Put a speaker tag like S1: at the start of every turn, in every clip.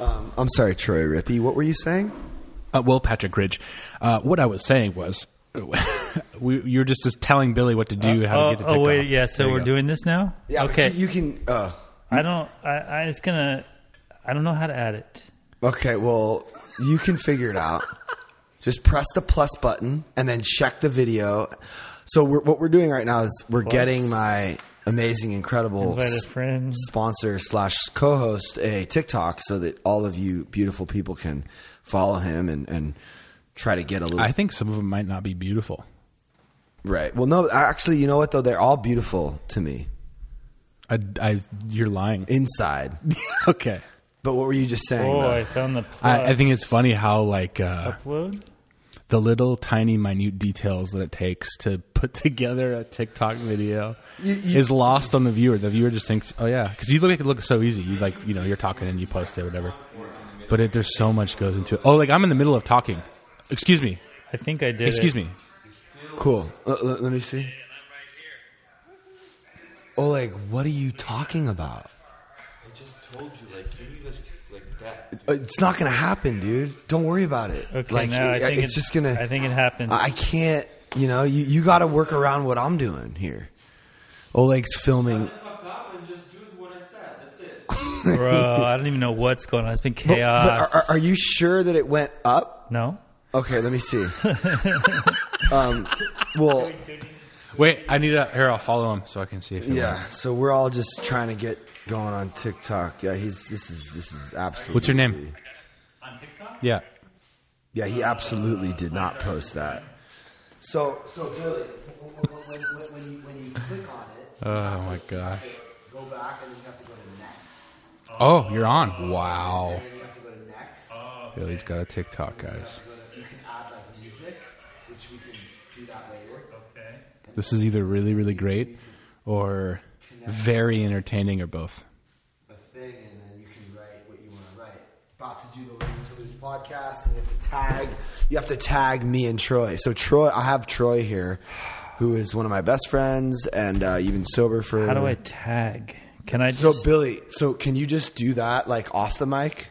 S1: Um, I'm sorry, Troy Rippey. What were you saying?
S2: Uh, well, Patrick Ridge, uh, what I was saying was, we, you were just, just telling Billy what to do, how
S3: oh,
S2: to get to TikTok.
S3: oh wait, yeah. So we're
S2: go.
S3: doing this now.
S1: but
S3: okay.
S1: you, you can. Uh,
S3: I don't. I, I. It's gonna. I don't know how to add it.
S1: okay, well, you can figure it out. Just press the plus button and then check the video. So we're, what we're doing right now is we're getting my amazing, incredible
S3: Invite a
S1: s-
S3: friend.
S1: sponsor slash co-host a TikTok so that all of you beautiful people can follow him and, and try to get a little
S2: I think some of them might not be beautiful.
S1: right. Well, no, actually, you know what though? They're all beautiful to me
S2: I, I, you're lying.
S1: inside.
S2: okay.
S1: But what were you just saying?
S3: Oh,
S1: though?
S3: I found the. Plus.
S2: I, I think it's funny how like uh,
S3: upload.
S2: The little tiny minute details that it takes to put together a TikTok video
S1: You- you-
S2: is lost on the viewer. The viewer just thinks, "Oh yeah," because you look make it look so easy. You like, you know, you're talking and you post it, whatever. But it, there's so much goes into it. Oh, like I'm in the middle of talking. Excuse me.
S3: I think I did.
S2: Excuse
S3: it.
S2: me.
S1: Cool. Uh, let, let me see. Oh, like, what are you talking about?
S4: I just told you, like, can you just like that?
S1: Uh, It's not gonna happen, dude. Don't worry about it.
S3: Okay,
S1: like,
S3: now I
S1: it-
S3: think
S1: it's just gonna.
S3: I think it happened.
S1: I can't. You know, you, you got to work around what I'm doing here. Oleg's filming.
S4: Fuck up and just do what I said. That's it.
S3: Bro, I don't even know what's going on. It's been chaos.
S1: but are, are you sure that it went up?
S3: no.
S1: Okay, let me see. um, well,
S2: Wait, I need a here. I'll follow him so I can see if. He
S1: yeah. So we're all just trying to get going on TikTok. Yeah, he's. This is. This is absolutely.
S2: What's your name? On TikTok. Yeah.
S1: Yeah, he absolutely did not post that. So, so Billy, when, when, when, when, you, when you click on it,
S2: Oh my gosh.
S1: go back and then you have to go to next.
S2: Oh, you're on. Wow.
S1: You have to go to next.
S2: Oh, Billy's got a TikTok, guys.
S1: You can add like music, which we can do that later.
S3: Okay.
S2: This is either really, really great or very entertaining or both.
S1: A thing, and then you can write what you want to write. About to do the Learning to Lose podcast, and you have to tag. You have to tag me and Troy. So Troy, I have Troy here, who is one of my best friends, and uh, you've been sober for.
S3: How do I tag? Can I
S1: So
S3: just?
S1: Billy, so can you just do that like off the mic?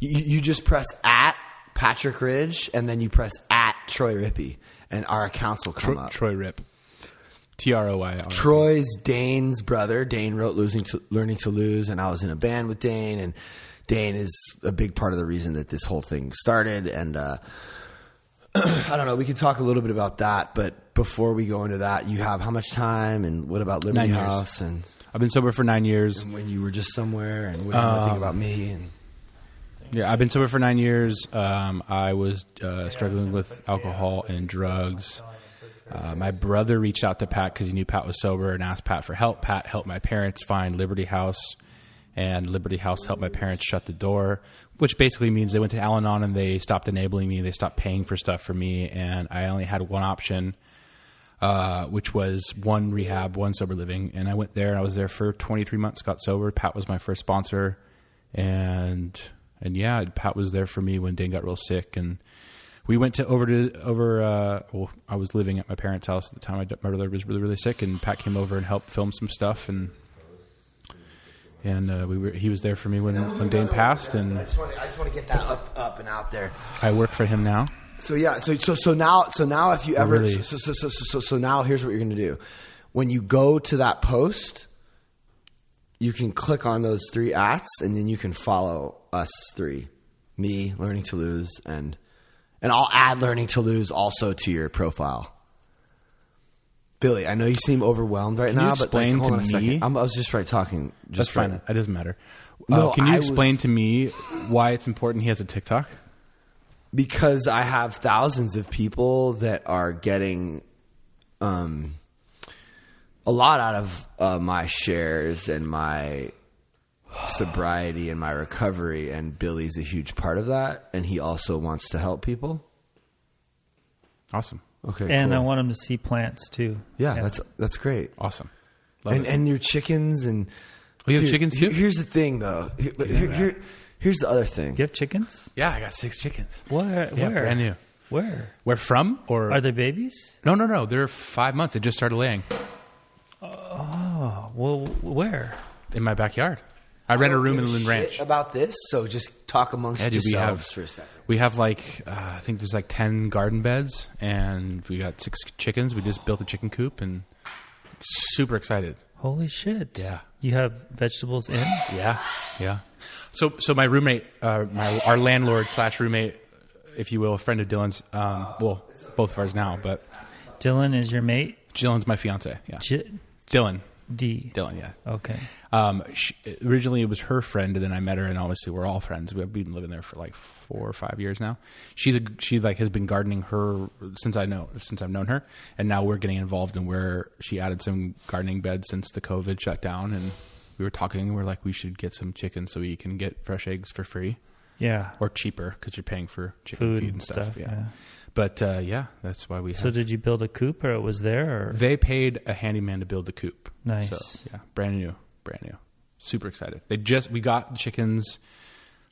S1: You, you just press at Patrick Ridge and then you press at Troy Rippey and our accounts will come
S2: Tro-
S1: up.
S2: Troy Rip. T R O Y.
S1: Troy's Dane's brother. Dane wrote "Losing to Learning to Lose," and I was in a band with Dane. And Dane is a big part of the reason that this whole thing started. And uh, I don't know. We could talk a little bit about that, but before we go into that, you have how much time, and what about Liberty
S2: Nine years.
S1: House, and
S2: I've been sober for nine years.
S1: when you were just somewhere, and what you think about me? And
S2: Yeah, I've been sober for nine years. Um, I was uh, struggling with alcohol and drugs. Uh, my brother reached out to Pat because he knew Pat was sober and asked Pat for help. Pat helped my parents find Liberty House, and Liberty House helped my parents shut the door, which basically means they went to Al Anon and they stopped enabling me. They stopped paying for stuff for me, and I only had one option, uh, which was one rehab, one sober living. And I went there and I was there for 23 months, got sober. Pat was my first sponsor. And and yeah, Pat was there for me when Dan got real sick. And we went to over to over. Uh, well, I was living at my parents' house at the time. My, my brother was really really sick, and Pat came over and helped film some stuff. And and uh, we were he was there for me when when Dane passed, and
S1: I just want to, I just want to get that up up and out there.
S2: I work for him now.
S1: So yeah, so so so now so now if you ever
S2: really-
S1: so, so, so, so, so so now here's what you're gonna do. When you go to that post, you can click on those three ats and then you can follow us three. Me, learning to lose, and and I'll add learning to lose also to your profile. Billy, I know you seem overwhelmed right
S2: Can
S1: now, but like, hold
S2: to
S1: on a second. I'm, I was just right talking.
S2: That's
S1: Just
S2: fine.
S1: right.
S2: It doesn't matter.
S1: No,
S2: uh, can you
S1: I
S2: explain
S1: was-
S2: to me why it's important he has a TikTok?
S1: because I have thousands of people that are getting um, a lot out of uh, my shares and my sobriety and my recovery, and Billy's a huge part of that, and he also wants to help people.
S2: Awesome.
S1: Okay,
S3: and
S1: cool.
S3: I want him to see plants too.
S1: yeah, that's that's great.
S2: Awesome. Love
S1: And
S2: it.
S1: and your chickens and
S2: Oh, you have chickens too?
S1: Here's the thing, though. Here- here- here- here's the other thing.
S3: You have chickens?
S2: yeah, I got six chickens.
S3: Where?
S2: Yeah,
S3: where?
S2: brand new.
S3: Where?
S2: Where from? Or
S3: Are they babies?
S2: no, no, no. They're five months. They just started laying
S3: Oh, well, where?
S2: in my backyard. I rent a room in Lynn
S1: shit
S2: Ranch.
S1: about this. So just talk amongst
S2: Yeah, dude, we
S1: yourselves
S2: have
S1: for a second.
S2: we have like uh, I think there's like ten garden beds, and we got six chickens. We just built a chicken coop, and super excited.
S3: Holy shit!
S2: Yeah.
S3: you have vegetables in.
S2: Yeah, yeah. So, so my roommate, uh, my our landlord slash roommate, if you will, a friend of Dylan's. Um, well, both of ours now, but
S3: Dylan is your mate.
S2: Dylan's my fiance. Yeah,
S3: J-
S2: Dylan.
S3: D.
S2: Dylan. Yeah.
S3: Okay.
S2: Um, she, originally it was her friend, and then I met her, and obviously we're all friends. We've been living there for like four or five years now. She's a she like has been gardening her since I know since I've known her, and now we're getting involved in where she added some gardening beds since the COVID shut down, and we were talking, and we're like we should get some chickens so we can get fresh eggs for free
S3: Yeah.
S2: or cheaper because you're paying for chicken
S3: Food
S2: feed
S3: and
S2: and stuff.
S3: stuff.
S2: yeah.
S3: Yeah.
S2: But uh, yeah, that's why we.
S3: So
S2: have,
S3: did you build a coop, or it was there? Or
S2: they paid a handyman to build the coop.
S3: Nice.
S2: So, yeah, brand new, brand new. Super excited. They just we got the chickens.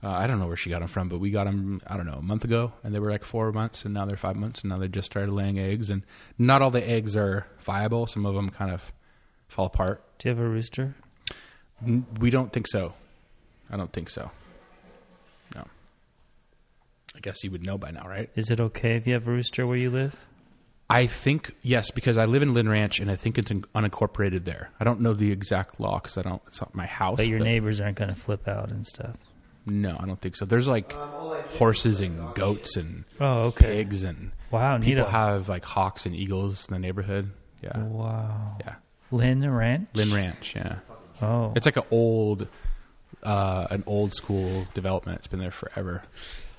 S2: Uh, I don't know where she got them from, but we got them. I don't know a month ago, and they were like four months, and now they're five months, and now they just started laying eggs. And not all the eggs are viable. Some of them kind of fall apart.
S3: do you have a rooster?
S2: N- We don't think so. I don't think so. I guess you would know by now, right?
S3: Is it okay if you have a rooster where you live?
S2: I think yes, because I live in Lynn Ranch, and I think it's unincorporated there. I don't know the exact law because I don't. It's not my house.
S3: But your neighbors aren't going to flip out and stuff.
S2: No, I don't think so. There's like horses and goats and
S3: Oh, okay.
S2: pigs, and
S3: Wow,
S2: people
S3: neato.
S2: have like hawks and eagles in the neighborhood. Yeah,
S3: Wow.
S2: yeah.
S3: Lynn Ranch.
S2: Lynn Ranch. Yeah,
S3: Oh,
S2: it's like an old, uh, an old school development. It's been there forever.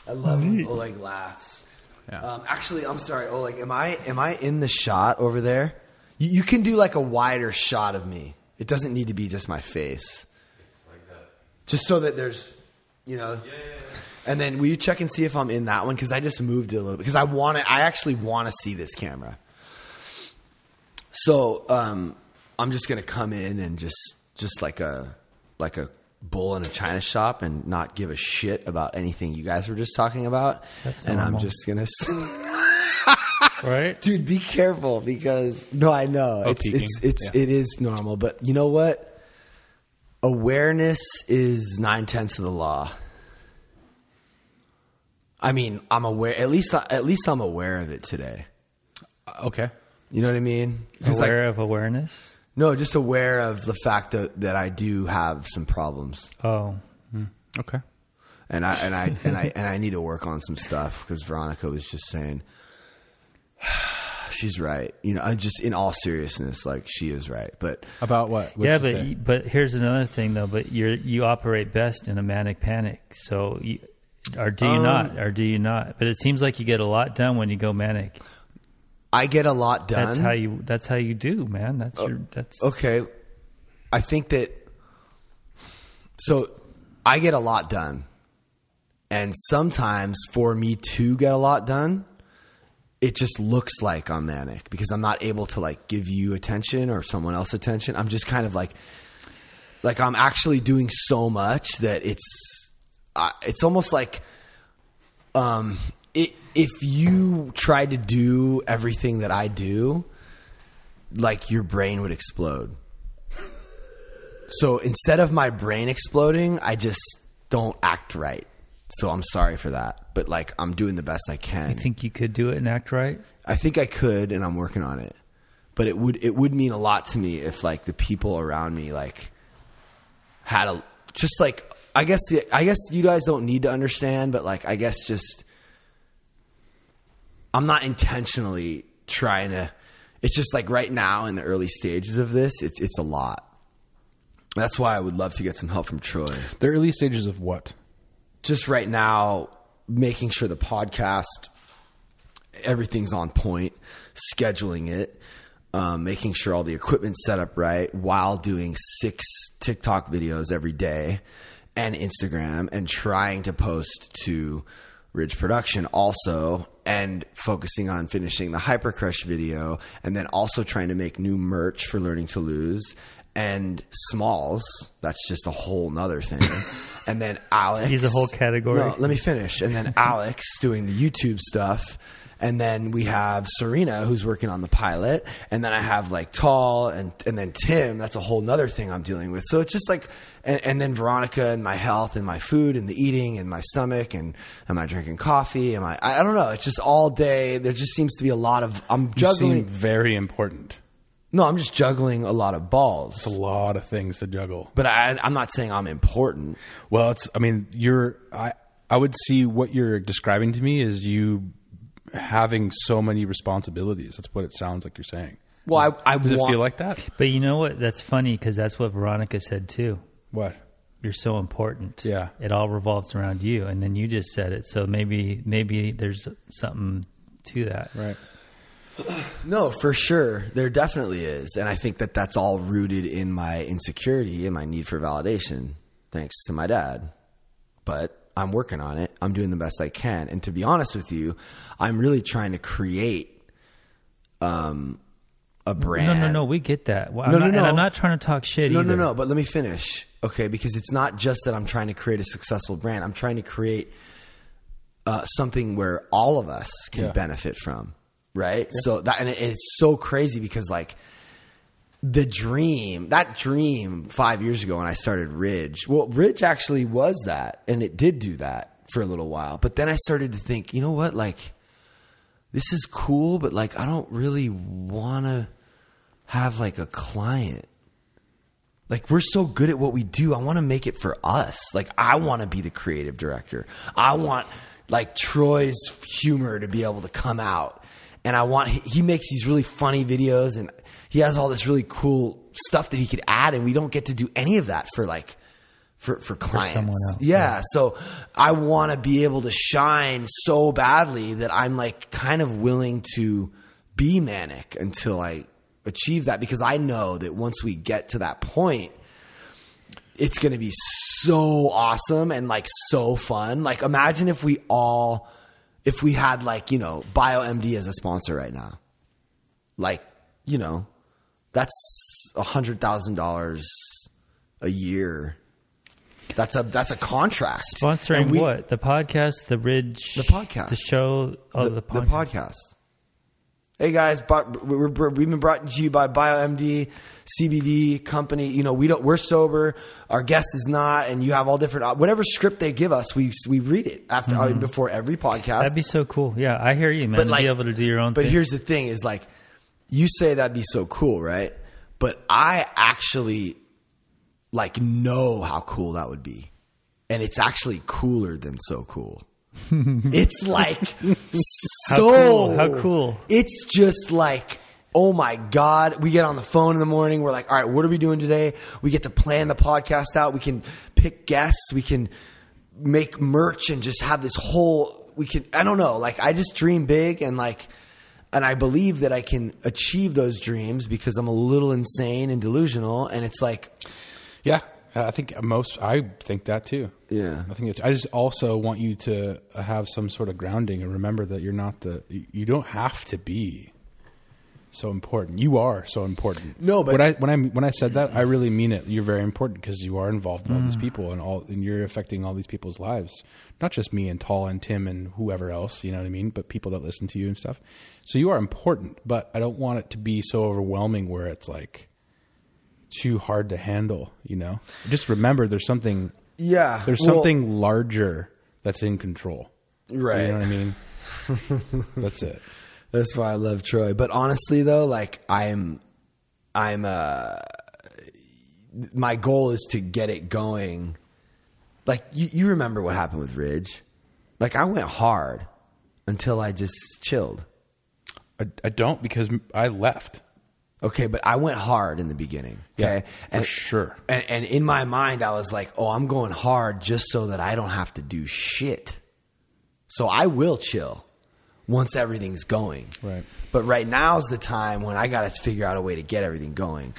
S1: I love when Oleg laughs.
S2: Yeah.
S1: Um, actually, I'm sorry, Oleg. Am I am I in the shot over there? You, you can do like a wider shot of me. It doesn't need to be just my face. Just so that there's, you know. Yeah. And then will you check and see if I'm in that one? Because I just moved it a little bit. Because I want to. I actually want to see this camera. So um, I'm just gonna come in and just just like a like a bull in a china shop and not give a shit about anything you guys were just talking about.
S3: That's
S1: and I'm just gonna. s-
S3: right.
S1: Dude, be careful because no, I know
S2: Oh,
S1: it's
S2: peeking.
S1: it's it's
S2: Yeah.
S1: it is normal, but you know what? Awareness is nine tenths of the law. I mean, I'm aware. At least, at least I'm aware of it today.
S2: Okay.
S1: You know what I mean? 'Cause, like,
S3: Aware of awareness.
S1: No, just aware of the fact that that I do have some problems,
S3: Oh,
S2: Okay.
S1: and I and I and I and I need to work on some stuff because Veronica was just saying. She's right. You know, I just in all seriousness, like she is right. But
S2: About what? What'd
S3: yeah, but
S2: say?
S3: but here's another thing though. But you you operate best in a manic panic. So, you, or do you
S1: Um,
S3: not? Or do you not? But it seems like you get a lot done when you go manic.
S1: I get a lot done.
S3: That's how you. That's how you do, man. That's your. That's
S1: Okay. I think that so I get a lot done. And sometimes for me to get a lot done, it just looks like I'm manic because I'm not able to like give you attention or someone else attention. I'm just kind of like like I'm actually doing so much that it's uh, it's almost like um it, if you tried to do everything that I do, like your brain would explode. So instead of my brain exploding, I just don't act right. So I'm sorry for that, but like I'm doing the best I can.
S3: you think you could do it and act right?
S1: I think I could, and I'm working on it. But it would it would mean a lot to me if like the people around me like had a just like I guess the I guess you guys don't need to understand, but like I guess just I'm not intentionally trying to. It's just like right now in the early stages of this, it's it's a lot. That's why I would love to get some help from Troy
S2: the early stages of what?
S1: just right now making sure the podcast everything's on point scheduling it um, making sure all the equipment's set up right while doing six tiktok videos every day and instagram and trying to post to ridge production also and focusing on finishing the hypercrush video and then also trying to make new merch for learning to lose and Smalls. That's just a whole nother thing. and then Alex.
S3: He's a whole category.
S1: No, let me finish. And then Alex doing the YouTube stuff. And then we have Serena who's working on the pilot. And then I have like Tall and, and then Tim. That's a whole nother thing I'm dealing with. So it's just like, and, and then Veronica and my health and my food and the eating and my stomach and am I drinking coffee? Am I, I don't know. It's just all day. There just seems to be a lot of, I'm
S2: You
S1: juggling.
S2: seem very important.
S1: no, I'm just juggling a lot of balls.
S2: It's a lot of things to juggle.
S1: But I, I'm not saying I'm important.
S2: Well, it's. I mean, you're. I. I would see what you're describing to me is you having so many responsibilities. That's what it sounds like you're saying.
S1: Well, I, I
S2: Does it feel like that?
S3: But you know what? That's funny because that's what Veronica said too.
S2: What?
S3: You're so important.
S2: Yeah.
S3: It all revolves around you, and then you just said it. So maybe maybe there's something to that.
S2: Right.
S1: No, for sure. There definitely is. And I think that that's all rooted in my insecurity and my need for validation, thanks to my dad. But I'm working on it. I'm doing the best I can. And to be honest with you, I'm really trying to create um, a brand.
S3: No, no, no. We get that. Well,
S1: No,
S3: I'm
S1: no,
S3: not, and
S1: no.
S3: I'm not trying to talk shit
S1: No,
S3: either.
S1: no, no. But let me finish, okay? Because it's not just that I'm trying to create a successful brand. I'm trying to create uh, something where all of us can
S2: Yeah.
S1: benefit from, right? So that and it, it's so crazy because like the dream, that dream five years ago when I started Ridge. Well, Ridge actually was that, and it did do that for a little while. But then I started to think, you know what, like this is cool, but like I don't really want to have like a client. Like we're so good at what we do. I want to make it for us. Like I want to be the creative director. I want like Troy's humor to be able to come out. And I want he makes these really funny videos and he has all this really cool stuff that he could add and we don't get to do any of that for like for for clients.
S3: someone else,
S1: yeah, so I want to be able to shine so badly that I'm like kind of willing to be manic until I achieve that because I know that once we get to that point, it's going to be so awesome and like so fun. Like imagine if we all, if we had like, you know, BioMD as a sponsor right now. Like, you know, that's a hundred thousand dollars a year. That's a that's a contract.
S3: Sponsoring
S1: we-
S3: what? The podcast, the Ridge,
S1: The podcast.
S3: the show, oh, the,
S1: the,
S3: podcast.
S1: the podcast. Hey guys, but we're, we're, we've been brought to you by BioMD CBD company. You know, we don't we're sober. Our guest is not, and you have all different uh, whatever script they give us. We we read it after uh, before every podcast.
S3: Mm-hmm. That'd be so cool. Yeah, I hear you, man.
S1: but like,
S3: be able to do your own
S1: But
S3: thing.
S1: here's the thing: is like you say that'd be so cool, right? But I actually like know how cool that would be, and it's actually cooler than so cool. it's like so
S3: cool, how cool.
S1: It's just like. Oh my God. We get on the phone in the morning. We're like, all right, what are we doing today? We get to plan the podcast out. We can pick guests. We can make merch and just have this whole we can I don't know like I just dream big and like and I believe that I can achieve those dreams because I'm a little insane and delusional and it's like
S2: Yeah, I think most. I think that too.
S1: Yeah.
S2: I think it's. I just also want you to have some sort of grounding and remember that you're not the. you- You don't have to be so important. You are so important.
S1: No, but-
S2: when I when I when I said that, I really mean it. You're very important because you are involved in all these mm. people and all, and you're affecting all these people's lives. Not just me and Tall and Tim and whoever else. You know what I mean? But people that listen to you and stuff. So you are important, but I don't want it to be so overwhelming where it's like too hard to handle. You know, just remember there's something
S1: yeah
S2: there's
S1: well,
S2: something larger that's in control.
S1: right
S2: You know what I mean? that's it.
S1: That's why I love Troy. But honestly, though, like I'm, I'm. uh My goal is to get it going. Like you, you remember what happened with Ridge? Like I went hard until I just chilled.
S2: I, I don't because I left.
S1: Okay, but I went hard in the beginning. Okay,
S2: Yeah, for sure.
S1: And, and in my mind, I was like, "Oh, I'm going hard just so that I don't have to do shit." So I will chill once everything's going.
S2: Right.
S1: But right now's the time when I got to figure out a way to get everything going,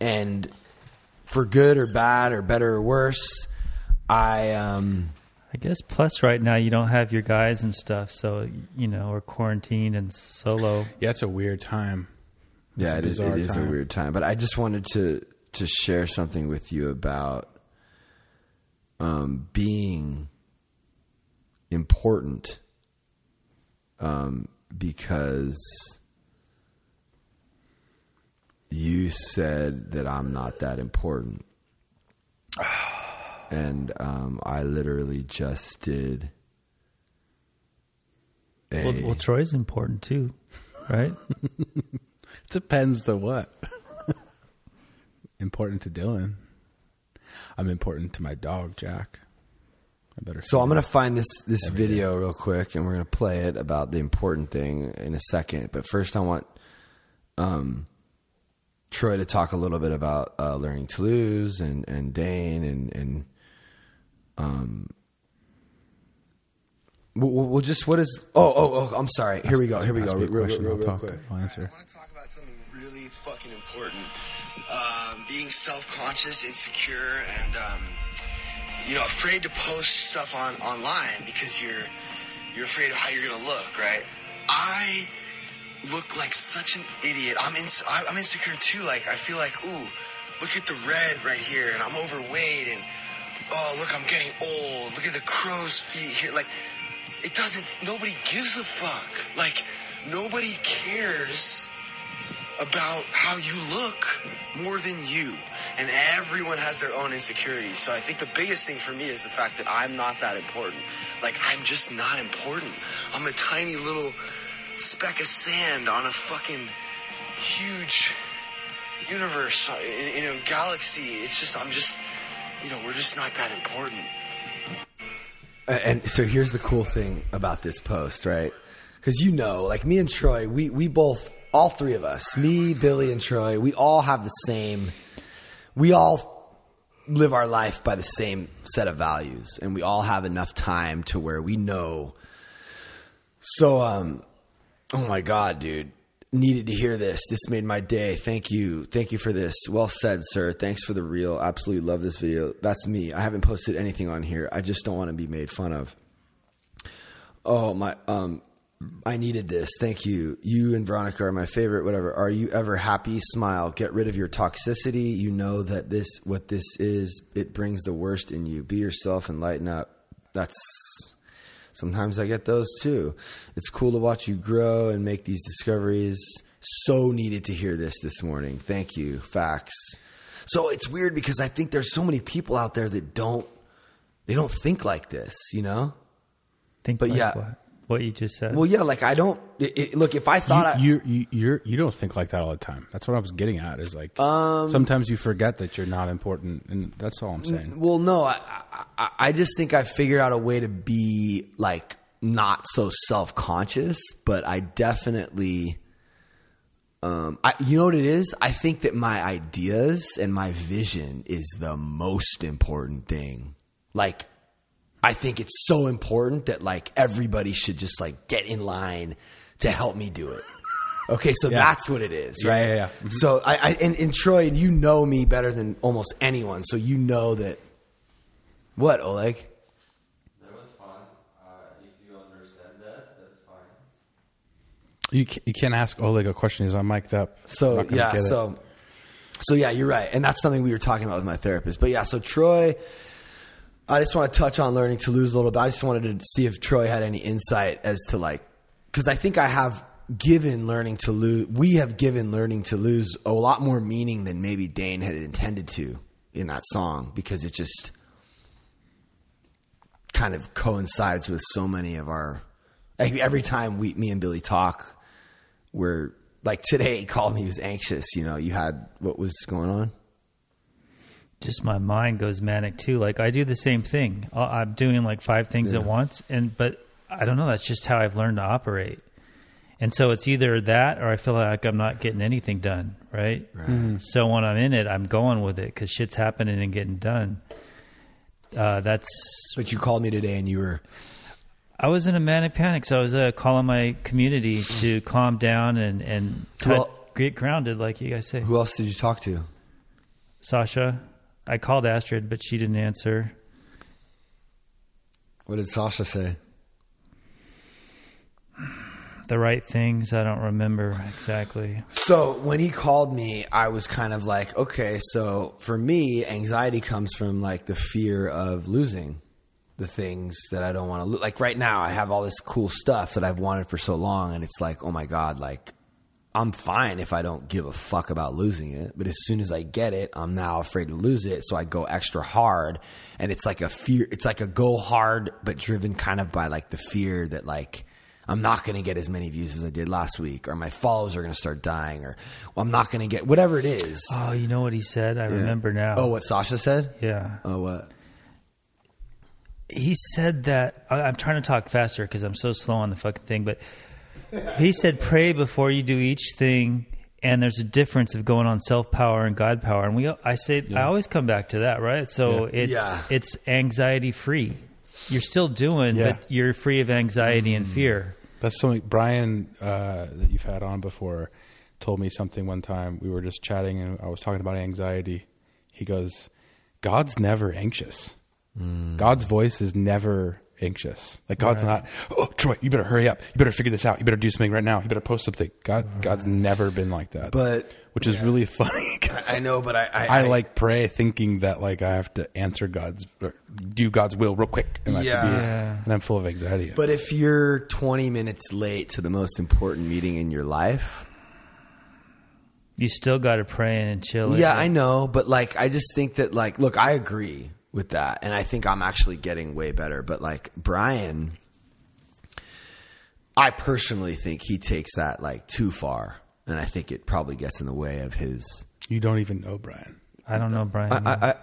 S1: and for good or bad or better or worse, I um
S3: I guess plus right now you don't have your guys and stuff, so you know, or quarantined and solo.
S2: Yeah, it's a weird time. It's
S1: yeah,
S2: a
S1: it is,
S2: bizarre
S1: it is a weird time. But I just wanted to to share something with you about um, being important um, because you said that I'm not that important. And um, I literally just did. A,
S3: Well, well, Troy's important too, right?
S2: Depends to what. important to Dylan. I'm important to my dog, Jack. I better.
S1: So I'm gonna find this this video real quick, and we're gonna play it about the important thing in a second. But first, I want um, Troy to talk a little bit about uh, learning to lose and and Dane and and um. We'll, we'll we'll just what is oh oh oh I'm sorry here we go here we go
S2: me a
S1: real, real, real,
S2: I'll
S1: real quick
S2: I'll answer.
S5: I want to talk about something really fucking important. Um, being self-conscious, insecure, and um, you know, afraid to post stuff on online because you're you're afraid of how you're gonna look, right? I look like such an idiot. I'm in, I'm insecure too. Like I feel like, ooh, look at the red right here, and I'm overweight, and oh, look, I'm getting old. Look at the crow's feet here. Like it doesn't. Nobody gives a fuck. Like nobody cares about how you look more than you. And everyone has their own insecurities. So I think the biggest thing for me is the fact that I'm not that important. Like, I'm just not important. I'm a tiny little speck of sand on a fucking huge universe, uh, in, in a galaxy. It's just, I'm just, you know, we're just not that important.
S1: And so here's the cool thing about this post, right? Because you know, like me and Troy, we we both, all three of us, me, Billy, and Troy, we all have the same. We all live our life by the same set of values, and we all have enough time to where we know. So, um, oh my god, dude, needed to hear this. This made my day. Thank you, thank you for this. Well said, sir. Thanks for the real. Absolutely love this video. That's me. I haven't posted anything on here. I just don't want to be made fun of. Oh my, um, I needed this. Thank you. You and Veronica are my favorite. Whatever. Are you ever happy? Smile. Get rid of your toxicity. You know that this, what this is, it brings the worst in you. Be yourself and lighten up. That's sometimes I get those too. It's cool to watch you grow and make these discoveries. So needed to hear this this morning. Thank you. Facts. So it's weird because I think there's so many people out there that don't, they don't think like this, you know?
S3: Think
S1: But
S3: like
S1: yeah.
S3: what? What you just said.
S1: Well, yeah, like I don't. It, it, look, if I thought I,
S2: you, you, you're, you don't think like that all the time. That's what I was getting at. Is like
S1: Um,
S2: sometimes you forget that you're not important, and that's all I'm saying.
S1: well, no, I, I, I just think I figured out a way to be like not so self conscious, but I definitely. Um, I, you know what it is? I think that my ideas and my vision is the most important thing. Like, I think it's so important that like everybody should just like get in line to help me do it. Okay, so
S2: Yeah.
S1: that's what it is,
S2: Yeah,
S1: right?
S2: yeah, yeah. Mhm.
S1: So I, I and, and Troy, you know me better than almost anyone, so you know that. What Oleg?
S4: That was fun. Uh, if you understand that, that's fine.
S2: You ca- you can't ask Oleg a question. He's on mic'd up.
S1: So yeah,
S2: get it.
S1: so so yeah, you're right, and that's something we were talking about with my therapist. But yeah, so Troy, I just want to touch on learning to lose a little bit. I just wanted to see if Troy had any insight as to like, because I think I have given learning to lose. We have given learning to lose a lot more meaning than maybe Dane had intended to in that song because it just kind of coincides with so many of our. Like every time we, me and Billy talk, we're like today he called me he was anxious you know you had what was going on
S3: just my mind goes manic too. Like I do the same thing. I- I'm doing like five things at once, and but I don't know. That's just how I've learned to operate. And so it's either that, or I feel like I'm not getting anything done. Right. Right. So when I'm in it, I'm going with it because shit's happening and getting done. Uh, that's.
S1: but you called me today and you were
S3: I was in a manic panic, so I was uh, calling my community to calm down and and tou-
S1: Well-
S3: get grounded, like you guys say.
S1: who else did you talk to
S3: Sasha, I called Astrid, but she didn't answer.
S1: what did sasha say
S3: the right things. I don't remember exactly.
S1: So when he called me, I was kind of like, okay, so for me, anxiety comes from like the fear of losing the things that I don't want to lose. Like right now, I have all this cool stuff that I've wanted for so long, and it's like, oh my god, like I'm fine if I don't give a fuck about losing it. But as soon as I get it, I'm now afraid to lose it, so I go extra hard, and it's like a fear. It's like a go hard, but driven kind of by like the fear that like. I'm not going to get as many views as I did last week, or my followers are going to start dying, or well, I'm not going to get whatever it is.
S3: Oh, you know what he said? I remember now.
S1: Oh, what Sasha said?
S3: Yeah.
S1: Oh, what?
S3: he said that I- I'm trying to talk faster because I'm so slow on the fucking thing, but he said pray before you do each thing, and there's a difference of going on self power and God power. And we, I say, I always come back to that, right? So
S2: Yeah.
S3: it's
S1: Yeah.
S3: it's anxiety free. You're still doing,
S2: Yeah.
S3: but you're free of anxiety and fear.
S2: That's something Brian uh, that you've had on before told me something one time. We were just chatting and I was talking about anxiety. He goes, God's never anxious. God's voice is never anxious. Like God's not, oh Troy, you better hurry up. You better figure this out. You better do something right now. You better post something. God God's never been like that.
S1: But
S2: which is really funny 'cause
S1: I know, but I, I,
S2: I like pray thinking that like I have to answer God's or do God's will real quick and I have to
S1: Yeah.
S2: be,
S3: Yeah.
S2: and I'm full of anxiety.
S1: But if you're 20 minutes late to the most important meeting in your life,
S3: You still got to pray and chill. it.
S1: yeah, I know, but like I just think that like look, I agree with that and I think I'm actually getting way better, but like Brian I personally think he takes that like too far and I think it probably gets in the way of his
S2: you don't even know Brian.
S3: I don't know, Brian.
S1: I I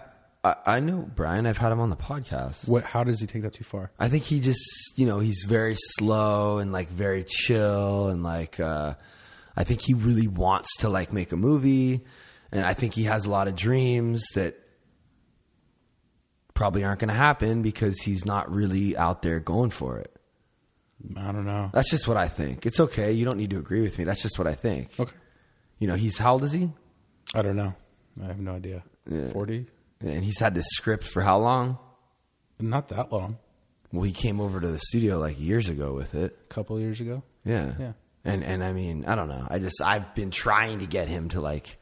S1: I, I know Brian, I've had him on the podcast.
S2: What? How does he take that too far?
S1: I think he just, you know, he's very slow and like very chill and like uh I think he really wants to like make a movie and I think he has a lot of dreams that probably aren't going to happen because he's not really out there going for it.
S2: I don't know.
S1: That's just what I think. It's okay. You don't need to agree with me. That's just what I think.
S2: Okay.
S1: You know, he's how old is he?
S2: I don't know. I have no idea.
S1: Yeah.
S2: Forty?
S1: And he's had this script for how long?
S2: Not that long.
S1: Well, he came over to the studio like years ago with it.
S2: A couple years ago.
S1: Yeah.
S2: Yeah.
S1: And and I mean, I don't know. I just I've been trying to get him to like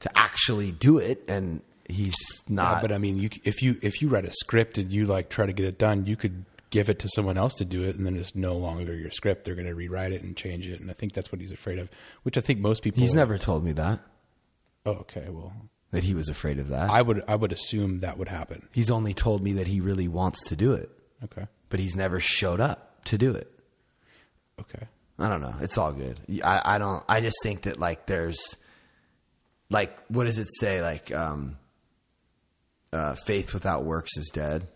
S1: to actually do it and he's not
S2: Yeah, but I mean, you, if you if you write a script and you like try to get it done, you could give it to someone else to do it, and then it's no longer your script. They're going to rewrite it and change it, and I think that's what he's afraid of. Which I think most people.
S1: he's never told me that
S2: Oh, okay. Well,
S1: that he was afraid of that.
S2: I would I would assume that would happen.
S1: he's only told me that he really wants to do it,
S2: Okay.
S1: but he's never showed up to do it.
S2: Okay.
S1: I don't know. It's all good. I, I don't. I just think that like there's, like, what does it say? Like, um, uh, faith without works is dead.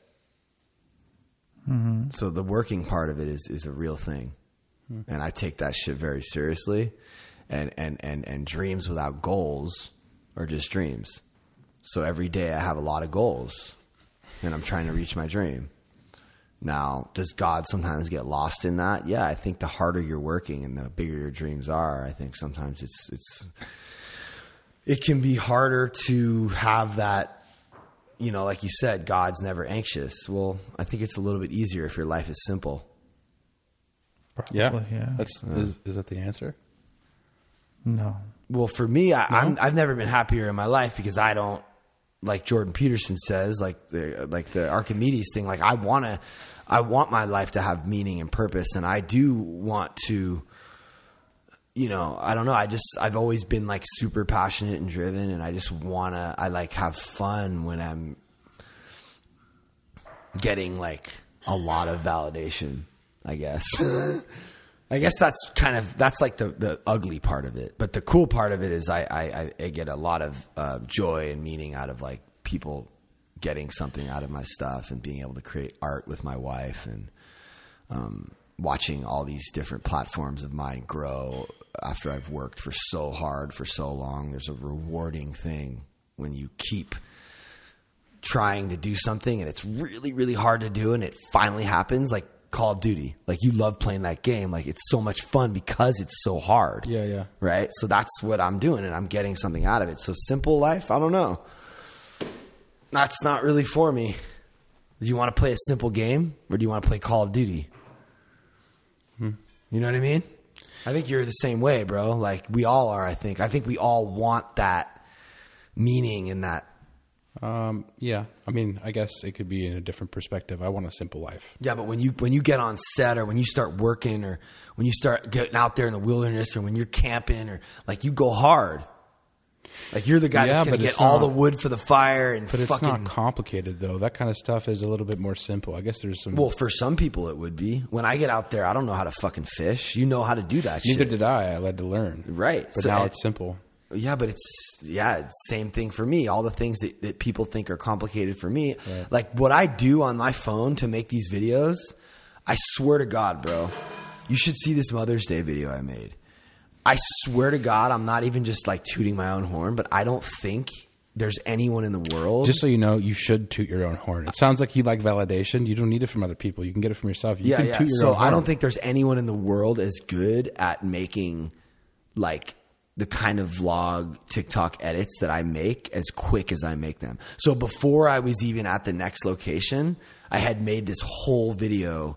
S1: So the working part of it is is a real thing, and I take that shit very seriously. And and and and dreams without goals are just dreams. So every day I have a lot of goals, and I'm trying to reach my dream. Now, does God sometimes get lost in that? Yeah, I think the harder you're working and the bigger your dreams are, I think sometimes it's it's it can be harder to have that you know, like you said, God's never anxious. Well, I think it's a little bit easier if your life is simple.
S2: Yeah.
S3: Probably, yeah.
S2: That's is, is that the answer?
S3: no.
S1: Well, for me, I, I'm, I've never been happier in my life because I don't like Jordan Peterson says, like the like the Archimedes thing. Like I want to, I want my life to have meaning and purpose, and I do want to. You know, I don't know. I just I've always been like super passionate and driven, and I just wanna. I like have fun when I'm getting like a lot of validation. I guess. I guess that's kind of that's like the the ugly part of it, but the cool part of it is I I, I get a lot of uh, joy and meaning out of like people getting something out of my stuff and being able to create art with my wife and um, watching all these different platforms of mine grow after I've worked for so hard for so long. There's a rewarding thing when you keep trying to do something and it's really really hard to do and it finally happens like Call of Duty. Like you love playing that game. Like it's so much fun because it's so hard.
S2: Yeah, yeah.
S1: Right? So that's what I'm doing and I'm getting something out of it. So simple life, I don't know. That's not really for me. Do you want to play a simple game or do you want to play Call of Duty? Hmm. You know what I mean? I think you're the same way, bro. Like we all are. I think. I think we all want that meaning and that.
S2: Um, yeah, I mean, I guess it could be in a different perspective. I want a simple life.
S1: Yeah, but when you when you get on set or when you start working or when you start getting out there in the wilderness or when you're camping or like you go hard. Like you're the guy
S2: Yeah,
S1: that's going to get all
S2: not-
S1: the wood for the fire and
S2: But it's
S1: fucking.
S2: not complicated though. That kind of stuff is a little bit more simple. I guess there's some.
S1: well, for some people it would be. When I get out there, I don't know how to fucking fish. You know how to do that. Shit.
S2: Neither
S1: shit.
S2: did I. I had to learn.
S1: Right.
S2: But
S1: So-
S2: now it's simple.
S1: Yeah, but it's yeah, it's same thing for me. All the things that, that people think are complicated for me, like what I do on my phone to make these videos. I swear to God, bro, you should see this Mother's Day video I made. I swear to God, I'm not even just like tooting my own horn, but I don't think there's anyone in the world.
S2: Just so you know, you should toot your own horn. It sounds like you like validation. You don't need it from other people. You can get it from yourself. You
S1: yeah,
S2: can
S1: yeah.
S2: toot your
S1: So
S2: own horn.
S1: I don't think there's anyone in the world as good at making like the kind of vlog TikTok edits that I make as quick as I make them. So before I was even at the next location, I had made this whole video.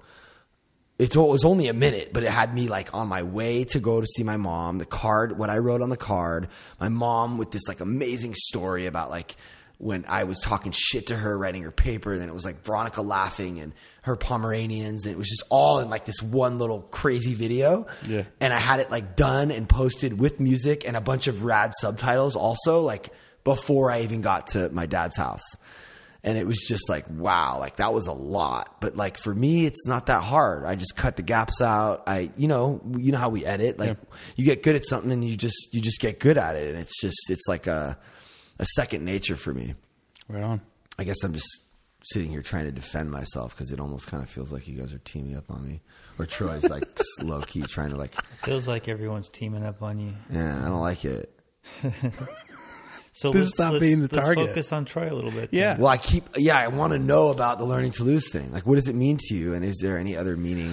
S1: It was only a minute, but it had me like on my way to go to see my mom. The card, what I wrote on the card, my mom with this like amazing story about like when I was talking shit to her, writing her paper. Then it was like Veronica laughing and her Pomeranians, and it was just all in like this one little crazy video.
S2: Yeah.
S1: And I had it like done and posted with music and a bunch of rad subtitles also, like before I even got to my dad's house. And it was just like, wow, like that was a lot. But like for me, it's not that hard. I just cut the gaps out. I, you know, you know how we edit. Like you get good at something and you just, you just get good at it. And it's just, it's like a, a second nature for me.
S2: Right on.
S1: I guess I'm just sitting here trying to defend myself because it almost kind of feels like you guys are teaming up on me. Or Troy's like low key trying to like,
S3: Feels like everyone's teaming up on you.
S1: yeah, I don't like it.
S3: So
S2: This
S3: let's,
S2: stop
S3: let's,
S2: being the
S3: let's
S2: target.
S3: focus on Troy a little bit.
S2: Yeah.
S1: Well, I keep, yeah, I want to know about the learning to lose thing. Like, what does it mean to you? And is there any other meaning?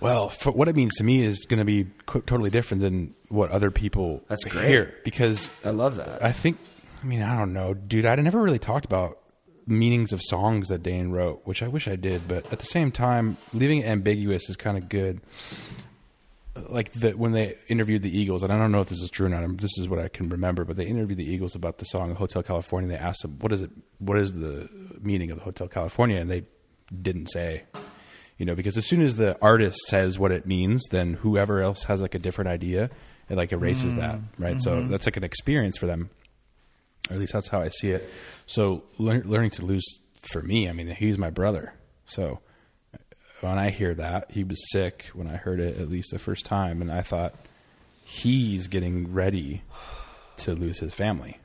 S2: Well, for what it means to me is going to be co- totally different than what other people
S1: That's great.
S2: hear because
S1: I love that.
S2: I think, I mean, I don't know, dude. I never really talked about meanings of songs that Dane wrote, which I wish I did. But at the same time, leaving it ambiguous is kind of good. Like the, when they interviewed the Eagles, and I don't know if this is true or not. This is what I can remember, but they interviewed the Eagles about the song "Hotel California." They asked them, "What is it? What is the meaning of the Hotel California?" And they didn't say. You know, because as soon as the artist says what it means, then whoever else has like a different idea, it like erases that, mm, right? So mm-hmm. that's like an experience for them or at least that's how I see it. So lear- learning to lose for me, I mean, he's my brother. So when I hear that, he was sick when I heard it at least the first time, and I thought he's getting ready to lose his family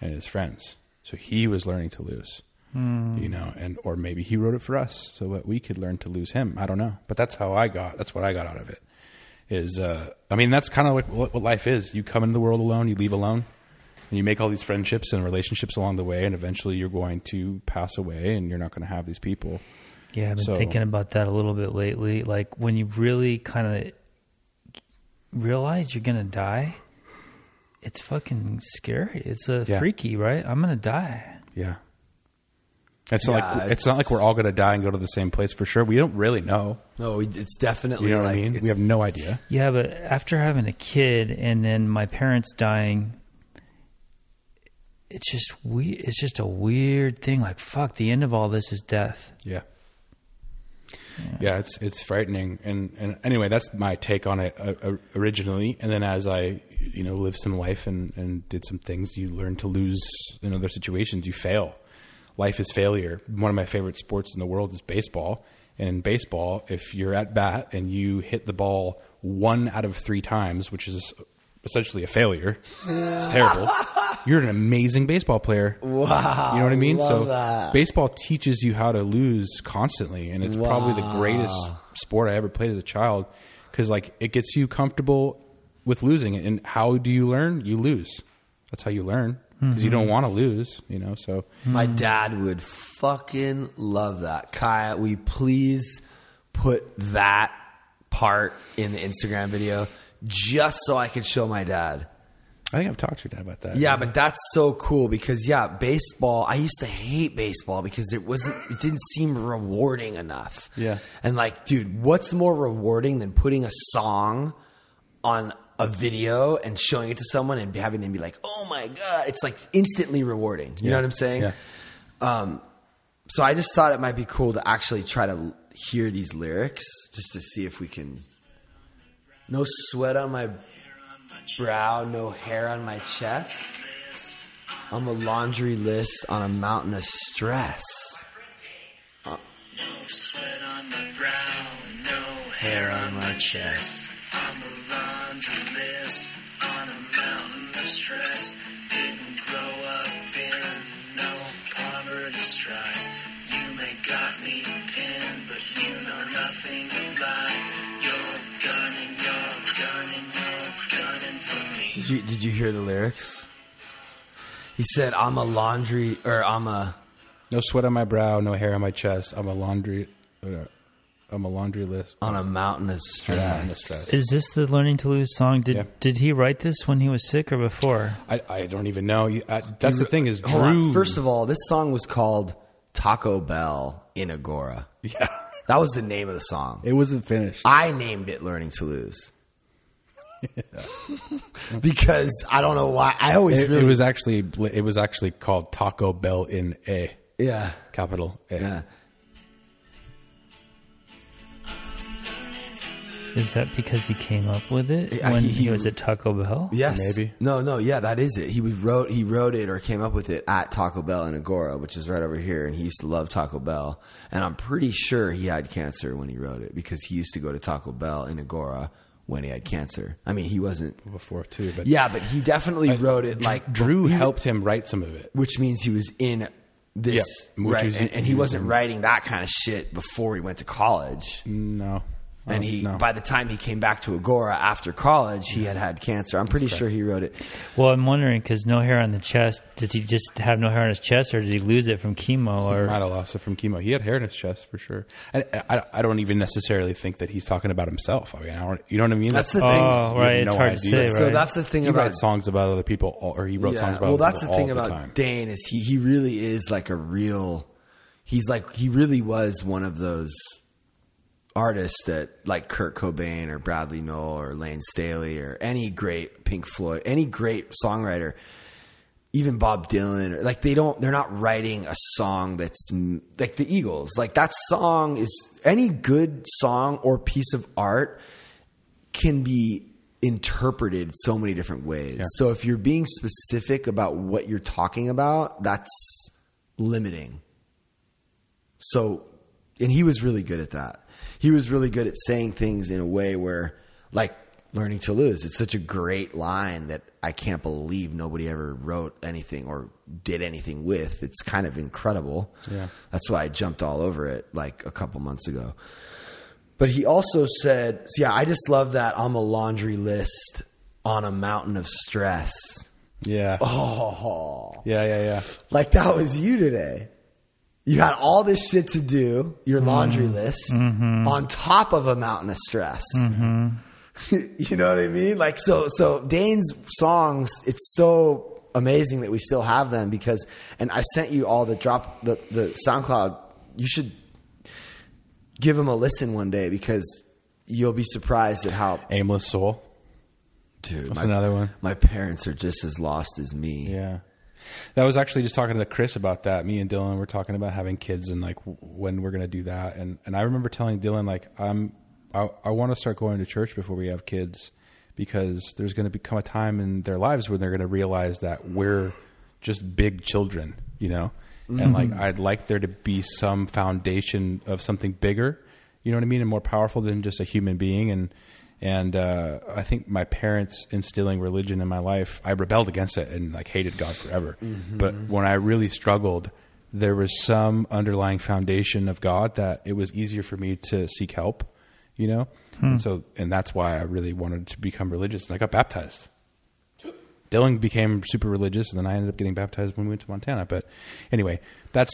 S2: and his friends. So he was learning to lose, you know, and or maybe he wrote it for us so that we could learn to lose him. I don't know, but that's how I got. That's what I got out of it. Is uh, I mean, that's kind of like what, what life is. You come into the world alone, you leave alone and you make all these friendships and relationships along the way and eventually you're going to pass away and you're not going to have these people
S3: Yeah, I've been
S2: So-
S3: thinking about that a little bit lately. Like when you really kind of realize you're gonna die, it's fucking scary. It's a
S2: Yeah.
S3: freaky, right? I'm gonna die.
S2: yeah it's not
S1: Yeah,
S2: like it's, not like we're all going to die and go to the same place for sure we don't really know
S1: No, it's definitely
S2: you know what i mean we have no idea
S3: Yeah, but after having a kid and then my parents dying, it's just we. It's just a weird thing. Like fuck, the end of all this is death.
S2: yeah yeah. It's it's frightening. And and anyway that's my take on it uh, uh, originally. And then as i you know lived some life and and did some things you learn to lose in other situations. You fail. Life is failure. One of my favorite sports in the world is baseball. And in baseball if you're at bat and you hit the ball one out of three times which is essentially a failure it's terrible you're an amazing baseball player
S1: Wow,
S2: you know what I mean?
S1: love
S2: so
S1: that.
S2: baseball teaches you how to lose constantly, and it's probably the greatest sport I ever played as a child because like it gets you comfortable with losing. And how do you learn? You lose. That's how you learn because you don't mm-hmm. want to lose. You know, so
S1: My dad would fucking love that. Kaya, will you please put that part in the Instagram video just so I could show my dad?
S2: I think I've talked to your dad about that.
S1: Yeah, but that's so cool because yeah, baseball. I used to hate baseball because it wasn't. It didn't seem rewarding enough.
S2: Yeah.
S1: and like, dude, what's more rewarding than putting a song on a video and showing it to someone and having them be like, "Oh my god!" It's like instantly rewarding. You know what I'm saying?
S2: Yeah.
S1: Um, so I just thought it might be cool to actually try to hear these lyrics just to see if we can. No sweat on my brow, no hair on my chest. I'm a laundry list on a mountain of stress.
S6: No sweat on my brow, no hair on my chest. I'm a laundry list on a mountain of stress. You
S1: did you hear the lyrics? He said, "I'm a laundry or I'm a
S2: No sweat on my brow, no hair on my chest. I'm a laundry. Uh, I'm a laundry list.
S1: on a mountain of stress."
S2: stress.
S3: Is this the Learning to Lose song? Did
S2: Yeah.
S3: did he write this when he was sick or before?
S2: I, I don't even know. You- I, that's the thing is
S1: Hold on.
S2: Drew.
S1: First of all, this song was called Taco Bell in Agoura.
S2: yeah,
S1: That was the name of the song.
S2: it wasn't finished.
S1: I named it "Learning to Lose." because I don't know why. I always
S2: It,
S1: really
S2: it was actually it was actually called Taco Bell in A
S1: yeah
S2: capital A.
S1: yeah.
S3: Is that because he came up with it when
S1: he-
S3: he,
S1: he-
S3: was at Taco Bell?
S1: Yes,
S2: Maybe.
S1: No, no, yeah, that is it. He wrote he wrote it or came up with it at Taco Bell in Agoura, which is right over here, and he used to love Taco Bell. And I'm pretty sure he had cancer when he wrote it because he used to go to Taco Bell in Agoura when he had cancer. I mean, he wasn't.
S2: before too, but
S1: Yeah, but he definitely wrote it like
S2: Drew
S1: he-
S2: helped him write some of it.
S1: which means he was in this
S2: which
S1: right, and, and he wasn't writing that kind of shit before he went to college.
S2: No,
S1: And
S2: Oh,
S1: he,
S2: no.
S1: by the time he came back to Agoura after college, he had had cancer. I'm pretty sure he wrote it.
S3: Well, I'm wondering because no hair on the chest. Did he just have no hair on his chest, or did he lose it from chemo? Or
S2: might have lost it from chemo. He had hair in his chest for sure. And I, I don't even necessarily think that he's talking about himself. I mean, I don't, you know what I mean?
S1: That's the thing.
S3: Oh, right, it's hard to say,
S1: So that's the thing
S2: He
S1: about
S2: songs about other people, all- or he wrote songs about.
S1: well, that's the thing
S2: all
S1: about
S2: time.
S1: Dane is he he really is like a real. He's like he really was one of those artists that like Kurt Cobain or Bradley Nowell or Layne Staley or any great Pink Floyd, any great songwriter, even Bob Dylan, or, like they don't they're not writing a song that's like the Eagles. Like that song is any good song or piece of art can be interpreted so many different ways. So if you're being specific about what you're talking about, that's limiting. So, and he was really good at that. He was really good at saying things in a way where, like, learning to lose. It's such a great line that I can't believe nobody ever wrote anything or did anything with. It's kind of incredible.
S2: Yeah.
S1: That's why I jumped all over it like a couple months ago. But he also said, so yeah, I just love that I'm a laundry list on a mountain of stress.
S2: Yeah.
S1: Oh,
S2: Yeah, yeah, yeah.
S1: like that was you today. You had all this shit to do, your laundry
S2: Mm-hmm.
S1: list, on top of a mountain of stress. you know what I mean? Like so so Dane's songs, it's so amazing that we still have them because and I sent you all the drop the, the SoundCloud. You should give them a listen one day because you'll be surprised at how
S2: Aimless Soul.
S1: dude
S2: That's
S1: my,
S2: another one.
S1: my parents are just as lost as me.
S2: Yeah. That was actually just talking to Chris about that. Me and Dylan were talking about having kids and like when we're going to do that. And and I remember telling Dylan like I'm I, I want to start going to church before we have kids because there's going to become a time in their lives when they're going to realize that we're just big children, you know. And like mm-hmm. I'd like there to be some foundation of something bigger, you know what I mean, and more powerful than just a human being and and uh, I think my parents instilling religion in my life, I rebelled against it and like hated God forever. But when I really struggled, there was some underlying foundation of God that it was easier for me to seek help, you know. And so, and that's why I really wanted to become religious. And I got baptized. Dylan became super religious, and then I ended up getting baptized when we went to Montana. But anyway, that's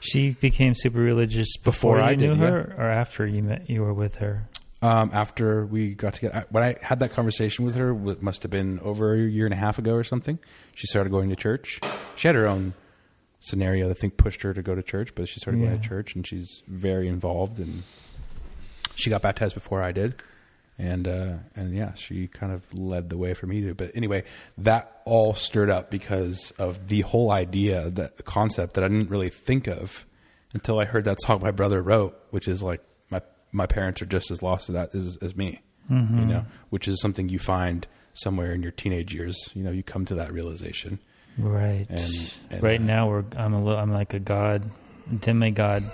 S3: she became super religious before,
S2: Before I
S3: you knew
S2: did,
S3: her, or after you met you were with her.
S2: Um, after we got together. When I had that conversation with her, it must have been over a year and a half ago or something. She started going to church. She had her own scenario that I think pushed her to go to church, but she started going to church, and she's very involved. And she got baptized before I did. and uh, and yeah, she kind of led the way for me to. But anyway, that all stirred up because of the whole idea, that the concept that I didn't really think of until I heard that song my brother wrote, which is like my my parents are just as lost to that as, as me, you know, which is something you find somewhere in your teenage years. You know, you come to that realization.
S3: Right.
S2: And- and,
S3: right
S2: uh,
S3: now we're I'm a little I'm like a god, demigod.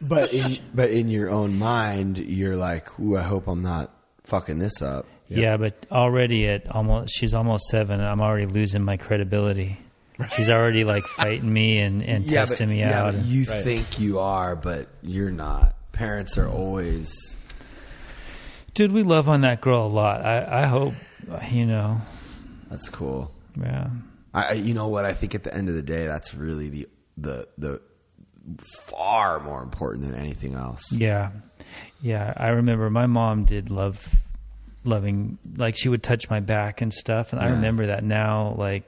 S1: But in but in your own mind, you're like, "Ooh, I hope I'm not fucking this up."
S3: Yeah. but already at almost she's almost seven. I'm already losing my credibility. She's already like fighting me and, and testing
S1: but,
S3: me
S1: yeah,
S3: out.
S1: but
S3: and-
S1: you think you are, but you're not. Parents are always.
S3: Dude, we love on that girl a lot. I, I hope you know.
S1: That's cool.
S3: Yeah.
S1: I, I- you know what? I think at the end of the day, that's really the the the far more important than anything else.
S3: Yeah. Yeah. I remember my mom did love loving like she would touch my back and stuff and I remember that now like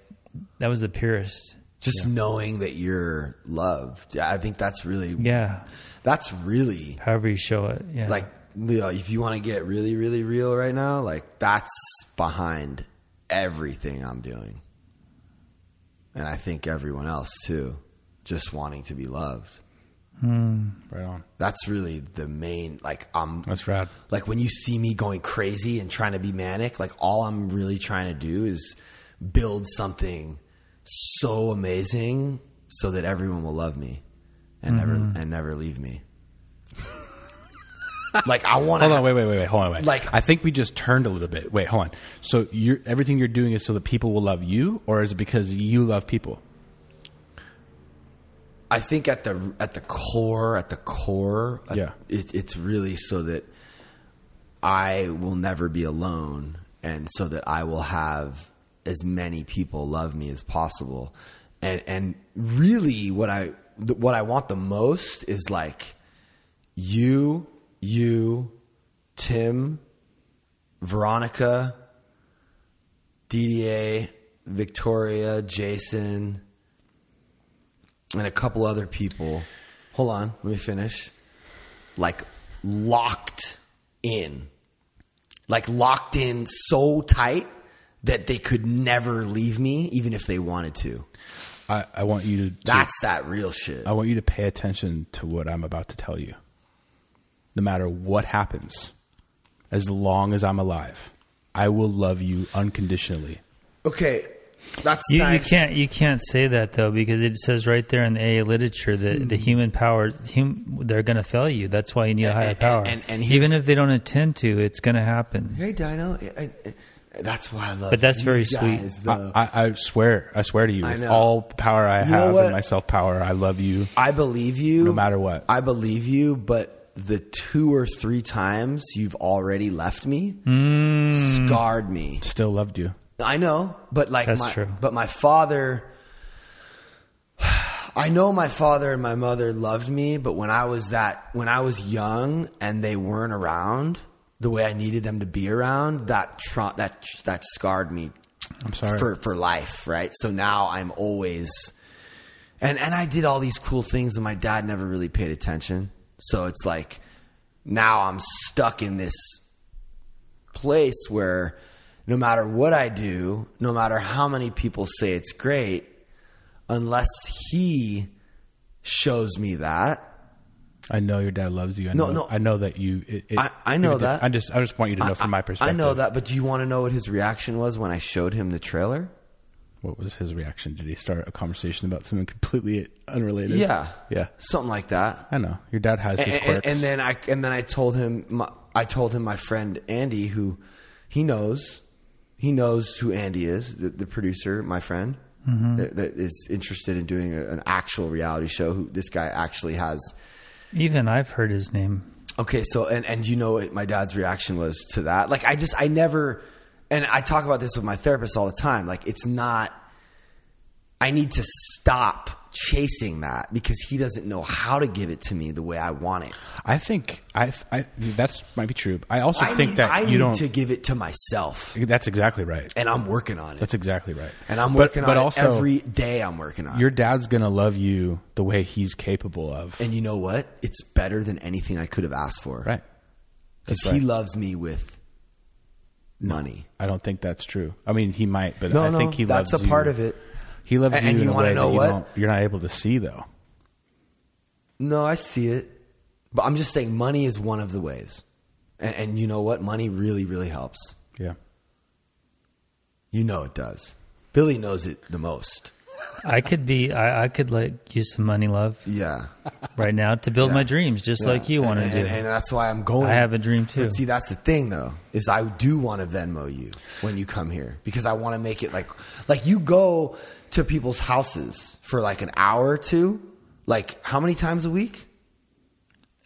S3: that was the purest.
S1: Just knowing that you're loved. Yeah, I think that's really
S3: Yeah.
S1: that's really
S3: However you show it. Yeah.
S1: like you know, if you want to get really really real right now, like that's behind everything I'm doing. And I think everyone else too, just wanting to be loved. Hmm.
S2: Right on.
S1: That's really the main like I'm
S2: That's rad.
S1: like when you see me going crazy and trying to be manic, like all I'm really trying to do is build something so amazing so that everyone will love me and never mm-hmm. and never leave me. like I want to.
S2: Hold on, wait, wait, wait, wait. Hold on, wait.
S1: Like-
S2: I think we just turned a little bit. Wait, hold on. So you're everything you're doing is so that people will love you, or is it because you love people?
S1: I think at the at the core, at the core, uh,
S2: Yeah.
S1: it, it's really so that I will never be alone, and so that I will have as many people love me as possible, and and really what I what I want the most is like you, you, Tim, Veronica, DDA, Victoria, Jason and a couple other people. Hold on, let me finish. Like locked in. Like locked in so tight that they could never leave me even if they wanted to.
S2: I, I want you to, to
S1: That's that real shit.
S2: I want you to pay attention to what I'm about to tell you. No matter what happens, as long as I'm alive, I will love you unconditionally.
S1: Okay, that's
S3: you,
S1: nice.
S3: you can't you can't say that though because it says right there in the AA literature that the hmm. human power hum, they're going to fail you. That's why you need a higher
S1: and-
S3: power.
S1: and- and
S3: Even if they don't intend to, it's going to happen.
S1: Hey, Dino. I, I, that's why I love. You.
S3: But that's very
S1: these
S3: sweet.
S1: guys,
S2: I. I, I swear, I swear to you, with
S1: know.
S2: all power I
S1: You
S2: have and my self power, I love you.
S1: I believe you.
S2: No matter what.
S1: I believe you, but the two or three times you've already left me
S3: Mm.
S1: scarred me.
S2: Still loved you.
S1: I know, but like
S3: That's
S1: my,
S3: true.
S1: but my father I know my father and my mother loved me, but when I was that when I was young and they weren't around the way I needed them to be around, that tra- that that scarred me
S2: I'm sorry.
S1: for for life, right? So now I'm always and and I did all these cool things and my dad never really paid attention. So it's like now I'm stuck in this place where no matter what I do, no matter how many people say it's great, unless he shows me that,
S2: I know your dad loves you. I
S1: No,
S2: know,
S1: no.
S2: I know that you. It, it-
S1: I- I know that.
S2: I just, I just want you to know from my perspective.
S1: I know that, but do you want to know what his reaction was when I showed him the trailer?
S2: What was his reaction? Did he start a conversation about something completely unrelated?
S1: Yeah.
S2: yeah.
S1: Something like that.
S2: I know your dad has his
S1: and,
S2: quirks.
S1: and then I and then I told him my, I told him my friend Andy who he knows he knows who Andy is the, the producer my friend
S2: Mm-hmm.
S1: that, that is interested in doing a, an actual reality show who this guy actually has
S3: Even I've heard his name.
S1: okay so and and you know what my dad's reaction was to that like I just I never and I talk about this with my therapist all the time like it's not I need to stop chasing that because he doesn't know how to give it to me the way I want it.
S2: I think I, I that's might be true. I also
S1: I
S2: think
S1: need,
S2: that
S1: I
S2: you
S1: need
S2: don't.
S1: to give it to myself,
S2: that's exactly right.
S1: and I'm working on it.
S2: That's exactly right.
S1: and I'm
S2: But-
S1: working
S2: but
S1: on
S2: also,
S1: it every day. I'm working on it.
S2: Your dad's gonna love you the way he's capable of.
S1: And you know what? It's better than anything I could have asked for.
S2: right.
S1: Because
S2: That's
S1: he loves me with money.
S2: I don't think that's true. I mean, he might, but
S1: No,
S2: I
S1: no,
S2: think he loves. Me.
S1: That's a part of it.
S2: He loves
S1: And-
S2: you
S1: and
S2: in
S1: you
S2: a way
S1: know
S2: that you
S1: what?
S2: don't, you're not able to see, though.
S1: No, I see it. But I'm just saying money is one of the ways. And, and you know what? Money really, really helps.
S2: Yeah.
S1: You know it does. Billy knows it the most.
S3: I could be. I, I could like use some money, love,
S1: Yeah.
S3: right now to build
S1: Yeah.
S3: my dreams, just
S1: Yeah.
S3: like you want to do.
S1: And, and that's why I'm going.
S3: I have a dream too.
S1: But see, that's the thing though, is I do want to Venmo you when you come here because I want to make it like, like you go to people's houses for like an hour or two, like how many times a week?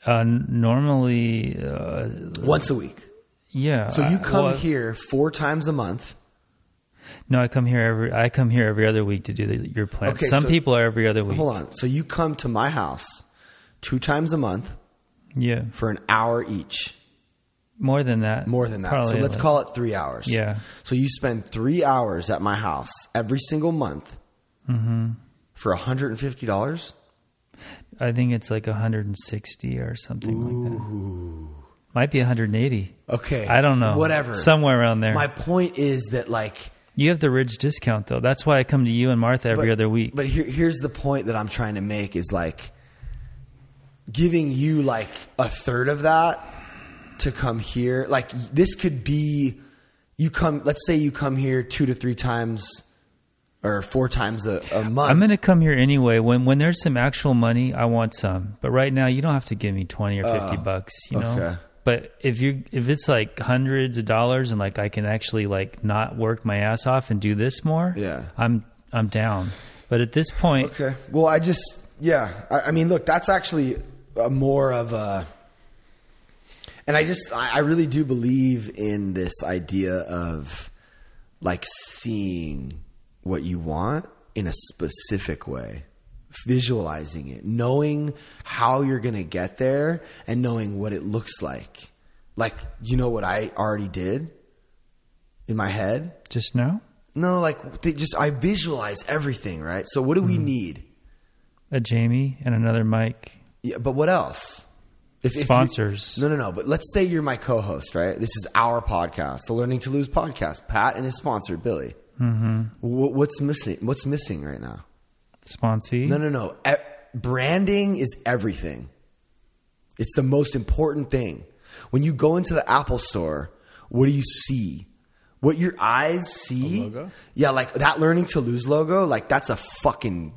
S3: uh, normally, uh,
S1: Once a week.
S3: yeah.
S1: So you come
S3: well,
S1: here four times a month.
S3: No, I come here every. I come here every other week to do the, your plan.
S1: Okay,
S3: Some
S1: so-
S3: people are every other week.
S1: Hold on. So you come to my house two times a month
S3: Yeah,
S1: for an hour each.
S3: More than that.
S1: More than that. so let's
S3: like-
S1: call it three hours.
S3: Yeah.
S1: So you spend three hours at my house every single month
S3: Mm-hmm.
S1: for $150?
S3: I think it's like 160 or something like that. Might be 180.
S1: Okay.
S3: I don't know.
S1: Whatever.
S3: Somewhere around there.
S1: My point is that, like,
S3: you have the Ridge discount though. That's why I come to you and Martha every
S1: but-
S3: other week.
S1: But here, here's the point that I'm trying to make is like giving you like a third of that to come here. Like this could be you come. Let's say you come here two to three times or four times a, a month.
S3: I'm going to come here anyway. When when there's some actual money, I want some. But right now, you don't have to give me 20 or 50 bucks. You know.
S1: Okay.
S3: But if you if it's like hundreds of dollars and like I can actually like not work my ass off and do this more,
S1: Yeah.
S3: I'm I'm down. But at this point,
S1: Okay. Well, I just yeah. I, I mean, look, that's actually a more of a. And I just I, really do believe in this idea of like seeing what you want in a specific way, visualizing it, knowing how you're going to get there, and knowing what it looks like. Like you know what I already did in my head.
S3: just now,
S1: No, like they just I visualize everything, right? So what do we hmm. need?
S3: a Jamie and another Mike.
S1: Yeah, but what else? If, if you-
S3: Sponsors.
S1: no, no, no. But let's say you're my co-host, right? This is our podcast, the Learning to Lose podcast. Pat and his sponsor, Billy. Mm-hmm. what's missing? What's missing right now?
S3: Sponsee.
S1: No, no, no. E- branding is everything. It's the most important thing. When you go into the Apple store, what do you see? What your eyes see?
S2: logo?
S1: Yeah, like that learning to lose logo, like that's a fucking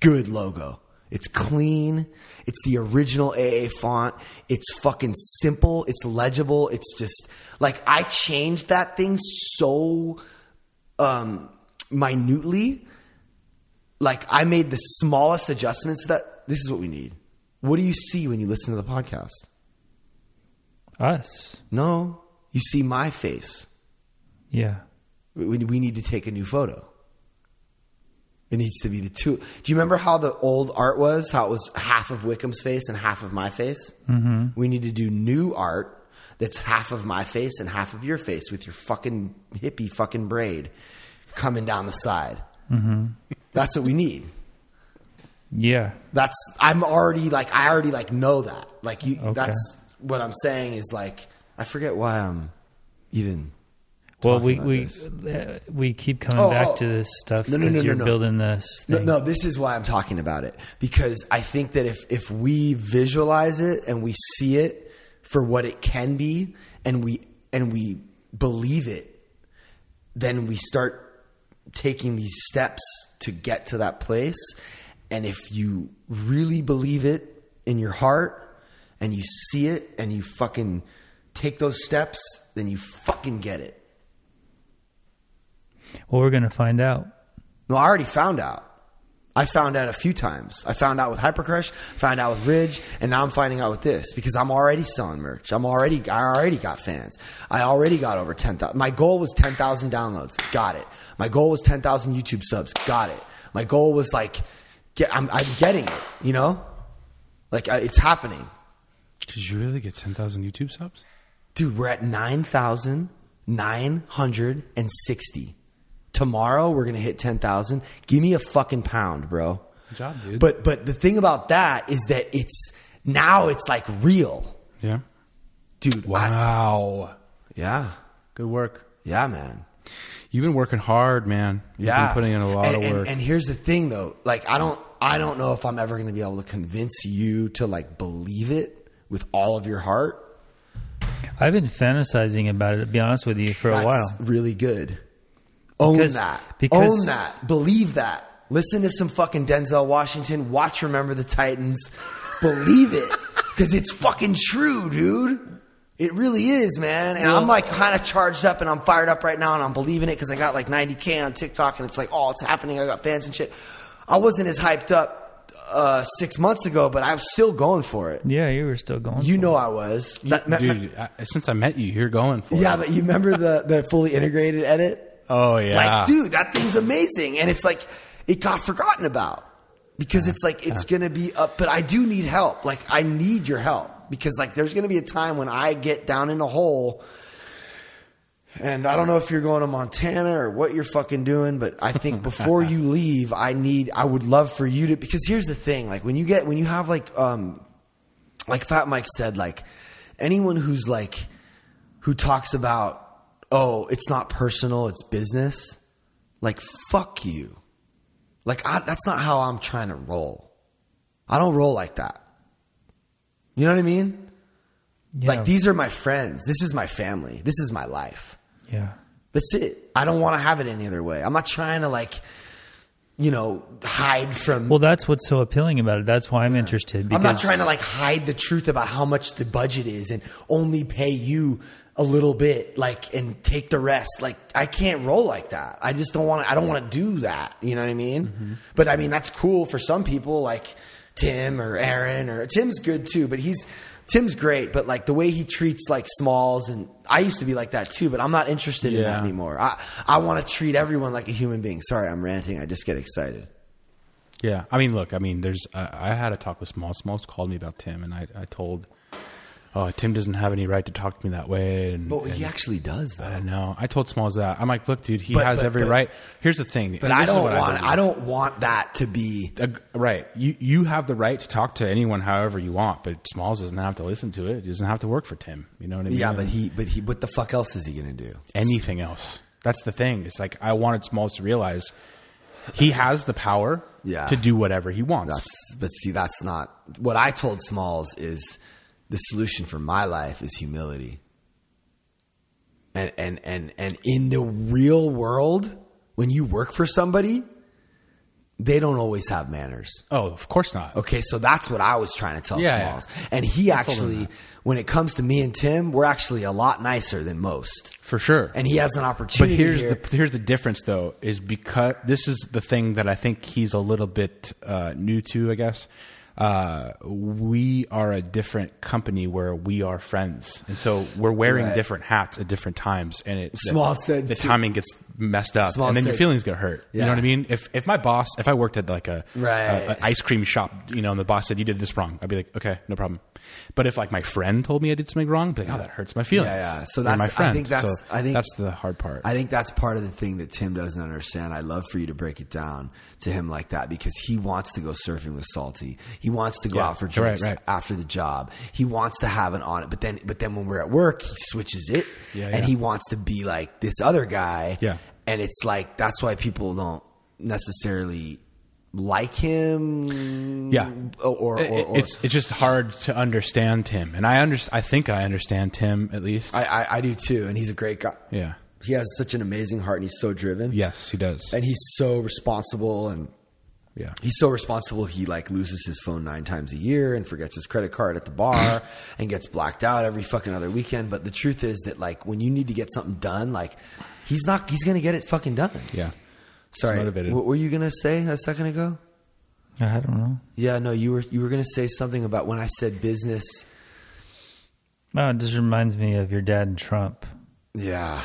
S1: good logo. It's clean. It's the original AA font. It's fucking simple. It's legible. It's just like I changed that thing so um minutely like I made the smallest adjustments that this is what we need. What do you see when you listen to the podcast?
S3: Us.
S1: No, you see my face.
S3: Yeah.
S1: We, we need to take a new photo. It needs to be the two. Do you remember how the old art was? How it was half of Wickham's face and half of my face? Mm-hmm. We need to do new art that's half of my face and half of your face with your fucking hippie fucking braid coming down the side. Mm-hmm. That's what we need.
S3: Yeah.
S1: That's I'm already like I already like know that. Like you
S3: Okay.
S1: that's what I'm saying is like I forget why I'm even
S3: Well, we we uh, we keep coming
S1: Oh,
S3: back
S1: oh.
S3: to this stuff
S1: No,
S3: because
S1: no, no, no,
S3: you're
S1: no.
S3: building this.
S1: No, no, this is why I'm talking about it because I think that if if we visualize it and we see it for what it can be and we and we believe it, then we start taking these steps to get to that place. And if you really believe it in your heart and you see it and you fucking take those steps, then you fucking get it.
S3: Well, we're gonna find out.
S1: No, I already found out. I found out a few times. I found out with Hypercrush, found out with Ridge, and now I'm finding out with this because I'm already selling merch. I'm already, I already got fans. I already got over 10,000. My goal was 10,000 downloads. Got it. My goal was 10,000 YouTube subs. Got it. My goal was like, get, I'm, I'm getting it, you know? Like, I, it's happening.
S2: Did you really get 10,000 YouTube subs?
S1: Dude, we're at 9,960. Tomorrow we're going to hit 10,000. Give me a fucking pound, bro.
S2: Good job, dude.
S1: But but the thing about that is that it's now it's like real.
S2: Yeah.
S1: Dude, I-
S2: Wow.
S1: yeah.
S2: Good work.
S1: Yeah, man.
S2: You've been working hard, man. You've
S1: Yeah,
S2: been putting in a lot
S1: and,
S2: of work.
S1: And, here's the thing, though. Like, I don't, I don't know if I'm ever going to be able to convince you to like believe it with all of your heart.
S3: I've been fantasizing about it. To be honest with you, for a while.
S1: really good. Own
S3: Because-
S1: that.
S3: because-
S1: Own that. Believe that. Listen to some fucking Denzel Washington. Watch Remember the Titans. Believe it. Because it's fucking true, dude. It really is, man. And I'm like kind of charged up and I'm fired up right now and I'm believing it because I got like 90K on TikTok and it's like, oh, it's happening. I got fans and shit. I wasn't as hyped up uh, six months ago, but I was still going for it.
S3: Yeah, you were still going.
S1: You know
S3: it.
S1: I was.
S2: You-
S1: That-
S2: dude, I, since I met you, you're going for
S1: yeah,
S2: it.
S1: Yeah, but you remember the, the fully integrated edit?
S2: Oh yeah,
S1: Like, dude, that thing's amazing. And it's like, it got forgotten about because it's like, it's going to be up, but I do need help. Like, I need your help because, like, there's going to be a time when I get down in a hole. And I don't know if you're going to Montana or what you're fucking doing, but I think before you leave, I need, I would love for you to, because here's the thing, like when you get, when you have like, um, like Fat Mike said, like anyone who's like, who talks about, oh, it's not personal, it's business, like fuck you. Like I, that's not how I'm trying to roll. I don't roll like that. You know what I mean?
S3: Yeah.
S1: Like these are my friends. This is my family. This is my life.
S3: Yeah.
S1: That's it. I don't want to have it any other way. I'm not trying to like, you know, hide from.
S3: Well, that's what's so appealing about it. That's why I'm interested. Because
S1: I'm not trying to like hide the truth about how much the budget is and only pay you a little bit, like, and take the rest. Like, I can't roll like that. I just don't want to. I don't want to do that. You know what I mean?
S3: Mm-hmm.
S1: But I mean, that's cool for some people, like Tim or Aaron or Tim's good too. But he's Tim's great. But like the way he treats like Smalls and I used to be like that too. But I'm not interested in that anymore. I I want to treat everyone like a human being. Sorry, I'm ranting. I just get excited.
S2: Yeah, I mean, look, I mean, there's. Uh, I had a talk with smalls Smalls called me about Tim, and I, I told, oh, Tim doesn't have any right to talk to me that way. And,
S1: But
S2: and
S1: he actually does though.
S2: I know. I told Smalls that. I'm like, look, dude, he
S1: But-
S2: has
S1: but-
S2: every
S1: but-
S2: right. Here's the thing.
S1: But I don't want.
S2: believe.
S1: I don't want that to be.
S2: Uh, right. You you have the right to talk to anyone however you want, but Smalls doesn't have to listen to it. He doesn't have to work for Tim. You know what I mean?
S1: Yeah, but he. But he. What the fuck else is he gonna do?
S2: anything else. That's the thing. It's like I wanted Smalls to realize he has the power
S1: Yeah.
S2: to do whatever he wants.
S1: That's. But see, that's not what I told Smalls. Is the solution for my life is humility. And and and and in the real world, when you work for somebody, they don't always have manners.
S2: oh, of course not.
S1: Okay, so that's what I was trying to tell
S2: Yeah, yeah.
S1: Smalls. And he actually, when it comes to me and Tim, we're actually a lot nicer than most.
S2: For sure.
S1: And he has an opportunity.
S2: But here's
S1: here.
S2: the here's the difference though is because this is the thing that I think he's a little bit uh, new to. I guess uh, we are a different company where we are friends, and so we're wearing
S1: Right.
S2: different hats at different times, and it
S1: Small
S2: the,
S1: said
S2: the
S1: too-
S2: timing gets messed up,
S1: Small
S2: and then your feelings get hurt. You know what I mean? If if my boss, if I worked at like a,
S1: Right.
S2: a- a ice cream shop, you know, and the boss said you did this wrong, I'd be like, okay, no problem. But if like my friend told me I did something wrong, I'd be like, oh, that hurts my feelings.
S1: Yeah, yeah. So
S2: They're
S1: that's-
S2: my
S1: I
S2: friend.
S1: think that's-
S2: So
S1: I think-
S2: that's the hard part.
S1: I think that's part of the thing that Tim doesn't understand. I love for you to break it down to him like that because he wants to go surfing with Salty. He wants to go
S2: Yeah,
S1: out for drinks
S2: right.
S1: after the job. He wants to have it on it. But then, but then when we're at work, he switches it,
S2: Yeah,
S1: and
S2: yeah.
S1: he wants to be like this other guy.
S2: Yeah.
S1: and it's like that's why people don't necessarily like him.
S2: Yeah.
S1: or, or, or,
S2: it's it's just hard to understand Tim, and I under, I think I understand Tim at least.
S1: I, I, I do too, and he's a great guy.
S2: yeah.
S1: He has such an amazing heart, and he's so driven.
S2: Yes, he does.
S1: and he's so responsible and
S2: yeah.
S1: he's so responsible he like loses his phone nine times a year and forgets his credit card at the bar and gets blacked out every fucking other weekend but the truth is that like when you need to get something done like he's not he's gonna get it fucking done
S2: Yeah.
S1: Sorry
S2: motivated.
S1: what were you gonna say a second ago
S3: I don't know.
S1: yeah no you were you were gonna say something about when i said business
S3: Oh, it just reminds me of your dad and Trump.
S1: yeah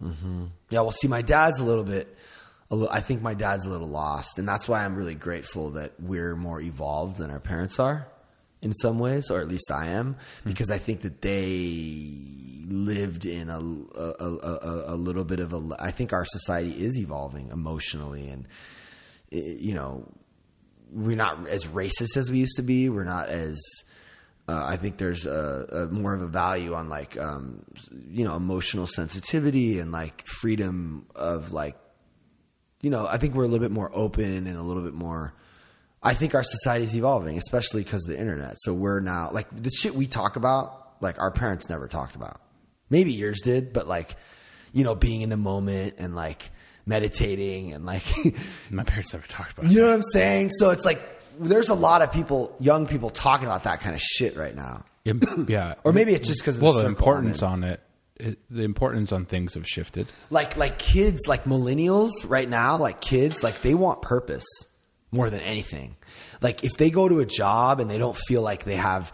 S1: hmm yeah well see my dad's a little bit a li- I think my dad's a little lost, and that's why I'm really grateful that we're more evolved than our parents are in some ways, or at least I am, because I think that they lived in a, a, a, a, little bit of a. I think our society is evolving emotionally, and you know, we're not as racist as we used to be. We're not as Uh, I think there's a, a more of a value on like um, you know emotional sensitivity and like freedom of like you know I think we're a little bit more open and a little bit more. I think our society's evolving, especially because of the internet. So we're now like the shit we talk about, like our parents never talked about. Maybe yours did, but like you know being in the moment and like meditating and like
S2: My parents never talked about
S1: You know what I'm saying? So it's like there's a lot of people, young people, talking about that kind of shit right now.
S2: Yeah.
S1: Or maybe it's just because
S2: well, the importance on it, it, the importance on things have shifted.
S1: like like kids, like millennials right now, like kids, like they want purpose more than anything. Like if they go to a job and they don't feel like they have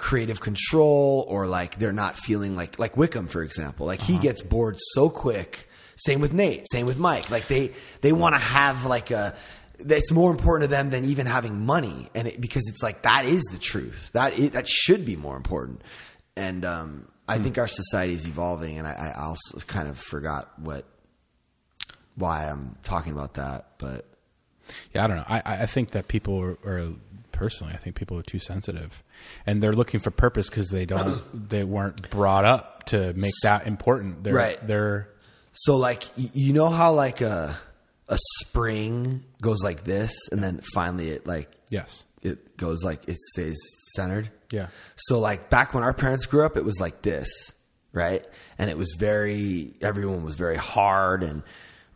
S1: creative control or like they're not feeling like like Wickham for example, like he gets bored so quick. Same with Nate, same with Mike. Like they they want to have like a it's more important to them than even having money and it, because it's like that is the truth. That that should be more important. And um I think our society is evolving and I, I also kind of forgot what why I'm talking about that, but
S2: Yeah, I don't know. I, I think that people are, are personally, I think people are too sensitive, and they're looking for purpose because they don't, they weren't brought up to make that important. They're,
S1: Right.
S2: They're
S1: so like you know how like a a spring goes like this and then finally it like
S2: yes,
S1: it goes like it stays centered.
S2: Yeah.
S1: So like back when our parents grew up, it was like this, right? And it was very everyone was very hard and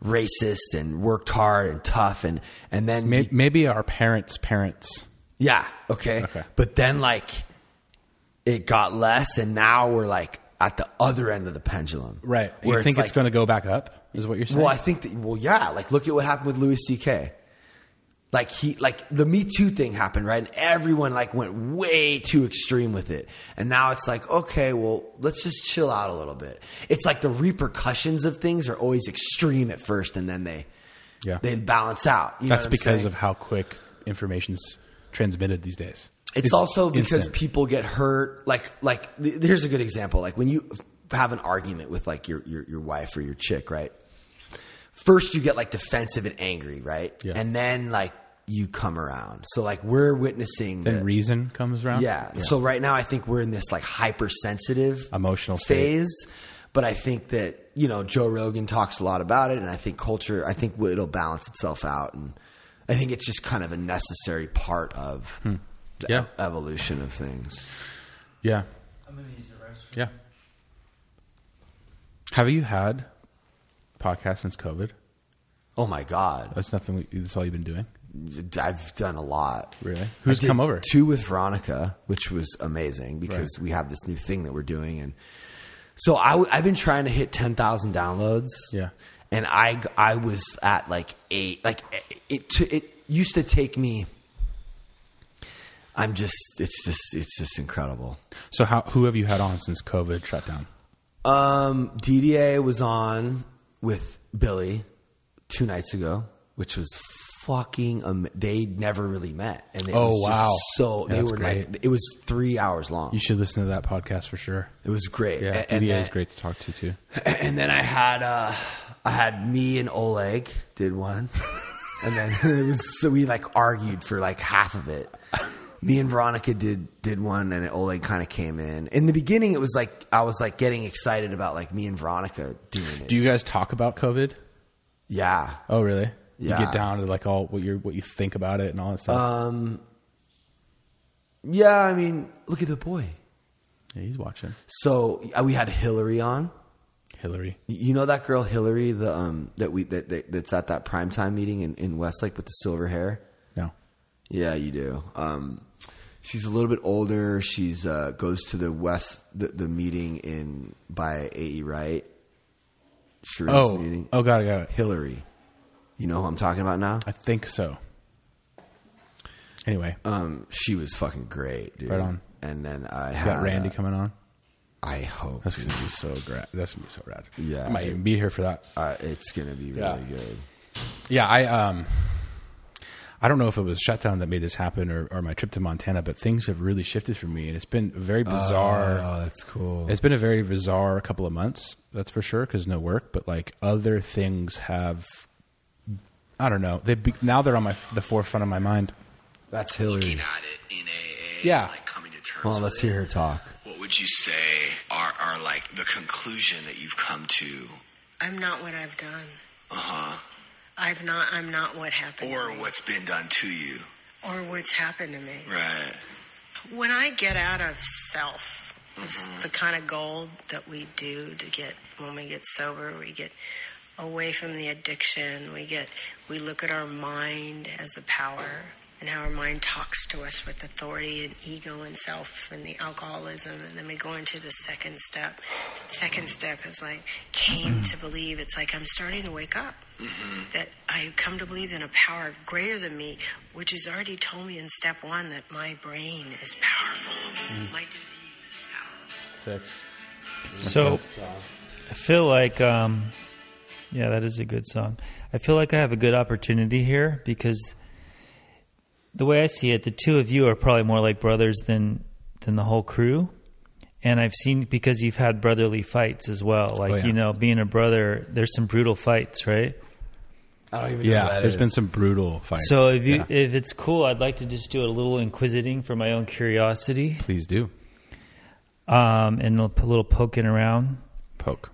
S1: racist and worked hard and tough and and then
S2: maybe, maybe our parents' parents.
S1: Yeah. Okay.
S2: Okay.
S1: But then like it got less, and now we're like at the other end of the pendulum.
S2: Right.
S1: Where
S2: you think it's,
S1: like-
S2: going to go back up? Is what you're saying?
S1: Well, I think that. Well, yeah. Like look at what happened with Louis C.K. Like he, like the Me Too thing happened, right? And everyone like went way too extreme with it, and now it's like, okay, well, let's just chill out a little bit. It's like the repercussions of things are always extreme at first, and then they,
S2: Yeah.
S1: they balance out. You
S2: That's because
S1: saying?
S2: of how quick information's transmitted these days.
S1: It's, also because
S2: instant.
S1: people get hurt. Like, like th- here's a good example. Like when you have an argument with like your, your your wife or your chick, right? First, you get like defensive and angry, right?
S2: Yeah.
S1: And then like you come around. So like we're witnessing
S2: then
S1: the-
S2: reason comes around.
S1: yeah. So right now, I think we're in this like hypersensitive
S2: Emotional state.
S1: phase. But I think that you know Joe Rogan talks a lot about it, and I think culture. I think it'll balance itself out, and I think it's just kind of a necessary part of the
S2: Hmm. Yeah.
S1: e- evolution of things.
S2: yeah,
S3: I'm gonna use the restroom.
S2: yeah. Have you had podcast since COVID?
S1: Oh my god,
S2: That's nothing. That's all you've been doing.
S1: I've done a lot.
S2: Really? Who's come over?
S1: Two with Veronica, which was amazing because we have this new thing that we're doing, and so I w- I've been trying to hit ten thousand downloads.
S2: Yeah.
S1: And I I was at like eight. Like it it, it used to take me. I'm just it's just it's just incredible.
S2: So how who have you had on since COVID shut down?
S1: Um, DDA was on with Billy two nights ago, which was fucking. Am- they never really met, and it
S2: Oh,
S1: was just
S2: wow.
S1: So
S2: Yeah,
S1: they were
S2: great.
S1: like, it was three hours long.
S2: You should listen to that podcast for sure.
S1: it was great.
S2: Yeah,
S1: and
S2: DDA is great to talk to too.
S1: And then I had uh, I had me and Oleg did one, and then it was so we like argued for like half of it. Me and Veronica did did one, and Oleg kind of came in. In the beginning, it was like I was like getting excited about like me and Veronica doing it.
S2: Do you guys talk about COVID?
S1: yeah,
S2: Oh, really? You get down to like all what you what you think about it and all that stuff.
S1: um, yeah. I mean, look at the boy.
S2: yeah, he's watching.
S1: So uh, we had Hillary on.
S2: Hillary.
S1: You know that girl Hillary, the um that we that, that that's at that primetime meeting in, in Westlake with the silver hair.
S2: No.
S1: Yeah, you do. Um, she's a little bit older. She's uh, goes to the west the, the meeting in by AE Wright. Shireen's
S2: Oh.
S1: meeting.
S2: Oh, got it. Got it.
S1: Hillary. You know who I'm talking about now?
S2: I think so. Anyway,
S1: Um, she was fucking great, dude.
S2: Right on.
S1: And then I
S2: got
S1: had
S2: Randy
S1: uh,
S2: coming on.
S1: I hope
S2: That's gonna be so great. That's gonna be so rad.
S1: Yeah.
S2: I might even be here for that.
S1: uh, it's gonna be really
S2: Yeah.
S1: good.
S2: Yeah, I um, I don't know if it was shutdown that made this happen or, or my trip to Montana, but things have really shifted for me, and it's been very bizarre.
S1: Oh, that's cool.
S2: It's been a very bizarre couple of months, that's for sure, because no work. But like other things have, I don't know. They be, now they're on my the forefront of my mind.
S1: That's Hillary.
S5: Looking at it in AA,
S2: Yeah.
S5: like coming to terms
S1: Well, let's hear her talk.
S5: What would you say are, are like the conclusion that you've come to?
S7: I'm not what I've done.
S5: Uh huh.
S7: I've not. I'm not what happened.
S5: Or what's been done to you.
S7: or what's happened to me.
S5: Right.
S7: When I get out of self, it's the kind of goal that we do to get when we get sober. We get away from the addiction. We get we look at our mind as a power and how our mind talks to us with authority and ego and self and the alcoholism and then we go into the second step. Second step is like came to believe. It's like I'm starting to wake up that I come to believe in a power greater than me, which has already told me in step one that my brain is powerful. My disease is powerful.
S3: So I feel like, um, yeah, that is a good song. I feel like I have a good opportunity here because the way I see it, the two of you are probably more like brothers than than the whole crew. And I've seen because you've had brotherly fights as well. Like
S2: Oh, yeah.
S3: you know, being a brother, there's some brutal fights, right?
S1: I don't even
S2: Yeah, there's been some brutal fights.
S3: So if you
S2: Yeah.
S3: if it's cool, I'd like to just do a little inquisiting for my own curiosity,
S2: please do
S3: um, and a little poking around.
S2: poke.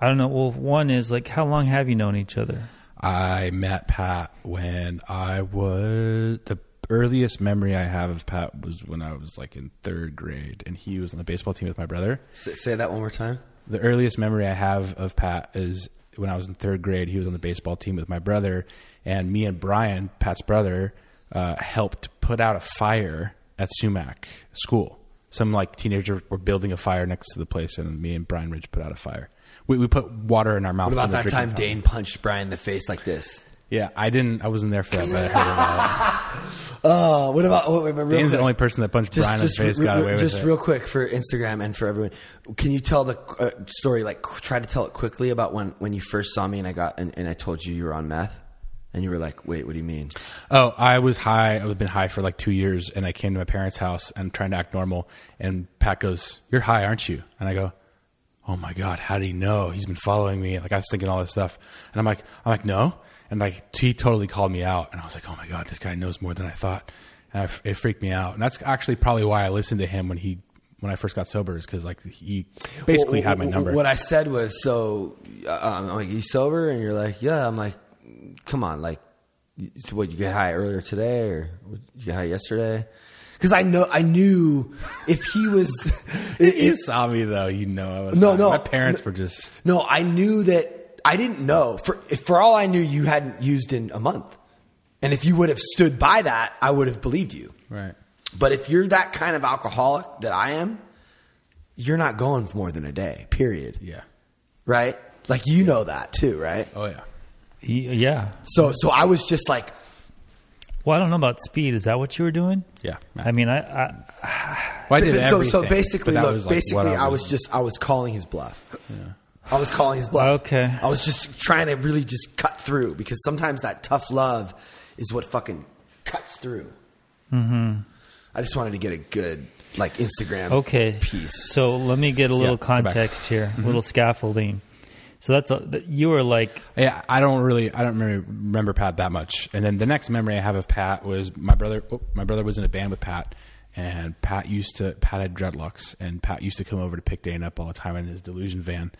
S3: I don't know. Well, one is like, how long have you known each other?
S2: I met Pat when I was the earliest memory I have of Pat was when I was like in third grade, and he was on the baseball team with my brother.
S1: S- say that one more time.
S2: The earliest memory I have of Pat is when I was in third grade. He was on the baseball team with my brother, and me and Brian, Pat's brother, uh, helped put out a fire at Sumac School. Some like teenager were building a fire next to the place, and me and Brian Ridge put out a fire. We, we put water in our mouth.
S1: What about that time. Dane punched Brian in the face like this?
S2: Yeah, I didn't. I wasn't there for that, but I heard about it.
S1: Oh, what about wait, wait, wait, real
S2: Dane's the only person that punched Brian in the face
S1: re-
S2: got away with it.
S1: just real quick for Instagram and for everyone. Can you tell the uh, story? Like, try to tell it quickly about when when you first saw me and I got and, and I told you you were on meth, and you were like, "Wait, what do you mean?"
S2: Oh, I was high. I've been high for like two years, and I came to my parents' house and trying to act normal. And Pat goes, "You're high, aren't you?" And I go, "Oh my god, how did he know? He's been following me." Like I was thinking all this stuff, and I'm like, "I'm like, no." And like he totally called me out, and I was like, "Oh my god, this guy knows more than I thought." And I, it freaked me out, and that's actually probably why I listened to him when he when I first got sober, is because like he basically
S1: Well,
S2: had my number.
S1: What I said was, so uh, I'm like, "You sober?" And you're like, "Yeah." I'm like, "Come on, like, so what? You get high earlier today, or you get high yesterday?" Because I know, I knew if he was, if, you
S2: saw me though, you know I was
S1: No, no.
S2: My parents were just
S1: No, I knew that I didn't know. For if for all I knew, you hadn't used in a month, and if you would have stood by that, I would have believed you.
S2: right.
S1: But if you're that kind of alcoholic that I am, you're not going for more than a day. Period.
S2: Yeah.
S1: Right? Like you know that too, right?
S2: Oh yeah.
S3: Yeah.
S1: So so I was just like,
S3: Well, I don't know about speed. Is that what you were doing?
S2: Yeah.
S3: I mean, I, I
S2: Well, I did
S1: so
S2: everything.
S1: so basically, look,
S2: was, like,
S1: basically,
S2: what
S1: I was just I was calling his bluff. Yeah. I was calling his bluff.
S3: Okay.
S1: I was just trying to really just cut through because sometimes that tough love is what fucking cuts through. Mm-hmm. I just wanted to get a good like Instagram
S3: okay.
S1: piece.
S3: So let me get a little
S2: go back.
S3: context here, a little scaffolding. So that's a, you were like,
S2: Yeah, I don't really, I don't remember, remember Pat that much. And then the next memory I have of Pat was my brother. Oh, my brother was in a band with Pat, and Pat used to Pat had dreadlocks, and Pat used to come over to pick Dane up all the time in his delusion van.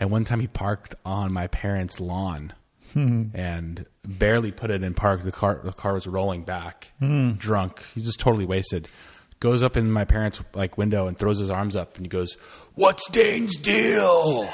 S2: And one time he parked on my parents' lawn. Hmm. And barely put it in park. The car, the car was rolling back, hmm. drunk. He's just totally wasted. Goes up in my parents' like window and throws his arms up, and he goes, "What's Dane's deal?"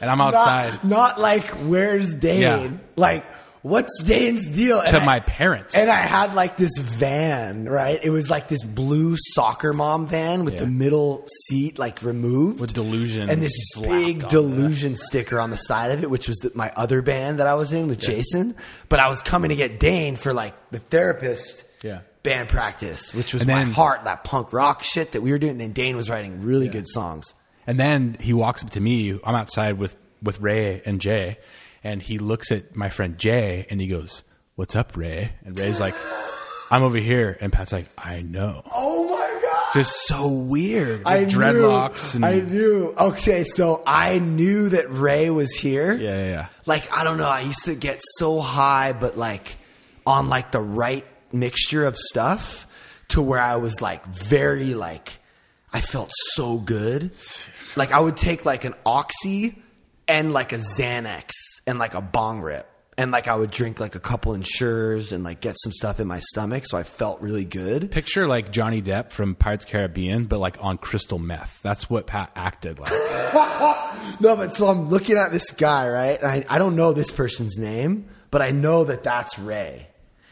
S2: And I'm outside.
S1: Not, not like where's Dane?
S2: Yeah.
S1: Like what's Dane's deal?
S2: to
S1: And I-
S2: my parents.
S1: And I had like this van, right? It was like this blue soccer mom van with
S2: Yeah.
S1: the middle seat like removed.
S2: With Delusion
S1: And this big
S2: on
S1: delusion sticker on the side of it, which was the, my other band that I was in with Jason. But I was coming to get Dane for like the therapist
S2: Yeah.
S1: band practice, which was
S2: And
S1: my heart, that punk rock shit that we were doing. And then Dane was writing really good songs.
S2: And then he walks up to me. I'm outside with, with Ray and Jay, and he looks at my friend Jay and he goes, What's up, Ray? And Ray's like, I'm over here. And Pat's like, I know.
S1: Oh my God.
S2: It's just so weird.
S1: I
S2: dreadlocks
S1: knew,
S2: and
S1: I knew. Okay, so I knew that Ray was here.
S2: Yeah, yeah, yeah.
S1: Like I don't know. I used to get so high, but like on like the right mixture of stuff to where I was like very like I felt so good. Like I would take like an oxy and like a Xanax and like a bong rip. And like I would drink like a couple Ensures and like get some stuff in my stomach, so I felt really good.
S2: Picture like Johnny Depp from Pirates Caribbean, but like on crystal meth. That's what Pat acted like.
S1: No, but so I'm looking at this guy, right? And I, I don't know this person's name, but I know that that's Ray.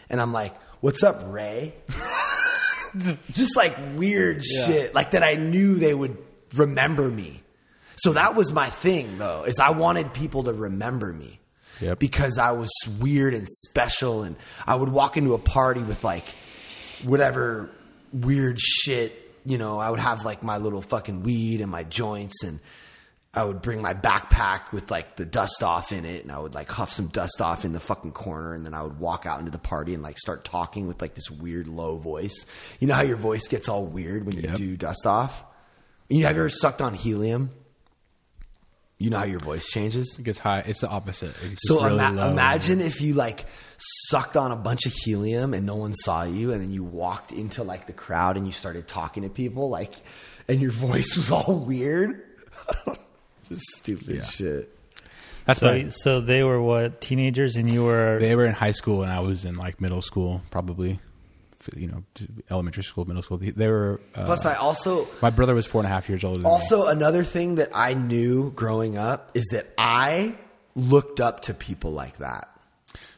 S1: And I'm like, what's up, Ray? Just like weird shit, like that I knew they would remember me. So that was my thing, though, is I wanted people to remember me.
S2: Yep.
S1: Because I was weird and special, and I would walk into a party with like whatever weird shit. You know, I would have like my little fucking weed and my joints, and I would bring my backpack with like the dust off in it, and I would like huff some dust off in the fucking corner, and then I would walk out into the party and like start talking with like this weird low voice. You know how your voice gets all weird when you
S2: Yep.
S1: do dust off? You have you ever sucked on helium? You know how your voice changes?
S2: It gets high. It's the opposite. It's
S1: So
S2: really
S1: ima- imagine if you like sucked on a bunch of helium and no one saw you, and then you walked into like the crowd and you started talking to people, like, and your voice was all weird. Just stupid
S2: Yeah.
S1: shit.
S2: That's
S3: So,
S2: why
S3: so they were what teenagers, and you were
S2: they were in high school and I was in like middle school, probably. You know, elementary school, middle school. They were. Uh,
S1: Plus, I also
S2: my brother was four and a half years older than me.
S1: also another thing that I knew growing up is that I looked up to people like that.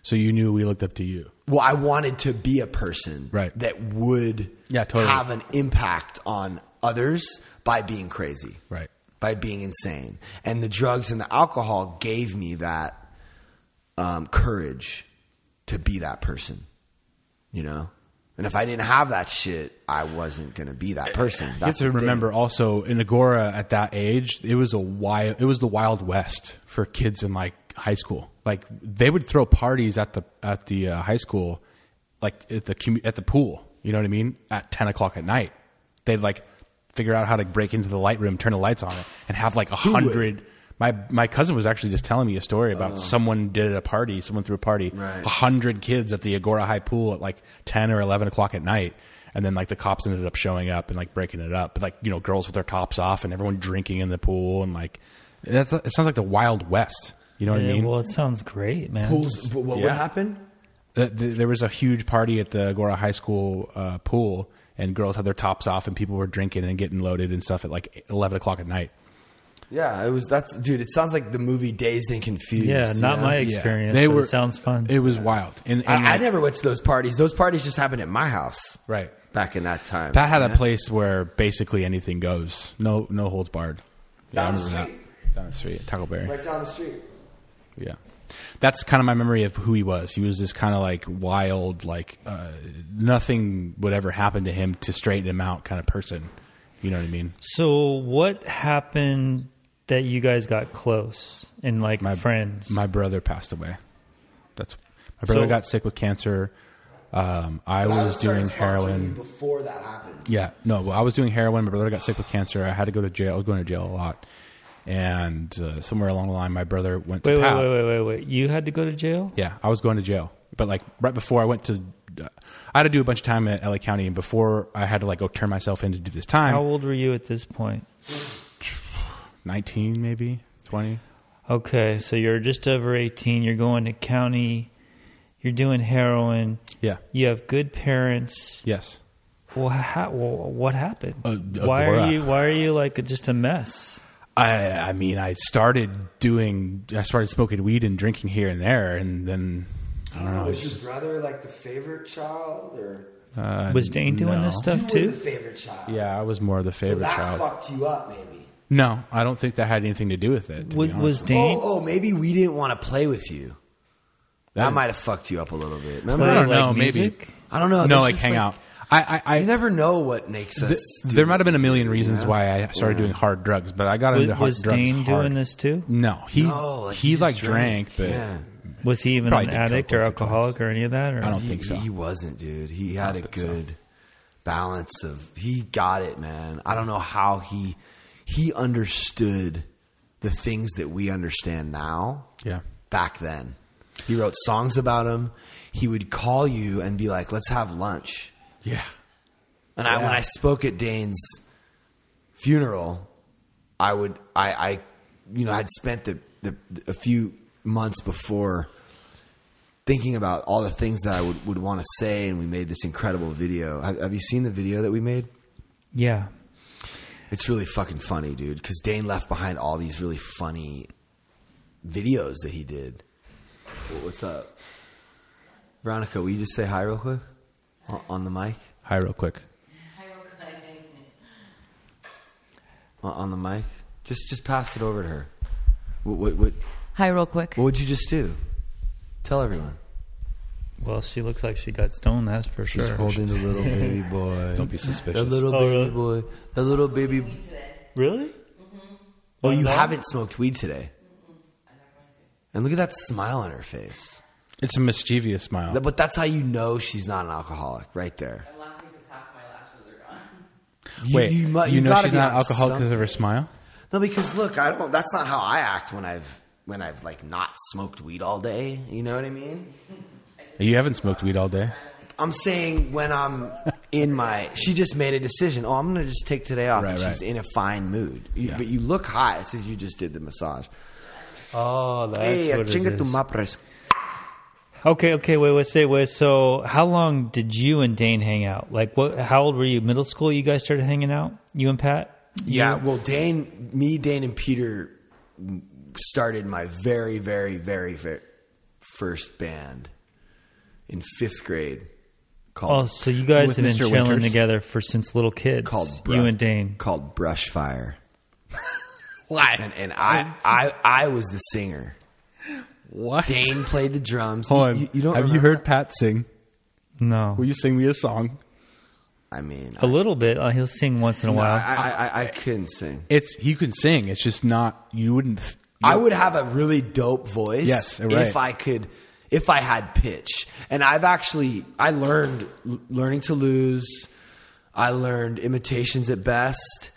S2: So you knew we looked up to you.
S1: Well, I wanted to be a person
S2: Right.
S1: that would
S2: Yeah, totally.
S1: have an impact on others by being crazy.
S2: Right.
S1: by being insane. And the drugs and the alcohol gave me that um, courage to be that person, you know? And if I didn't have that shit, I wasn't going to be that person.
S2: You have
S1: That's
S2: to
S1: the thing.
S2: remember also in Agoura at that age, it was a wild, it was the Wild West for kids in like high school. Like they would throw parties at the at the uh, high school, like at the commu- at the pool. You know what I mean? At ten o'clock at night, they'd like figure out how to break into the light room, turn the lights on, and have like a hundred. My my cousin was actually just telling me a story about someone did a party, someone threw a party, a
S1: Right.
S2: hundred kids at the Agoura High pool at like ten or eleven o'clock at night, and then like the cops ended up showing up and like breaking it up. But like you know, girls with their tops off and everyone drinking in the pool and like that's, it sounds like the Wild West. You know what I mean?
S3: well, it sounds great, man.
S1: Pools, but what would
S2: Yeah.
S1: happen?
S2: The- the- there was a huge party at the Agoura High School uh, pool, and girls had their tops off, and people were drinking and getting loaded and stuff at like eleven o'clock at night.
S1: Yeah, it was. That's dude. It sounds like the movie Dazed and Confused.
S3: Yeah,
S1: you
S3: not
S1: know?
S3: my
S2: Yeah.
S3: experience.
S2: They
S3: but
S2: were.
S3: It sounds fun.
S2: It was wild. And, and
S1: I, I never went to those parties. Those parties just happened at my house.
S2: right.
S1: Back in that time,
S2: Pat had a
S1: Yeah.
S2: place where basically anything goes. No, no holds barred. Yeah,
S1: Down
S2: I
S1: the street.
S2: that. Down the street, Taco Berry.
S1: right down the street.
S2: Yeah. That's kind of my memory of who he was. He was this kind of like wild, like uh, nothing would ever happen to him to straighten him out kind of person. You know what I mean?
S3: so, what happened that you guys got close and like
S2: My
S3: friends?
S2: My brother passed away. That's my brother
S3: So-
S2: got sick with cancer. Um, I
S1: But
S2: was doing heroin.
S1: before that happened.
S2: Yeah, no, well, I was doing heroin. My brother got sick with cancer. I had to go to jail. I was going to jail a lot. And uh, somewhere along the line, my brother went to
S3: wait, wait,
S2: Pat.
S3: wait, wait, wait, wait. You had to go to jail?
S2: Yeah, I was going to jail, but like right before I went to, I had to do a bunch of time at LA County, and before I had to like go turn myself in to do this time,
S3: How old were you at this point?
S2: Nineteen maybe twenty.
S3: Okay, so you're just over 18. You're going to county. You're doing heroin.
S2: Yeah.
S3: You have good parents.
S2: Yes.
S3: Well, how, well what happened?
S2: Uh,
S3: why are you Why are you like just a mess?
S2: I I mean I started doing I started smoking weed and drinking here and there, and then I don't know.
S1: Was
S2: it's
S1: your
S2: just,
S1: brother like the favorite child, or
S2: uh,
S3: Was Dane doing this
S2: no.
S3: stuff
S1: you were
S3: too?
S1: the favorite child?
S2: Yeah, I was more the
S1: so
S2: favorite
S1: that
S2: child.
S1: fucked you up, maybe.
S2: No, I don't think that had anything to do with it.
S3: Was,
S2: honest
S3: was. Dane
S1: Oh, oh, maybe we didn't want to play with you. That
S2: Yeah.
S1: might have fucked you up a little bit. Remember?
S2: I don't
S3: like
S2: know, maybe.
S1: I don't know.
S2: no, like
S1: just,
S2: hang out. I I, I
S1: You never know what makes us.
S2: Th- there might have been a million reasons
S1: yeah?
S2: why I started
S1: Yeah.
S2: doing hard drugs, but I got
S3: Was,
S2: into hard
S3: was
S2: drugs
S3: Dane
S2: hard.
S3: doing this too?
S2: No, he
S1: No, like,
S2: he,
S1: just
S2: like drank, but
S1: yeah.
S3: Was he even
S2: Probably
S3: an addict or
S2: once or twice.
S3: alcoholic or any of that? Or?
S2: I don't
S1: He-
S2: think so.
S1: He wasn't, dude. He had a
S2: don't so.
S1: good balance of. He got it, man. I don't know how he he understood the things that we understand now.
S2: yeah,
S1: back then. He wrote songs about him. He would call you and be like, "Let's have lunch."
S2: yeah,
S1: And I, when I spoke at Dane's funeral, I would I I you know I'd spent the, the a few months before thinking about all the things that I would, would want to say, and we made this incredible video. Have, have you seen the video that we made?
S3: Yeah.
S1: It's really fucking funny, dude. Because Dane left behind all these really funny videos that he did. Wh- What's up, Veronica? Will you just say hi real quick on, on the mic?
S2: Hi, real quick.
S1: On, on the mic. Just just pass it over to her. What what what,
S8: Hi, real quick.
S1: what would you just do? Tell everyone.
S3: Well, she looks like she got stoned. That's for
S1: She's
S3: sure.
S1: holding the little baby boy.
S2: Don't be
S1: suspicious.
S2: suspicious.
S1: little
S3: Oh,
S1: baby
S3: really?
S1: boy. The little baby.
S3: Really?
S1: Oh, you
S3: No?
S1: haven't smoked weed today. And look at that smile on her face.
S2: It's a mischievous smile.
S1: Th- But that's how you know she's not an alcoholic, right there.
S8: I'm laughing because half my lashes are gone.
S1: You,
S2: Wait,
S1: you,
S2: you,
S1: mu- you
S2: know
S1: gotta
S2: she's
S1: be
S2: not
S1: on
S2: alcoholic because of her smile?
S1: No, because look, I don't. That's not how I act when I've when I've like not smoked weed all day. You know what I mean?
S2: You haven't smoked weed all day.
S1: I'm saying when I'm in my. She just made a decision. Oh, I'm gonna just take today off.
S2: Right,
S1: and she's
S2: right.
S1: in a fine mood. You,
S2: Yeah.
S1: But you look high. It says you just did the massage.
S3: Oh, that's
S1: hey,
S3: what it
S1: chinga tu mapres.
S3: Okay, okay, wait, wait, say, wait. So, how long did you and Dane hang out? Like, what? How old were you? Middle school? You guys started hanging out? You and Pat?
S1: Yeah, well, Dane, me, Dane, and Peter started my very, very, very, very first band in fifth grade Called, Oh,
S3: so you guys have been
S2: Mr.
S3: chilling
S2: Winters?
S3: together for since little kids.
S1: called
S3: you and Dane.
S1: called Brush Fire,
S2: Why?
S1: and and I I I was the singer.
S2: What?
S1: Dane played the drums.
S2: Hold
S1: You-
S2: on.
S1: you, you don't
S2: Have you
S1: remember?
S2: heard Pat sing?
S3: No,
S2: Will you sing me a song?
S1: I mean,
S3: a little bit. Uh, he'll sing once in a
S1: I,
S3: while.
S1: I, I, I couldn't sing.
S2: It's you can sing. It's just not. You wouldn't. th-
S1: I would have a really dope voice
S2: Yes, right.
S1: if I could if I had pitch. And I've actually I learned l- learning to lose. I learned imitations at best,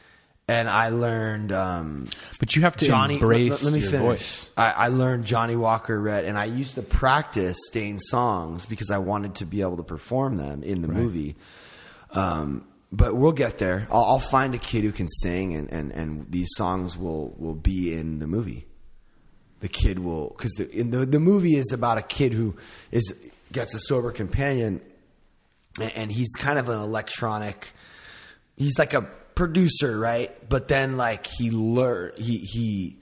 S1: and I learned um,
S2: But you have to
S1: Johnny.
S2: embrace
S1: let, let me
S2: your
S1: finish.
S2: voice.
S1: I, I learned Johnny Walker Red, and I used to practice Dane's songs because I wanted to be able to perform them in the movie. Um, but we'll get there. I'll, I'll find a kid who can sing, and, and, and these songs will, will be in the movie. The kid will because the, the the movie is about a kid who is gets a sober companion, and, and he's kind of an electronic. He's like a producer, right? But then like he learn he he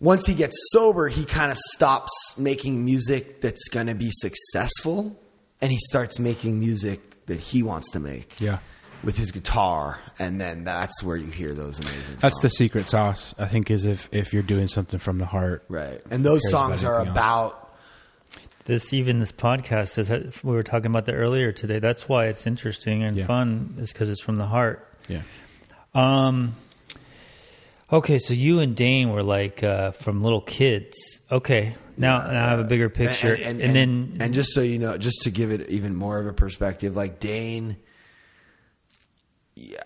S1: once he gets sober, he kind of stops making music that's going to be successful and he starts making music that he wants to make.
S2: Yeah.
S1: With his guitar, and then that's where you hear those amazing.
S2: That's the secret sauce. I think is if if you're doing something from the heart.
S1: right, and those
S2: cares about
S1: songs are
S2: anything else.
S1: about
S3: This even this podcast is we were talking about that earlier today. That's why it's interesting and
S2: Yeah.
S3: fun is because it's from the heart.
S2: Yeah.
S3: Um. Okay, so you and Dane were like uh, from little kids. Okay, now, now I have a bigger picture, and, then
S1: and just so you know, just to give it even more of a perspective, like Dane, yeah,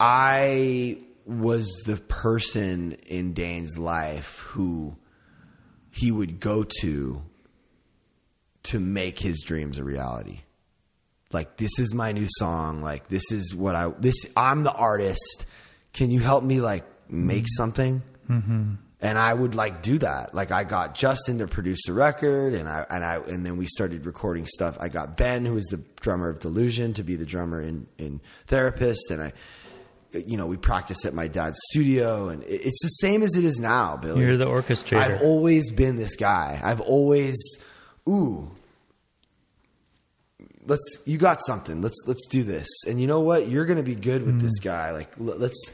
S1: I was the person in Dane's life who he would go to to make his dreams a reality. Like this is my new song. Like this is what I this I'm the artist. Can you help me like make something? Mm-hmm. And I would like do that. Like I got Justin to produce the record, and I and I and then we started recording stuff. I got Ben, who is the drummer of Delusion, to be the drummer in in Therapist, and I, you know, we practiced at my dad's studio, and it- it's the same as it is now, Billy.
S3: You're the orchestrator.
S1: I've always been this guy. I've always, ooh, let's. You got something. Let's let's do this. And you know what? You're going to be good with this mm. guy. Like let's.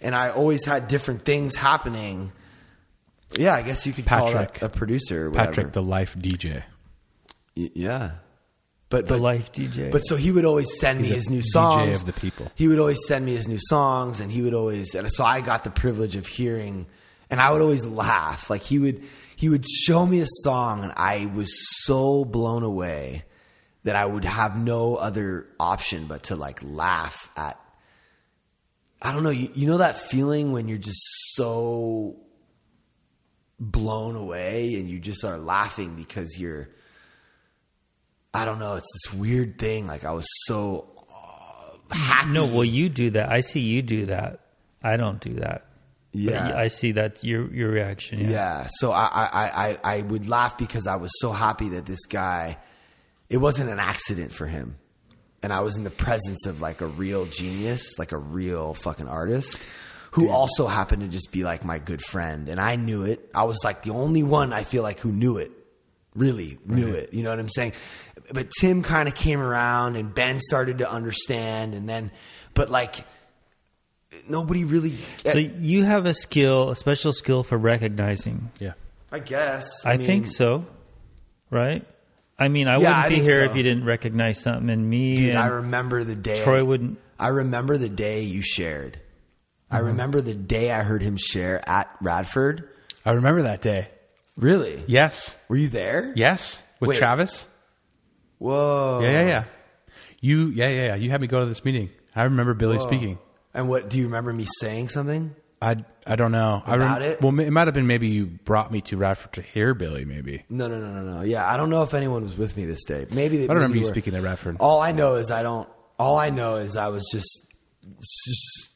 S1: And I always had different things happening. Yeah, I guess you could call
S2: Patrick.
S1: that a producer. Whatever.
S2: Patrick, the life DJ.
S1: Y- yeah. But,
S3: the
S1: but
S3: life DJ.
S1: but so he would always send
S2: He's
S1: me his new songs.
S2: DJ of the people.
S1: He would always send me his new songs, and he would always. And so I got the privilege of hearing, and I would always laugh. Like he would, he would show me a song, and I was so blown away that I would have no other option but to like laugh at. I don't know. You, you know that feeling when you're just so blown away, and you just are laughing because you're. I don't know. It's this weird thing. Like I was so uh, happy.
S3: no, well, you do that. I see you do that. I don't do that. But I see that your your reaction.
S1: Yeah.
S3: Yeah.
S1: So I, I, I, I would laugh because I was so happy that this guy, it wasn't an accident for him. And I was in the presence of like a real genius, like a real fucking artist who also happened to just be like my good friend. And I knew it. I was like the only one I feel like who knew it, really knew it. You know what I'm saying? But Tim kind of came around and Ben started to understand. And then, but like, nobody really,
S3: So you have a skill, a special skill for recognizing.
S2: Yeah.
S1: I guess.
S3: I,
S1: mean-
S3: think so. Right? I mean, I
S1: Yeah,
S3: wouldn't
S1: I
S3: be here
S1: so.
S3: if you didn't recognize something in me.
S1: Dude,
S3: and
S1: I remember the day.
S3: Troy wouldn't.
S1: I remember the day you shared. I
S3: Mm-hmm.
S1: remember the day I heard him share at Radford.
S2: I remember that day.
S1: Really?
S2: Yes.
S1: Were you there?
S2: Yes. With
S1: Wait.
S2: Travis.
S1: Whoa.
S2: Yeah, yeah, yeah. You, yeah, yeah, yeah. You had me go to this meeting. I remember Billy speaking.
S1: And what? Do you remember me saying something?
S2: I, I don't know. I
S1: About it?
S2: Well, it might have been maybe you brought me to Radford to hear Billy. Maybe
S1: No, no, no, no, no. Yeah, I don't know if anyone was with me this day. Maybe they,
S2: I don't remember you speaking at Radford.
S1: All I know is I don't. All I know is I was just, just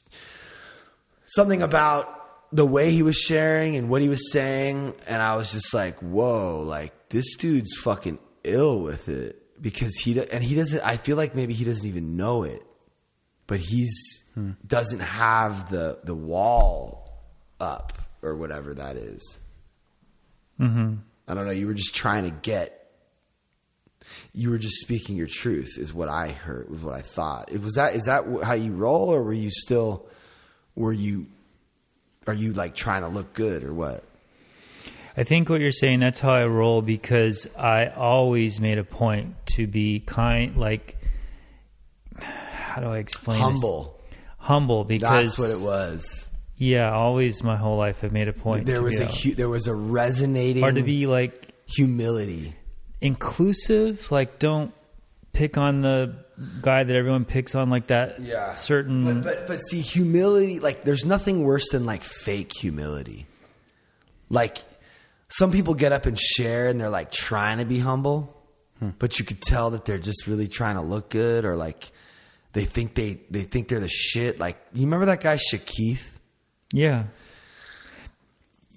S1: something about the way he was sharing and what he was saying, and I was just like, "Whoa!" Like this dude's fucking ill with it because he and he doesn't. I feel like maybe he doesn't even know it, but he's doesn't have the the wall up or whatever that is.
S3: Mm-hmm.
S1: I don't know. You were just trying to get. You were just speaking your truth, is what I heard. Was what I thought. It was that. Is that how you roll, or were you still? Were you? Are you like trying to look good, or what?
S3: I think what you're saying, that's how I roll because I always made a point to be kind, like, how do I explain this?
S1: Humble.
S3: Humble because
S1: That's what it was.
S3: Yeah, always my whole life I've made a point.
S1: There
S3: to
S1: was
S3: be
S1: a hu- there was a resonating
S3: or to be like
S1: humility.
S3: inclusive. Like, don't pick on the guy that everyone picks on, like that. Yeah. certain.
S1: But, but but see, humility like there's nothing worse than like fake humility. Like some people get up and share and they're like trying to be humble, hmm. but you could tell that they're just really trying to look good or like they think they they think they're the shit. Like you remember that guy Shakith?
S3: yeah,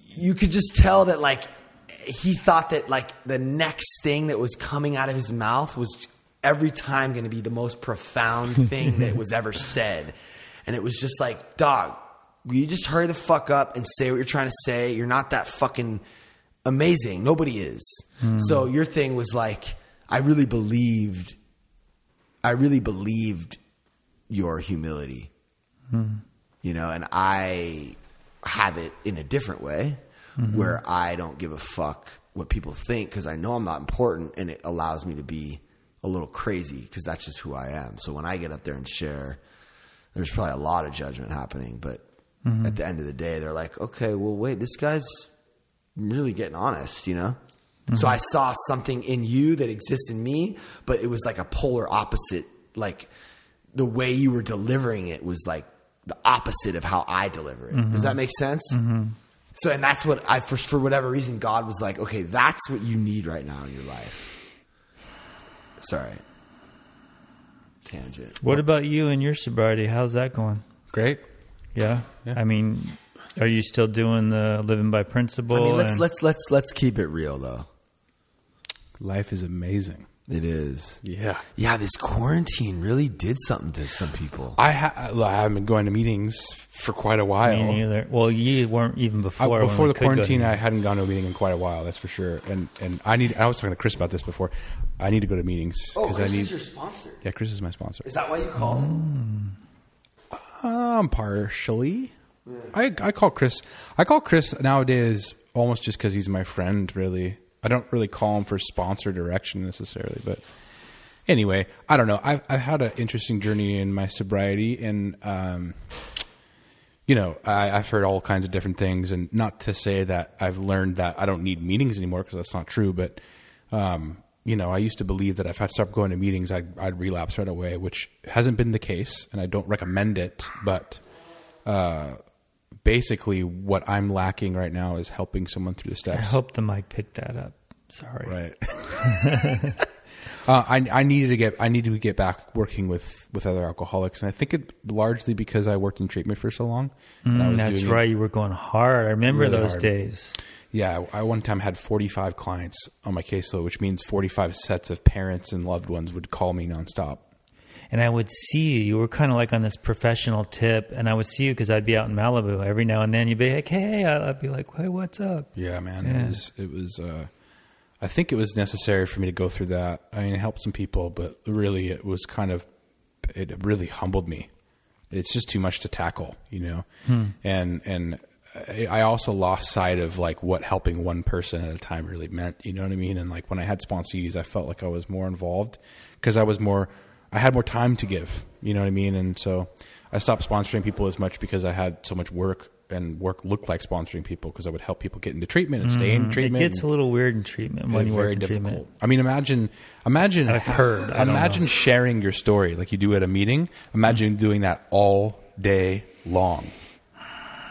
S1: you could just tell that like he thought that like the next thing that was coming out of his mouth was every time going to be the most profound thing that was ever said. And it was just like dog will you just hurry the fuck up and say what you're trying to say. You're not that fucking amazing. Nobody is. Hmm. So your thing was like i really believed i really believed your humility. Hmm. You know and i have it in a different way mm-hmm. where i don't give a fuck what people think because i know i'm not important and it allows me to be a little crazy because that's just who i am so when i get up there and share there's probably a lot of judgment happening but mm-hmm. at the end of the day they're like okay well wait this guy's really getting honest you know so mm-hmm. i saw something in you that exists in me but it was like a polar opposite like the way you were delivering it was like the opposite of how I deliver it. Does mm-hmm. that make sense? So, and that's what I, for, for whatever reason, God was like, okay, that's what you need right now in your life. Sorry. Tangent.
S3: What about you and your sobriety? How's that going?
S2: Great.
S3: Yeah,
S2: Yeah.
S3: I mean, are you still doing the living by principle?
S1: I mean, let's
S3: and-
S1: let's let's let's keep it real though.
S2: Life is amazing.
S1: It is.
S2: Yeah.
S1: Yeah, this quarantine really did something to some people.
S2: I, ha- I haven't been going to meetings for quite a while.
S3: Me neither. Well, you weren't even before. when
S2: before the
S3: could go to
S2: quarantine, I hadn't gone to a meeting in quite a while. That's for sure. And and I need. I was talking to Chris about this before. I need to go to meetings
S1: oh,
S2: because
S1: Chris
S2: I need.
S1: is your sponsor.
S2: yeah, Chris is my sponsor.
S1: Is that why you called him?
S2: Um, partially. I I call Chris. I call Chris nowadays almost just because he's my friend. Really, I don't really call them for sponsor direction necessarily. But anyway, I don't know. I've I've had an interesting journey in my sobriety, and um, you know, I, I've heard all kinds of different things, and not to say that I've learned that I don't need meetings anymore because that's not true. But um, you know, I used to believe that if I stopped going to meetings, I'd, I'd relapse right away, which hasn't been the case, and I don't recommend it. But uh, basically, what I'm lacking right now is helping someone through the steps.
S3: I hope the mic picked that up. Sorry.
S2: Right. Uh, I I needed to get I needed to get back working with with other alcoholics, and I think it largely because I worked in treatment for so long.
S3: Mm, that's
S2: doing it-
S3: right. You were going hard. I remember
S2: Really
S3: those
S2: hard.
S3: days.
S2: Yeah, I one time had 45 clients on my caseload, which means 45 sets of parents and loved ones would call me nonstop.
S3: And I would see you. You were kind of like on this professional tip, and I would see you because I'd be out in Malibu every now and then. You'd be like, "Hey," I'd be like, "Hey, what's up?"
S2: Yeah, man.
S3: Yeah.
S2: It was. It was. Uh, I think it was necessary for me to go through that. I mean, it helped some people, but really, it was kind of. It really humbled me. It's just too much to tackle, you know. And and I- I also lost sight of like what helping one person at a time really meant. You know what I mean? And like when I had sponsees, I felt like I was more involved because I was more. I had more time to give. You know what I mean? And so I stopped sponsoring people as much because I had so much work. And work looked like sponsoring people because I would help people get into treatment and stay in
S3: mm-hmm.
S2: treatment.
S3: It gets a little weird in treatment when you work in treatment.
S2: I mean, imagine, imagine.
S3: I've heard. I
S2: Imagine sharing your story like you do at a meeting. Imagine doing that all day long,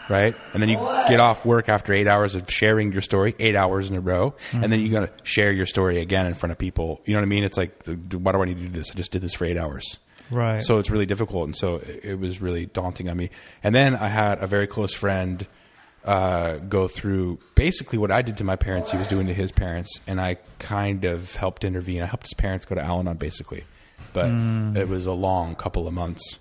S2: right? And then you get off work after eight hours of sharing your story, eight hours in a row, and then you got to share your story again in front of people. You know what I mean? It's like, why do I need to do this? I just did this for eight hours.
S3: Right.
S2: So it's really difficult, and so it, it was really daunting on me. And then I had a very close friend uh, go through basically what I did to my parents. He was doing to his parents, and I kind of helped intervene. I helped his parents go to Al-Anon, basically, but it was a long couple of months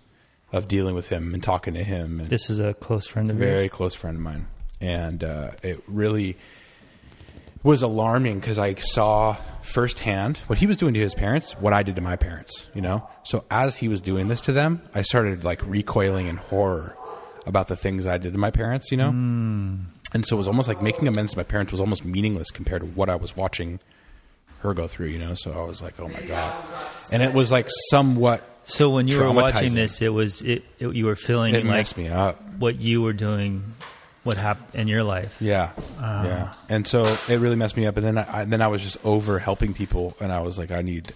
S2: of dealing with him and talking to him. And
S3: This is a close friend of mine.
S2: very
S3: yours.
S2: close friend of mine, and uh, it really was alarming because I saw firsthand what he was doing to his parents, what I did to my parents. You know, so as he was doing this to them, I started like recoiling in horror about the things I did to my parents. You know, and so it was almost like making amends to my parents was almost meaningless compared to what I was watching her go through. You know, so I was like, oh my god, and it was like somewhat.
S3: So when you were watching this, it was it, it you were feeling
S2: It
S3: like
S2: messed me up.
S3: what you were doing, what happened in your life.
S2: Yeah, yeah, and so it really messed me up. And then I, I then I was just over helping people, and I was like, I need. a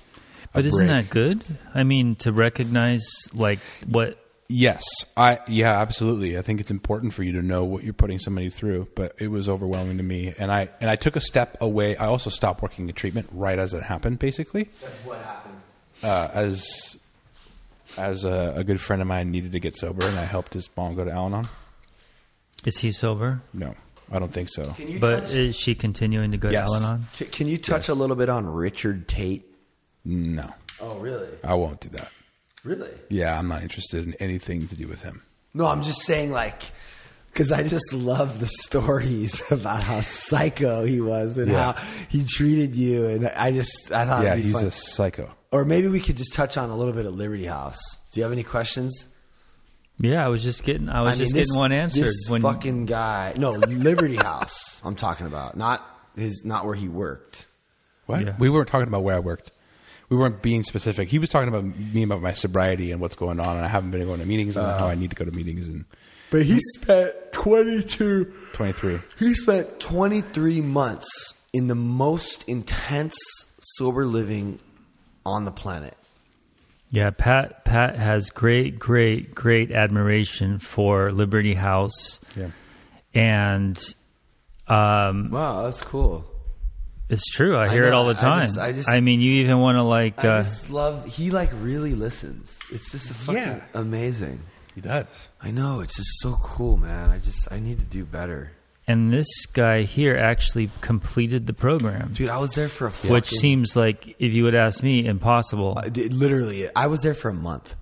S3: But isn't
S2: break.
S3: that good? I mean, to recognize like what
S2: Yes, I yeah, absolutely. I think it's important for you to know what you're putting somebody through, but it was overwhelming to me, and I and I took a step away. I also stopped working in treatment right as it happened, basically,
S1: That's what happened.
S2: uh, as as a, a good friend of mine needed to get sober, and I helped his mom go to Al-Anon.
S3: is he sober?
S2: No, I don't think so.
S1: Can you
S3: But
S1: touch,
S3: is she continuing to go
S2: Yes.
S3: to Al-Anon?
S1: can, can you touch
S2: Yes.
S1: a little bit on Richard Tate?
S2: No,
S1: Oh, really?
S2: I won't do that.
S1: Really?
S2: Yeah, I'm not interested in anything to do with him.
S1: No, I'm just saying, like, because I just love the stories about how psycho he was and
S2: Yeah.
S1: how he treated you, and I just I thought
S2: yeah,
S1: it'd be
S2: he's
S1: fun.
S2: a psycho.
S1: Or maybe we could just touch on a little bit of Liberty House. Do you have any questions?
S3: Yeah, I was just getting I was
S1: I mean,
S3: just
S1: this-
S3: getting one answered
S1: This
S3: when
S1: fucking guy, no Liberty House. I'm talking about not his, not where he worked.
S2: What?
S3: Yeah.
S2: We weren't talking about where I worked. We weren't being specific. He was talking about me about my sobriety and what's going on, and I haven't been going to meetings and how uh. I need to go to meetings And
S1: But he spent 22.
S2: 23.
S1: He spent 23 months in the most intense sober living on the planet.
S3: Yeah, Pat Pat has great, great, great admiration for Liberty House,
S2: Yeah.
S3: and um,
S1: Wow, that's cool.
S3: it's true. I hear
S1: know,
S3: it all the time. I,
S1: just- I just-
S3: mean, you even want to like.
S1: I
S3: Uh,
S1: just love. He like really listens. It's just a fucking
S2: Yeah.
S1: amazing.
S2: He does.
S1: I know. It's just so cool, man. I just I need to do better,
S3: and this guy here actually completed the program,
S1: dude. I was there for a fucking,
S3: which seems like, if you would ask me, impossible.
S1: I did- literally. I was there for a month.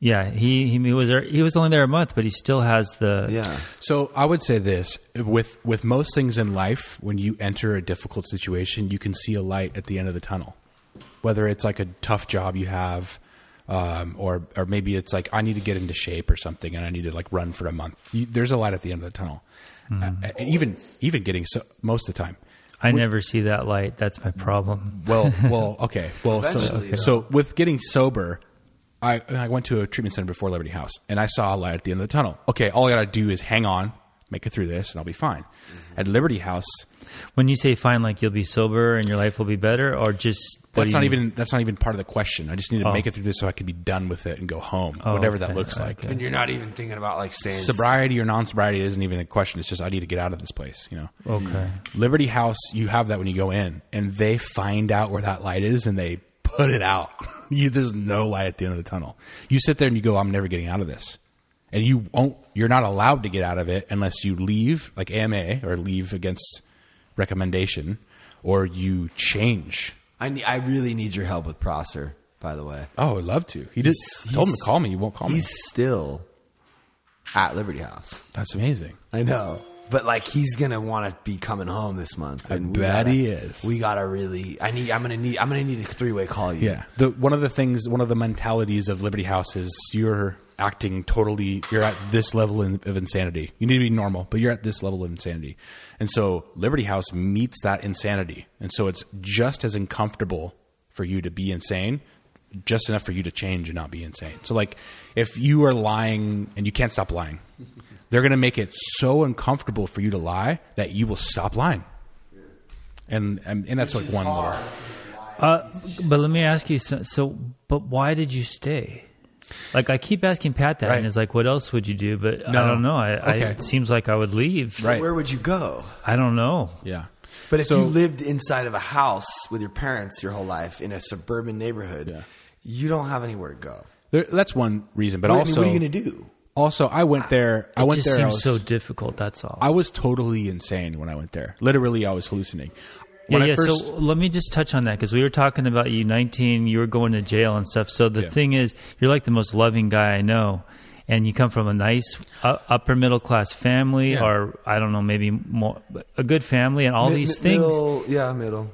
S3: yeah, he he was there, he was only there a month, but he still has the.
S1: Yeah.
S2: So I would say this with with most things in life, when you enter a difficult situation, you can see a light at the end of the tunnel. Whether it's like a tough job you have, um, or or maybe it's like I need to get into shape or something, and I need to like run for a month. You, there's a light at the end of the tunnel. Uh, hmm. uh, even even getting so most of the time.
S3: I never see that light. That's my problem.
S2: Well, well, okay. Well, so,
S1: Eventually,
S2: so with getting sober, I I went to a treatment center before Liberty House, and I saw a light at the end of the tunnel. Okay, all I got to do is hang on, make it through this, and I'll be fine. Mm-hmm. At Liberty House,
S3: When you say fine, like you'll be sober and your life will be better, or just what
S2: that's not
S3: mean?
S2: even that's not even part of the question. I just need to
S3: Oh.
S2: make it through this so I can be done with it and go home,
S3: Oh,
S2: whatever that looks like.
S3: okay.
S1: you're not even thinking about like saying
S2: Sobriety or non-sobriety isn't even a question. It's just I need to get out of this place. You know.
S3: Okay.
S2: Liberty House, you have that when you go in, and they find out where that light is, and they put it out. You, there's no light at the end of the tunnel. You sit there and you go, I'm never getting out of this. And you won't, you're not allowed to get out of it unless you leave, like AMA, or leave against recommendation, or you change.
S1: I need, I really need your help with Prosser. By the way,
S2: Oh, I'd love to. He just
S1: He's-
S2: told him to call me. He won't call me.
S1: he's still at Liberty House.
S2: That's amazing.
S1: I know. But like he's gonna want to be coming home this month.
S2: I
S1: and we
S2: bet
S1: gotta-
S2: he is.
S1: We gotta really. I need. I'm gonna need. I'm gonna need a three way call. You.
S2: Yeah. The one of the things, one of the mentalities of Liberty House is you're acting totally. You're at this level in, of insanity. You need to be normal, but you're at this level of insanity, and so Liberty House meets that insanity, and so it's just as uncomfortable for you to be insane, just enough for you to change and not be insane. So like, if you are lying and you can't stop lying, they're going to make it so uncomfortable for you to lie that you will stop lying. And and, and that's like one more.
S3: Uh, but let me ask you. So, so, but why did you stay? Like I keep asking Pat that,
S2: Right.
S3: and it's like, what else would you do? But
S2: No.
S3: I don't know. I, I, it seems like I would leave.
S2: Right.
S1: Where would you go?
S3: I don't know.
S2: Yeah.
S1: But if
S2: So-
S1: you lived inside of a house with your parents your whole life in a suburban neighborhood,
S2: Yeah.
S1: you don't have anywhere to go.
S2: There, that's one reason, but
S1: What, I
S2: also,
S1: mean, what are you gonna do?
S2: also, I went there. I
S3: It
S2: went
S3: just
S2: there. I was,
S3: so difficult. That's all.
S2: I was totally insane when I went there. Literally, I was hallucinating.
S3: Yeah,
S2: I
S3: yeah.
S2: first-
S3: so let me just touch on that because we were talking about you 19, you were going to jail and stuff. So the
S2: Yeah.
S3: thing is, you're like the most loving guy I know, and you come from a nice uh, upper middle class family,
S2: Yeah.
S3: or I don't know, maybe more a good family, and all
S1: Mi-
S3: these
S1: mi-
S3: things.
S1: middle- yeah, middle.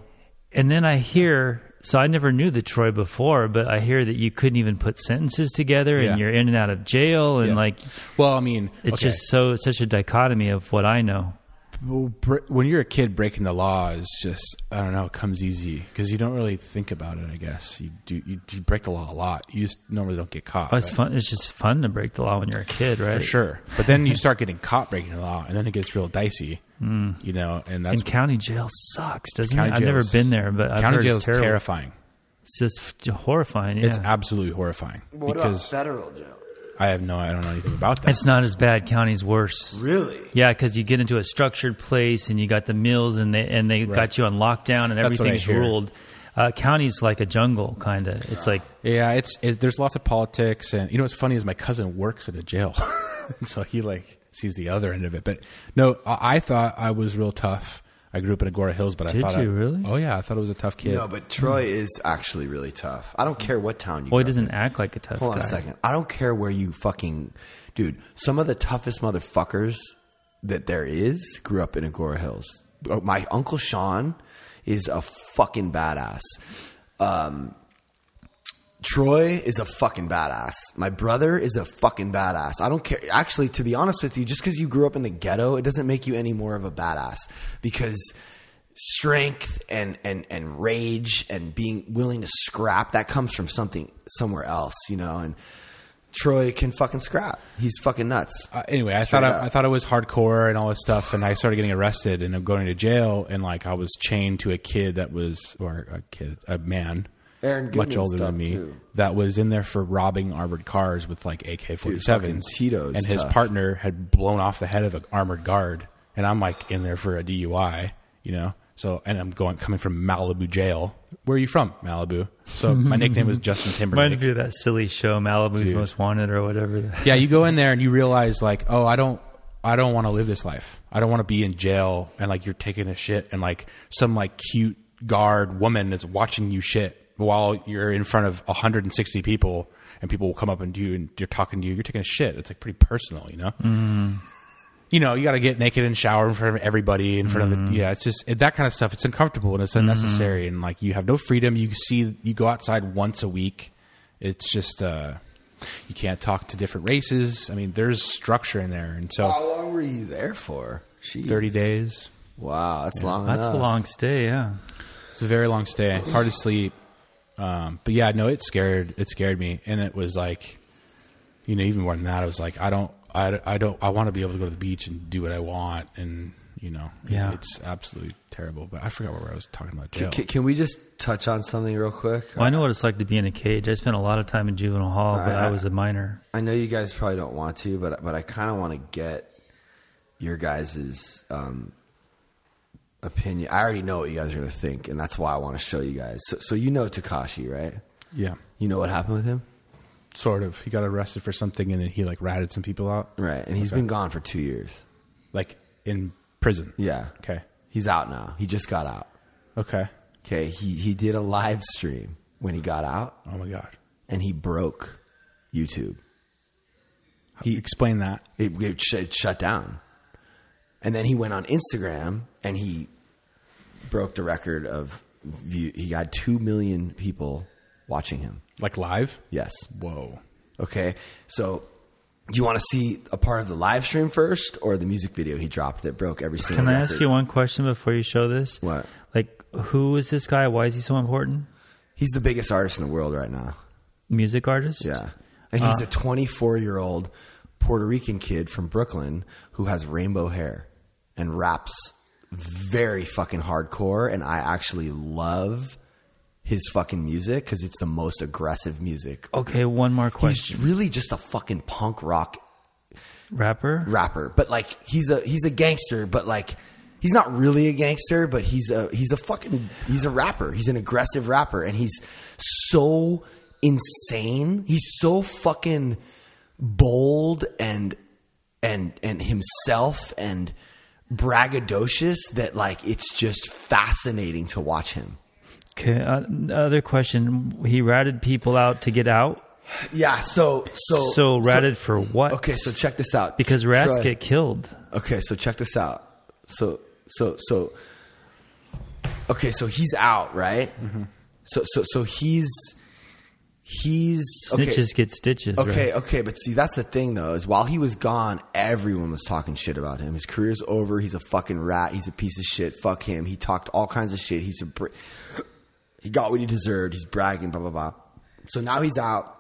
S3: And then I hear, so I never knew the Troy before, but I hear that you couldn't even put sentences together, and you're in and out of jail, and like
S2: well, I mean,
S3: it's
S2: okay.
S3: just so it's such a dichotomy of what I know.
S2: Well, br- when you're a kid, breaking the law is just I don't know. It comes easy because you don't really think about it. I guess you do. You, you break the law a lot. You just normally don't get caught.
S3: Oh, it's
S2: but-
S3: fun. It's just fun to break the law when you're a kid, right?
S2: for sure. But then you start getting caught breaking the law, and then it gets real dicey. Hmm. You know, and that's
S3: And county jail sucks, doesn't
S2: county
S3: it? I've never been there, but I've
S2: county jail
S3: it's
S2: is terrifying.
S3: It's just horrifying. Yeah.
S2: It's absolutely horrifying because
S1: federal jail?
S2: I have no, I don't know anything about that.
S3: It's not as bad. County's worse.
S1: Really?
S3: Yeah, because you get into a structured place and you got the meals and they and they got you on lockdown and
S2: That's what I
S3: everything's ruled. Uh, county's like a jungle, kind of. It's like
S2: Yeah, it's it, there's lots of politics, and you know what's funny is my cousin works at a jail, so he like sees the other end of it. But no, I, I thought I was real tough. I grew up in Agoura Hills, but I thought
S3: you
S2: I,
S3: really?
S2: Oh yeah, I thought it was a tough kid.
S1: No, but Troy is actually really tough. I don't care what town you.
S3: boy
S1: go
S3: doesn't
S1: to.
S3: act like a tough
S1: Hold on a second. I don't care where you fucking, dude. Some of the toughest motherfuckers that there is grew up in Agoura Hills. Uh, My uncle Sean is a fucking badass. Um, Troy is a fucking badass. My brother is a fucking badass. I don't care. Actually, to be honest with you, just because you grew up in the ghetto, it doesn't make you any more of a badass. Because strength and, and, and rage and being willing to scrap, that comes from something somewhere else, you know? And Troy can fucking scrap. He's fucking nuts.
S2: Uh, anyway, I
S1: Straight
S2: thought. I, I thought it was hardcore and all this stuff, and I started getting arrested and I'm going to jail, and like I was chained to a kid that was, or a kid, a man,
S1: Aaron
S2: much older than me,
S1: too.
S2: that was in there for robbing armored cars with like AK forty sevens.
S1: Tito's
S2: and his
S1: tough.
S2: partner had blown off the head of an armored guard, and I'm like in there for a DUI, you know. So and I'm going coming from Malibu jail. Where are you from? Malibu. So my nickname was Justin Timberlake.
S3: Reminds me of that silly show, Malibu's
S2: Dude.
S3: Most Wanted, or whatever.
S2: yeah, you go in there and you realize like, oh, I don't, I don't want to live this life. I don't want to be in jail and like you're taking a shit and like some like cute guard woman is watching you shit while you're in front of 160 people and people will come up and do you and you're talking to you. You're taking a shit. It's like pretty personal, you know. Mm. You know, you got to get naked and shower in front of everybody, in front of the mm. yeah. It's just it, that kind of stuff. It's uncomfortable and it's unnecessary, mm. and like you have no freedom. You see, you go outside once a week. It's just uh, you can't talk to different races. I mean, there's structure in there, and so
S1: How long were you there for? Jeez.
S2: 30 days.
S1: Wow, that's long
S3: That's a long stay, yeah.
S2: It's a very long stay. It's hard to sleep. Um, but yeah, no, it scared it scared me, and it was like, you know, even more than that, I was like, I don't, I, I don't, I want to be able to go to the beach and do what I want, and you know,
S3: Yeah.
S2: it's absolutely terrible. But I forgot what I was talking about jail.
S1: Can, can we just touch on something real quick?
S3: Well, I know what it's like to be in a cage. I spent a lot of time in juvenile hall, but
S1: I-
S3: I was a minor.
S1: I know you guys probably don't want to, but but I kind of want to get your guys's um, opinion. I already know what you guys are gonna think, and that's why I want to show you guys. So, so you know Tekashi, right?
S2: Yeah,
S1: You know what happened with him,
S2: sort of. He got arrested for something, and then he like ratted some people out,
S1: right? And he's
S2: Okay.
S1: been gone for two years.
S2: like in prison.
S1: Yeah.
S2: Okay.
S1: He's out now. He just got out.
S2: Okay.
S1: Okay. He he did a live stream when he got out,
S2: Oh my god.
S1: and he broke YouTube.
S2: He explained that.
S1: it, it, sh- it shut down. And then he went on Instagram and he broke the record of view. He got two million people watching him.
S2: Like live?
S1: Yes.
S2: Whoa.
S1: Okay. So, do you want to see a part of the live stream first, or the music video he dropped that broke every single?
S3: Can I
S1: record?
S3: ask you one question before you show this?
S1: What?
S3: Like, who is this guy? Why is he so important?
S1: He's the biggest artist in the world right now.
S3: Music artist?
S1: Yeah. And he's
S3: Uh.
S1: a 24 year old Puerto Rican kid from Brooklyn who has rainbow hair and raps very fucking hardcore. And I actually love his fucking music because it's the most aggressive music.
S3: Okay, one more question.
S1: He's really just a fucking punk rock
S3: Rapper?
S1: rapper, but like he's a he's a gangster, but like he's not really a gangster, but he's a he's a fucking he's a rapper. He's an aggressive rapper, and he's so insane. He's so fucking bold and and and himself and braggadocious that like it's just fascinating to watch him.
S3: Okay, uh, other question. He ratted people out to get out.
S1: Yeah. So so
S3: So ratted for what?
S1: Okay, so check this out.
S3: because rats
S1: Troy.
S3: get killed.
S1: Okay, so check this out. So so so Okay, so he's out, right?
S3: Mm-hmm.
S1: So so so he's he's okay.
S3: Get stitches.
S1: Okay,
S3: right?
S1: okay, but see that's the thing though, is while he was gone, everyone was talking shit about him. His career's over, he's a fucking rat, he's a piece of shit, fuck him. He talked all kinds of shit. He's a br- he got what he deserved, he's bragging, blah blah blah. So now he's out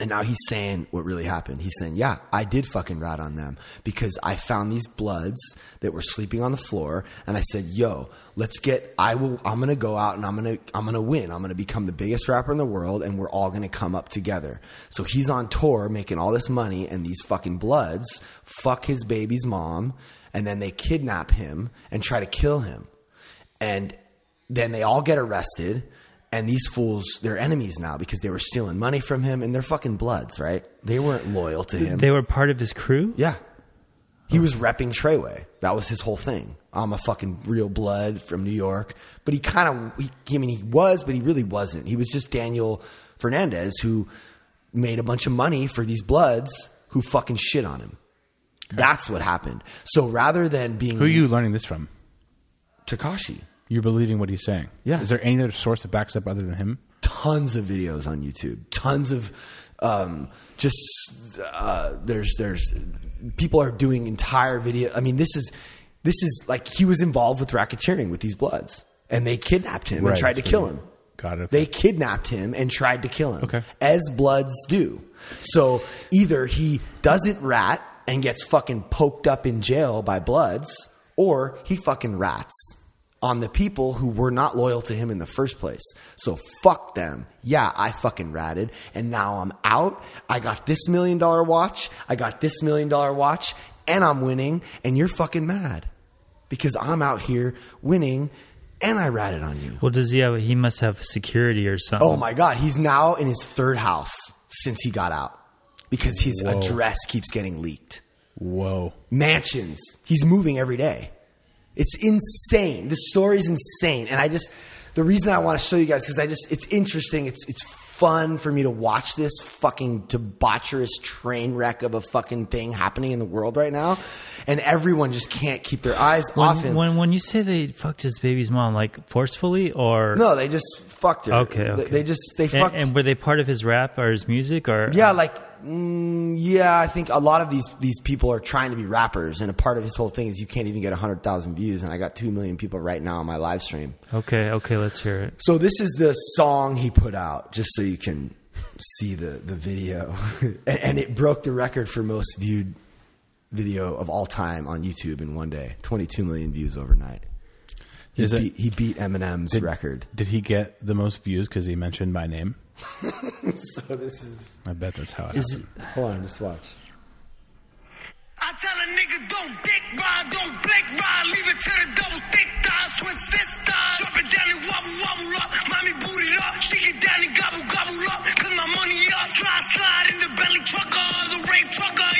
S1: and now he's saying what really happened. He's saying, "Yeah, I did fucking rat on them because I found these bloods that were sleeping on the floor, and I said, "Yo, let's get. I will. I'm gonna go out and I'm gonna. I'm gonna win. I'm gonna become the biggest rapper in the world, and we're all gonna come up together." So he's on tour making all this money, and these fucking bloods fuck his baby's mom, and then they kidnap him and try to kill him, and then they all get arrested and these fools they're enemies now because they were stealing money from him and they're fucking bloods right they weren't loyal to him
S3: They were part of his crew.
S1: yeah he was repping Treyway. That was his whole thing. I'm a fucking real blood from New York. But he kind of, he, I mean, he was, but he really wasn't. He was just Daniel Hernandez who made a bunch of money for these bloods who fucking shit on him. That's what happened. So rather than being
S2: Who are you learning this from?
S1: Tekashi,
S2: You're believing what he's saying.
S1: Yeah.
S2: Is there any other source that backs up other than him?
S1: tons of videos on YouTube. Tons of um, just uh, there's there's people are doing entire video. I mean, this is this is like he was involved with racketeering with these Bloods, and they kidnapped him
S2: Right,
S1: and tried to kill him.
S2: Got it, okay.
S1: They kidnapped him and tried to kill him.
S2: Okay.
S1: as Bloods do. So either he doesn't rat and gets fucking poked up in jail by Bloods, or he fucking rats on the people who were not loyal to him in the first place. So fuck them. Yeah, I fucking ratted and now I'm out. I got this million dollar watch. I got this million dollar watch and I'm winning and you're fucking mad because I'm out here winning and I ratted on you.
S3: Well, does he have? He must have security or something.
S1: Oh my god, he's now in his third house since he got out because his
S2: Whoa.
S1: address keeps getting leaked.
S2: Whoa.
S1: Mansions. He's moving every day. It's insane. The story is insane. And I just the reason I want to show you guys cuz I just it's interesting. It's it's fun for me to watch this fucking debaucherous train wreck of a fucking thing happening in the world right now. And everyone just can't keep their eyes off
S3: When,
S1: him.
S3: when when you say they fucked his baby's mom, like forcefully or
S1: no, they just fucked her.
S3: Okay,
S1: They-
S3: okay.
S1: They, just they
S3: And,
S1: fucked
S3: and were they part of his rap or his music or
S1: Yeah, like mm, yeah, I think a lot of these these people are trying to be rappers, and a part of his whole thing is you can't even get hundred thousand views, and I got two million people right now on my live stream.
S3: Okay, okay, let's hear it.
S1: So this is the song he put out, just so you can see the the video, and, and it broke the record for most viewed video of all time on YouTube in one day, twenty two million views overnight. He
S2: Is it-
S1: beat, he beat Eminem's
S2: Did-
S1: record.
S2: Did he get the most views because he mentioned my name?
S1: so this is.
S2: I bet that's how it
S3: is.
S2: Happened.
S1: Hold on, just watch.
S6: I tell a nigga don't dick ride, don't blink ride, leave it to the double thick thighs,
S1: twin
S9: sisters. Drop it down and wobble, wobble up, mommy booted up, she get down and gobble, gobble up, cause my money up. Slide, slide in the belly trucker, the rape trucker,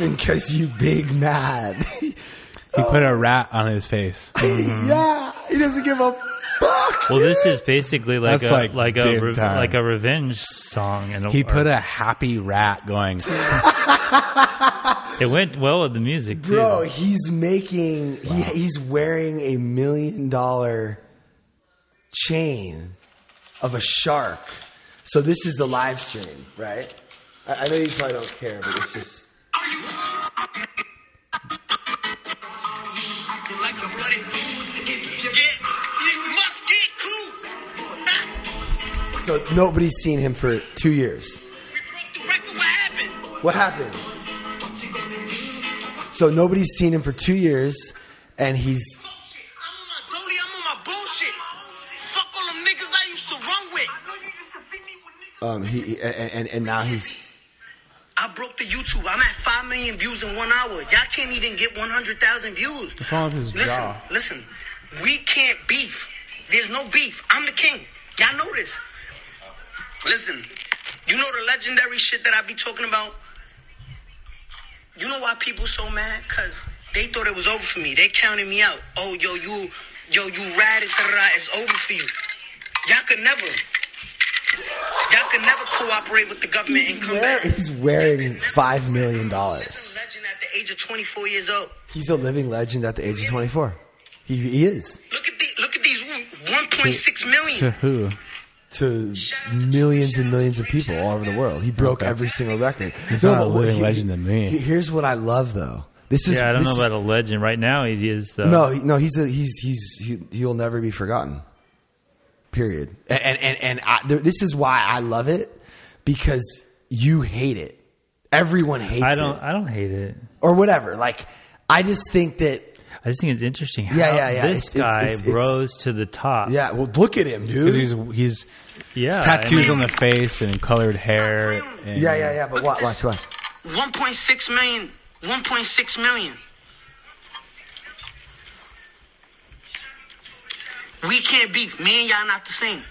S1: laughing because you big mad.
S2: He put a rat on his face.
S1: yeah, he doesn't give a fuck.
S3: Well, this is basically like
S2: That's
S3: a
S2: like
S3: like, a re- like a revenge song, and
S2: He put a happy rat going.
S3: it went well with the music too.
S1: Bro, he's making he, he's wearing a million dollar chain of a shark. So this is the live stream, right? I, I know you probably don't care, but it's just so nobody's seen him for two years.
S9: We broke the record. What happened?
S1: So nobody's seen him for two years, and he's
S9: I'm on my dolly. I'm on my bullshit. Fuck all them niggas I used to run with.
S1: um he he- and and, and now he's
S9: I broke the YouTube. I'm at five million views in one hour. Y'all can't even get one hundred thousand views.
S2: What's wrong with his
S9: listen,
S2: jaw?
S9: listen. We can't beef. There's no beef. I'm the king. Y'all know this. Listen, you know the legendary shit that I be talking about. You know why people so mad? Cause they thought it was over for me. They counted me out. Oh, yo, you, yo, you ratted. It's over for you. Y'all could never. Y'all could never cooperate with the government and come
S1: wear-
S9: back.
S1: he's wearing five million dollars.
S9: Legend at the age of 24 years old.
S1: He's a living legend at the age of twenty four. He, he is
S9: Look at the look at these 1.6 million.
S2: To who?
S1: To millions and millions of people all over the world. He broke every single record.
S2: He's not a
S1: but what-
S2: living legend to me.
S1: he- Here's what I love though. This is
S3: yeah, I don't
S1: this
S3: know about a legend right now. He is though.
S1: No, no, he's a, he's he's he, he'll never be forgotten. Period. And and and, and I, there, this is why I love it because you hate it. Everyone hates
S3: I don't.
S1: it
S3: I don't hate it.
S1: or whatever. Like I just think that
S3: I just think it's interesting how
S1: Yeah, yeah, yeah.
S3: this
S1: It's- it's-
S3: guy
S1: it's- it's-
S3: rose to the top.
S1: yeah. Well, look at him, dude.
S2: He's he's
S3: yeah.
S2: tattoos
S3: I
S2: on the face and colored hair. And,
S1: yeah, yeah, yeah. But watch, watch, watch.
S9: 1.6 million. 1.6 million. We can't beef. Me and y'all not the same.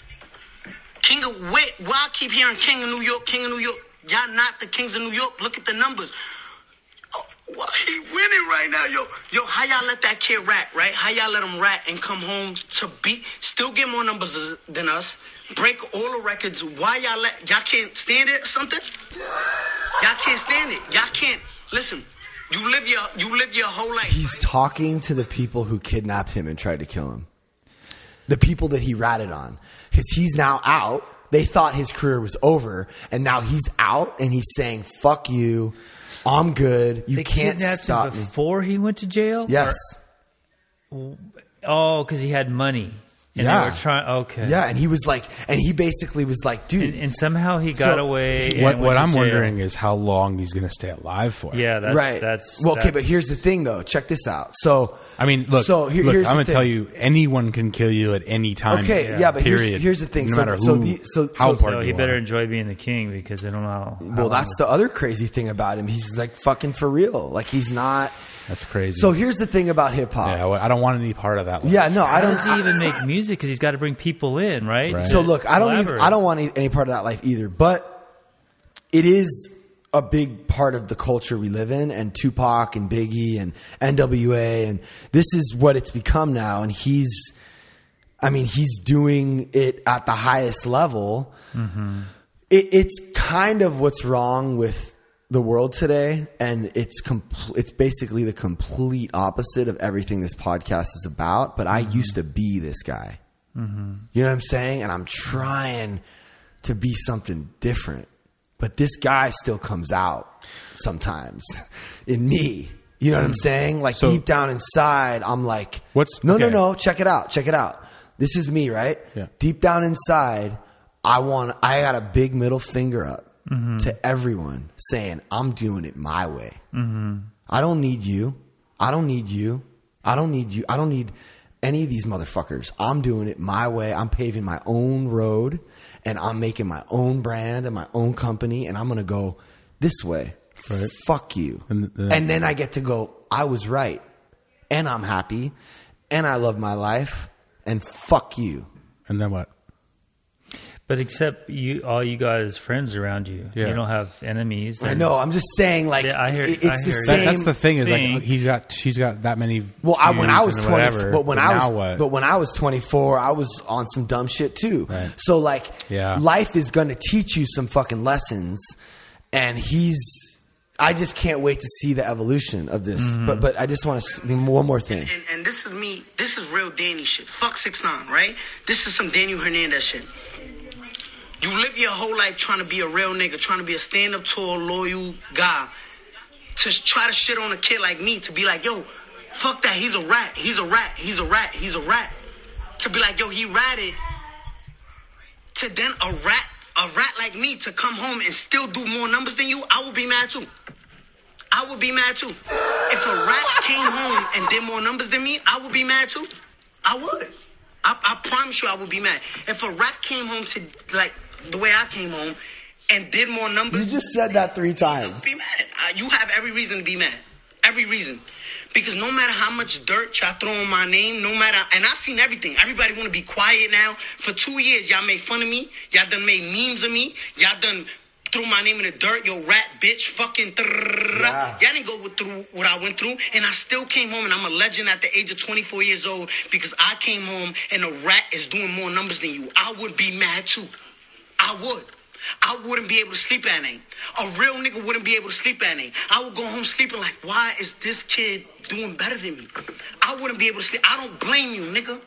S9: King of wait, why I keep hearing King of New York, King of New York? Y'all not the kings of New York. Look at the numbers. Why he winning right now, yo? Yo, how y'all let that kid rat, right? How y'all let him rat and come home to beat, still get more numbers than us, break all the records? Why y'all let, y'all can't stand it or something? Y'all can't stand it. Y'all can't, listen, you live your, you live your whole life.
S1: He's talking to the people who kidnapped him and tried to kill him. The people that he ratted on. Because he's now out. They thought his career was over. And now he's out and he's saying, fuck you. I'm good. You
S3: they
S1: can't stop
S3: him
S1: me.
S3: before he went to jail.
S1: Yes.
S3: Or- oh, because he had money. And
S1: Yeah.
S3: they were trying. Okay.
S1: Yeah. And he was like, and he basically was like, dude.
S3: And, and somehow he got
S1: So,
S3: away. and
S2: What what I'm
S3: jail.
S2: wondering is how long he's going to stay alive for.
S3: Yeah, that's
S1: right.
S3: That's
S1: well, okay, but here's the thing though. Check this out. So,
S2: I mean, look.
S1: So here-
S2: look,
S1: here's
S2: I'm going to tell you, anyone can kill you at any time.
S1: Okay, yeah, but here's-
S2: period.
S1: here's the thing.
S2: No
S1: So-
S2: matter
S1: so
S2: who,
S1: the- so-
S2: how
S1: so-
S3: So he better
S2: are.
S3: enjoy being the king because I don't know. How,
S1: well, that's the other crazy thing about him. He's like fucking for real. Like he's not.
S2: That's crazy.
S1: So here's the thing about hip hop.
S2: yeah, I don't want any part of that.
S1: Yeah, no, I don't.
S3: does he even make music? Because he's got to bring people in, right?
S2: Right.
S1: So look, I don't. Even, I don't want any, any part of that life either. But it is a big part of the culture we live in, and Tupac and Biggie and N.W.A. and this is what it's become now. And he's, I mean, he's doing it at the highest level. Mm-hmm. It, it's kind of what's wrong with the world today, and it's compl- it's basically the complete opposite of everything this podcast is about. But I used to be this guy. Mm-hmm. You know what I'm saying? And I'm trying to be something different. But this guy still comes out sometimes in me. You know what I'm mm. saying? Like
S2: So-
S1: deep down inside, I'm like,
S2: What's-
S1: no, no, no. Check it out. Check it out. This is me, right?
S2: Yeah.
S1: Deep down inside, I want. I got a big middle finger up to everyone, saying I'm doing it my way. I don't need you. I don't need you. I don't need you. I don't need any of these motherfuckers. I'm doing it my way. I'm paving my own road and I'm making my own brand and my own company and I'm going to go this way.
S2: Right.
S1: Fuck you.
S2: And,
S1: And,
S2: uh,
S1: then I get to go, I was right. And I'm happy and I love my life and fuck you.
S2: and then what?
S3: But except you, all you got is friends around you.
S2: Yeah.
S3: You don't have enemies.
S1: I know. I'm just saying, like,
S3: Yeah, I hear-
S1: it-
S3: I
S1: it's the
S3: hear you.
S2: That,
S1: same.
S2: that's the thing is
S3: thing.
S2: like he's got he's got that many.
S1: Well, I, when I was twenty,
S2: whatever,
S1: but when I was,
S2: what?
S1: but when I was twenty four, I was on some dumb shit too.
S2: Right.
S1: So like,
S2: Yeah.
S1: life is going to teach you some fucking lessons, and he's. I just can't wait to see the evolution of this.
S2: Mm-hmm.
S1: But but I just want to one more thing.
S9: And, and this is me. This is real Danny shit. Fuck six nine, right? This is some Daniel Hernandez shit. You live your whole life trying to be a real nigga, trying to be a stand up tall, loyal guy. To try to shit on a kid like me, to be like, yo, fuck that, he's a rat, he's a rat, he's a rat, he's a rat. To be like, yo, he ratted. To then a rat, a rat like me, to come home and still do more numbers than you, I would be mad too. I would be mad too. If a rat came home and did more numbers than me, I would be mad too. I would. I, I promise you, I would be mad. If a rat came home to like the way I came home and did more numbers,
S1: You just said that three times.
S9: be mad. Uh, you have every reason to be mad. Every reason. Because no matter how much dirt y'all throw on my name, no matter, and I seen everything. Everybody want to be quiet now. For two years, y'all made fun of me. Y'all done made memes of me. Y'all done threw my name in the dirt. Yo, rat, bitch, fucking.
S1: Yeah.
S9: Y'all didn't go through what I went through, and I still came home, and I'm a legend at the age of 24 years old because I came home and a rat is doing more numbers than you. I would be mad too. I would. I wouldn't be able to sleep at night. A real nigga wouldn't be able to sleep at night. I would go home sleeping like, why is this kid doing better than me? I wouldn't be able to sleep. I don't blame you, nigga.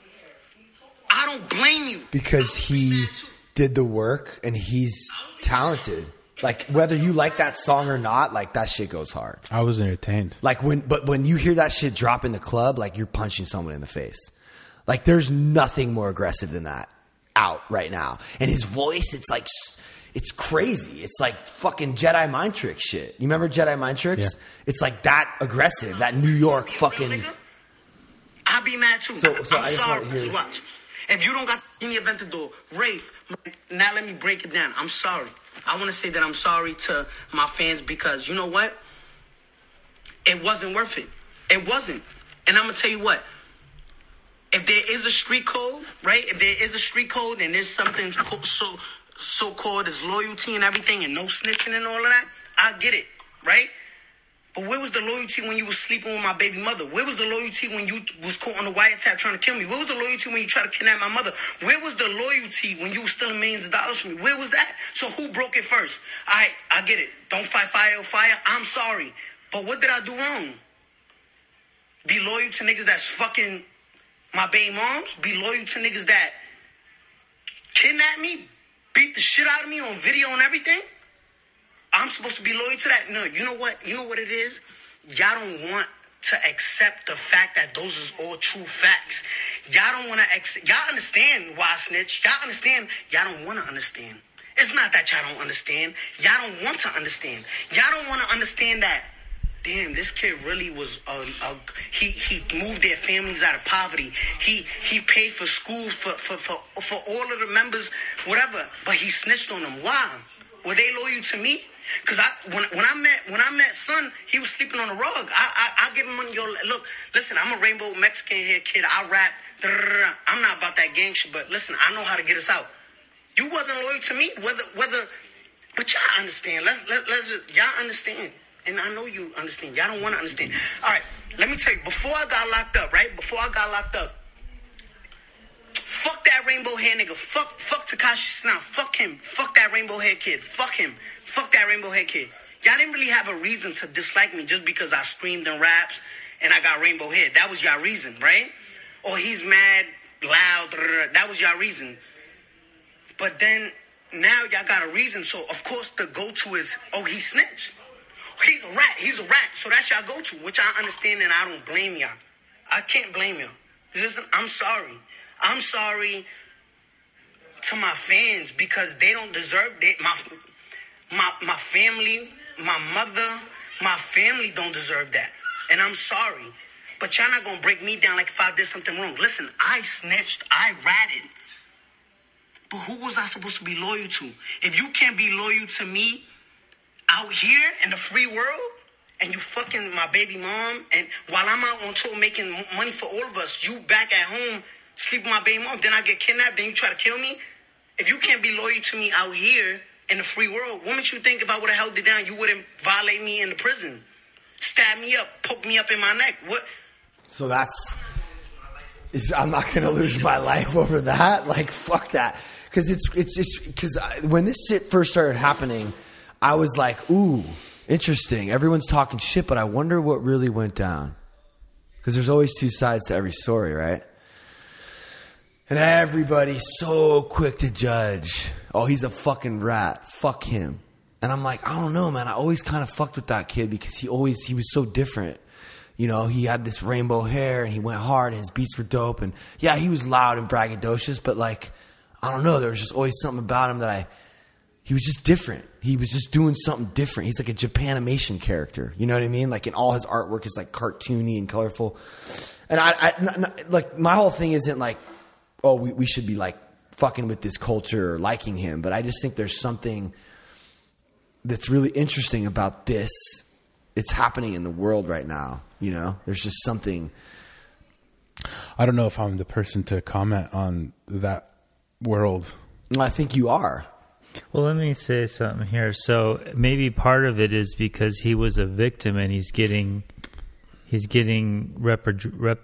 S9: I don't blame you.
S1: because he did the work and he's talented. Like whether you like that song or not, like that shit goes hard.
S2: I was entertained.
S1: Like when, but when you hear that shit drop in the club, like you're punching someone in the face. Like there's nothing more aggressive than that out right now. And his voice, it's like, it's crazy. It's like fucking Jedi mind trick shit. You remember Jedi mind tricks?
S2: Yeah.
S1: It's like that aggressive, that New York fucking.
S9: I'll be mad too.
S1: So- so
S9: I'm
S1: I just
S9: sorry.
S1: wanna
S9: Just watch. If you don't got any event to do, Rafe, now let me break it down. I'm sorry. I want to say that I'm sorry to my fans because you know what? It wasn't worth it. It wasn't. And I'm gonna tell you what. If there is a street code, right? If there is a street code and there's something so so called as loyalty and everything and no snitching and all of that, I get it, right? But where was the loyalty when you was sleeping with my baby mother? Where was the loyalty when you was caught on the wiretap trying to kill me? Where was the loyalty when you tried to kidnap my mother? Where was the loyalty when you was stealing millions of dollars from me? Where was that? So who broke it first? Right, I get it. Don't fight fire fire. I'm sorry. But what did I do wrong? Be loyal to niggas that's fucking my baby moms? Be loyal to niggas that kidnap me? Beat the shit out of me on video and everything? I'm supposed to be loyal to that. No, you know what? You know what it is? Y'all don't want to accept the fact that those is all true facts. Y'all don't want to accept. Y'all understand why I snitch. Y'all understand. Y'all don't want to understand. It's not that y'all don't understand. Y'all don't want to understand. Y'all don't want to understand that. Damn, this kid really was a, a he he moved their families out of poverty. He he paid for schools for for for, for all of the members, whatever. But he snitched on them. Why? Were they loyal to me? Cause I when when I met when I met son, he was sleeping on a rug. I I, I give him money. Yo, look, listen, I'm a rainbow Mexican hair kid. I rap. I'm not about that gang shit, but listen, I know how to get us out. You wasn't loyal to me, whether whether, but y'all understand. Let's let let's just, y'all understand, and I know you understand. Y'all don't want to understand. All right, let me tell you. Before I got locked up, right? Before I got locked up, Fuck that rainbow hair nigga. Fuck fuck Tekashi Snout. Fuck him. Fuck that rainbow hair kid. Fuck him. Fuck that rainbow hair kid. Y'all didn't really have a reason to dislike me just because I screamed and raps and I got rainbow hair. That was y'all reason, right? Or he's mad, loud. That was y'all reason. But then now y'all got a reason. So of course the go-to is, oh, he snitched. He's a rat. He's a rat. So that's y'all go-to, which I understand and I don't blame y'all. I can't blame y'all. Listen, I'm sorry. I'm sorry to my fans because they don't deserve that. my my my family, my mother, my family don't deserve that. And I'm sorry. But y'all not gonna break me down like if I did something wrong. Listen, I snitched, I ratted. But who was I supposed to be loyal to? If you can't be loyal to me out here in the free world, and you fucking my baby mom, and while I'm out on tour making money for all of us, you back at home sleep with my baby mom, then I get kidnapped, then you try to kill me. If you can't be loyal to me out here in the free world, what makes you think if I would have held it down, you wouldn't violate me in the prison, stab me up, poke me up in my neck? What?
S1: So that's. I'm not gonna lose my life over that. Like fuck that. Because it's it's it's because when this shit first started happening, I was like, ooh, interesting. Everyone's talking shit, but I wonder what really went down. Because there's always two sides to every story, right? And everybody's so quick to judge. Oh, he's a fucking rat. Fuck him. And I'm like, I don't know, man. I always kind of fucked with that kid because he always he was so different. You know, he had this rainbow hair and he went hard and his beats were dope. And yeah, he was loud and braggadocious, but like, I don't know. There was just always something about him that I. He was just different. He was just doing something different. He's like a Japanimation character. You know what I mean? Like, in all his artwork is like cartoony and colorful. And I, I n- n- like, my whole thing isn't like, oh, we, we should be like fucking with this culture or liking him. But I just think there's something that's really interesting about this. It's happening in the world right now. You know, there's just something.
S2: I don't know if I'm the person to comment on that world.
S1: I think you are.
S3: Well, let me say something here. So maybe part of it is because he was a victim and he's getting he's getting rep, rep,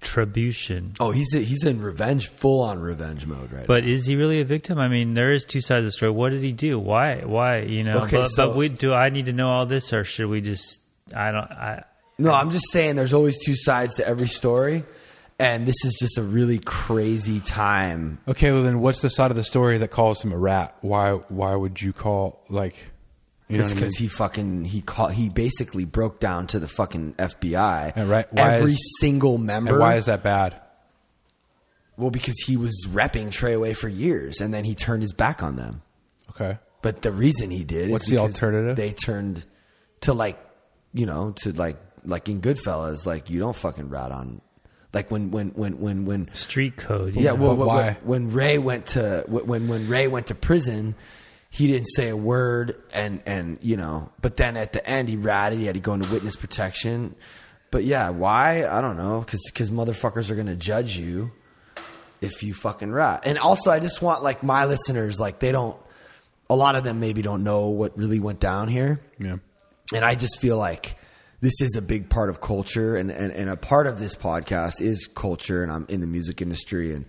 S3: retribution.
S1: Oh, he's he's in revenge, full on revenge mode right
S3: But is he really a victim? I mean, there is two sides of the story. What did he do? Why? Why? You know.
S1: Okay,
S3: but,
S1: so-
S3: but we do. I need to know all this, or should we just? I don't. I.
S1: No, I'm just saying there's always two sides to every story. And this is just a really crazy time.
S2: Okay, well then, what's the side of the story that calls him a rat? Why? Why would you call like? You know
S1: Just
S2: I mean?
S1: because he fucking he call, he basically broke down to the fucking FBI.
S2: And right- why
S1: every
S2: is-
S1: single member.
S2: And why is that bad?
S1: Well, because he was repping Treyway for years, and then he turned his back on them.
S2: Okay.
S1: But the reason he did
S2: What's
S1: is
S2: the alternative?
S1: They turned to like, you know, to like like in Goodfellas, like you don't fucking rat on, like when when when when when
S3: Street code.
S1: yeah. Well,
S2: But
S1: when-
S2: why?
S1: when Ray went to when when Ray went to prison, he didn't say a word, and and you know, but then at the end he ratted. He had to go into witness protection. But yeah, why? I don't know. Because Because motherfuckers are gonna judge you if you fucking rat. And also, I just want like my listeners, like they don't. A lot of them maybe don't know what really went down here
S2: Yeah.
S1: and I just feel like this is a big part of culture, and, and, and a part of this podcast is culture, and I'm in the music industry, and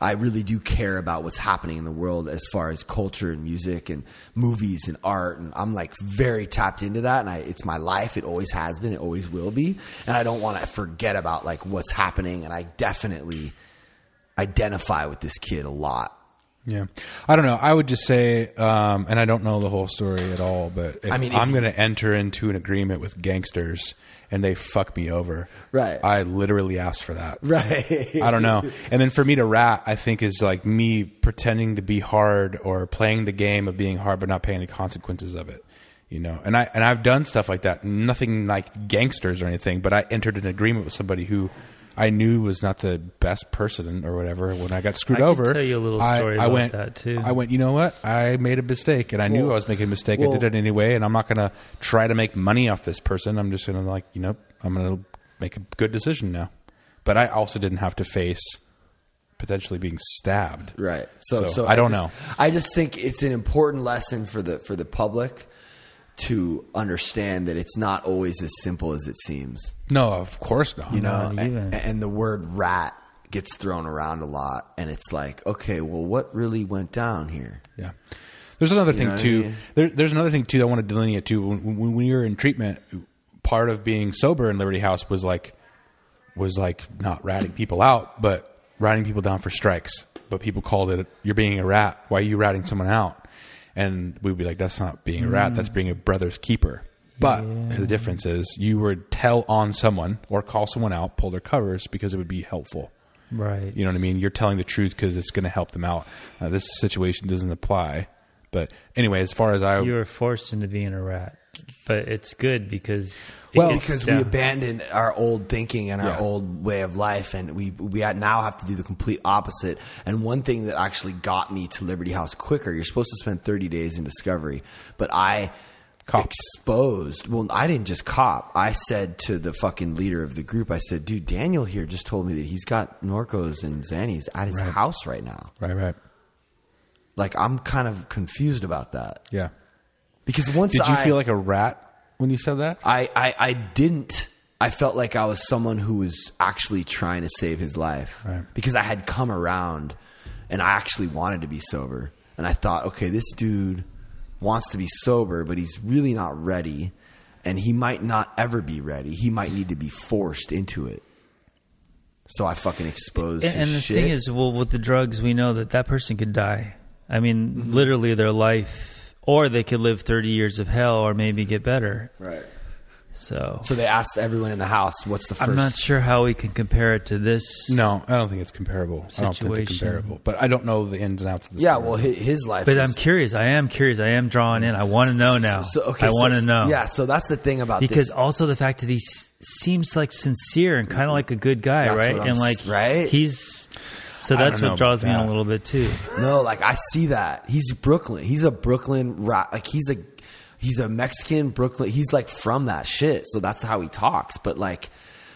S1: I really do care about what's happening in the world as far as culture and music and movies and art, and I'm like very tapped into that, and I, it's my life. It always has been. It always will be, and I don't want to forget about like what's happening, and I definitely identify with this kid a lot.
S2: Yeah, I don't know. I would just say, um, and I don't know the whole story at all, but if
S1: I mean,
S2: I'm going to enter into an agreement with gangsters and they fuck me over,
S1: Right.
S2: I literally asked for that.
S1: Right.
S2: I don't know. And then for me to rat, I think is like me pretending to be hard or playing the game of being hard, but not paying the consequences of it. You know, and I and I've done stuff like that. Nothing like gangsters or anything, but I entered an agreement with somebody who I knew was not the best person or whatever. When I got screwed
S3: I could
S2: over,
S3: tell you a little story
S2: I,
S3: about
S2: went,
S3: that, too.
S2: I went. You know what? I made a mistake, and I knew I was making a mistake. I did it anyway, and I'm not going to try to make money off this person. I'm just going to like, you know, I'm going to make a good decision now. But I also didn't have to face potentially being stabbed.
S1: Right. So,
S2: So,
S1: so,
S2: I don't
S1: just-
S2: know.
S1: I just think it's an important lesson for the for the public to understand that it's not always as simple as it seems.
S2: No, of course not.
S1: You know,
S3: Not
S1: and, and the word rat gets thrown around a lot, and it's like, okay, well, what really went down here?
S2: Yeah. There's another
S1: You
S2: thing
S1: know what I
S2: too.
S1: mean?
S2: There, there's another thing too. That I want to delineate too. When, when, when you're in treatment, part of being sober in Liberty House was like, was like not ratting people out, but ratting people down for strikes. But people called it, "You're being a rat. Why are you ratting someone out?" And we'd be like, "That's not being a rat. That's being a brother's keeper." But the difference is, you would tell on someone or call someone out, pull their covers because it would be helpful.
S3: Right.
S2: You know what I mean? You're telling the truth because it's going to help them out. Uh, this situation doesn't apply. But anyway, as far as I,
S3: you were forced into being a rat, but it's good because it
S1: Well,
S3: gets
S1: because we
S3: down.
S1: abandoned our old thinking and our
S2: Yeah.
S1: old way of life, and we we now have to do the complete opposite. And one thing that actually got me to Liberty House quicker, you're supposed to spend 30 days in discovery, but I
S2: Cop.
S1: exposed. Well, I didn't just cop. I said to the fucking leader of the group, I said, "Dude, Daniel here just told me that he's got Norcos and Xannies at his house right now."
S2: right, right,
S1: Like I'm kind of confused about that
S2: Yeah.
S1: Because once
S2: Did you
S1: I,
S2: feel like a rat when you said that?
S1: I, I I didn't. I felt like I was someone who was actually trying to save his life
S2: Right.
S1: because I had come around and I actually wanted to be sober. And I thought, okay, this dude wants to be sober, but he's really not ready. And he might not ever be ready. He might need to be forced into it. So I fucking exposed
S3: And,
S1: his
S3: and the
S1: shit.
S3: thing is, well, with the drugs, we know that that person could die. I mean,
S1: Mm-hmm.
S3: literally their life, or they could live 30 years of hell, or maybe get better.
S1: right.
S3: So,
S1: So they asked everyone in the house, "What's the 1st
S3: I'm not sure how we can compare it to this.
S2: No, I don't think it's comparable. I don't think it's
S3: Situation.
S2: comparable. But I don't know the ins and outs of the
S1: Yeah,
S2: story.
S1: well, his, his life.
S3: But
S1: was-
S3: I'm curious. I am curious. I am drawing in. I want to know now.
S1: So, okay,
S3: I
S1: so-
S3: want to know.
S1: Yeah, so that's the thing about
S3: because
S1: this.
S3: also the fact that he seems like sincere and kind of mm-hmm. like a good guy,
S1: That's
S3: right?
S1: what I'm
S3: and like
S1: s- right?
S3: he's so that's
S2: don't know
S3: what draws
S2: about
S3: me in a little bit too.
S1: No, like I see that. He's Brooklyn. He's a Brooklyn rat. Like he's a he's a Mexican Brooklyn. He's like from that shit. So that's how he talks. But like,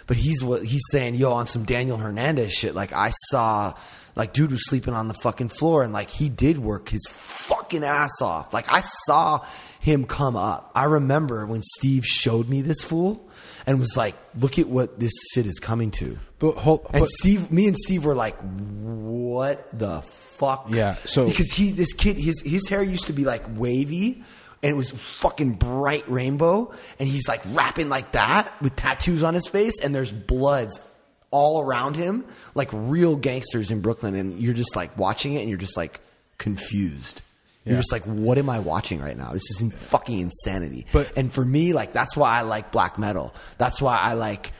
S1: but he's what he's saying. Yo, on some Daniel Hernandez shit. Like I saw, like dude was sleeping on the fucking floor, and like he did work his fucking ass off. Like I saw him come up. I remember when Steve showed me this fool. And was like, look at what this shit is coming to.
S2: But hold,
S1: And
S2: but-
S1: Steve, me and Steve were like, "What the fuck?"
S2: Yeah, so-
S1: because he, this kid, his his hair used to be like wavy, and it was fucking bright rainbow, and he's like rapping like that with tattoos on his face, and there's bloods all around him, like real gangsters in Brooklyn, and you're just like watching it, and you're just like confused. You're
S2: Yeah.
S1: just like, what am I watching right now? This is fucking insanity.
S2: But-
S1: and for me, like that's why I like black metal. That's why I like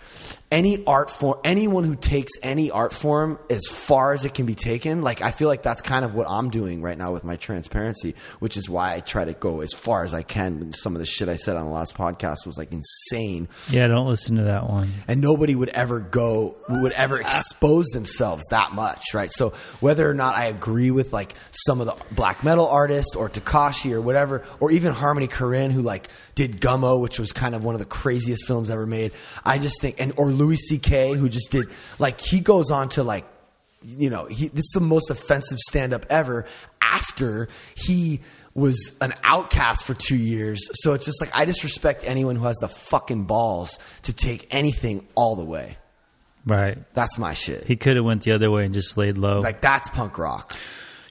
S1: any art form. Anyone who takes any art form as far as it can be taken. Like I feel like that's kind of what I'm doing right now with my transparency, which is why I try to go as far as I can. Some of the shit I said on the last podcast was like insane
S3: Yeah, don't listen to that one.
S1: and nobody would ever go would ever expose themselves that much right so whether or not i agree with like some of the black metal artists or tekashi or whatever or even harmony korine who like did gummo which was kind of one of the craziest films ever made i just think and or louis ck who just did like he goes on to like you know, he, this is the most offensive stand up ever after he was an outcast for two years. So it's just like, I just respect anyone who has the fucking balls to take anything all the way.
S3: Right.
S1: That's my shit.
S3: He could have went the other way and just laid low.
S1: like, that's punk rock.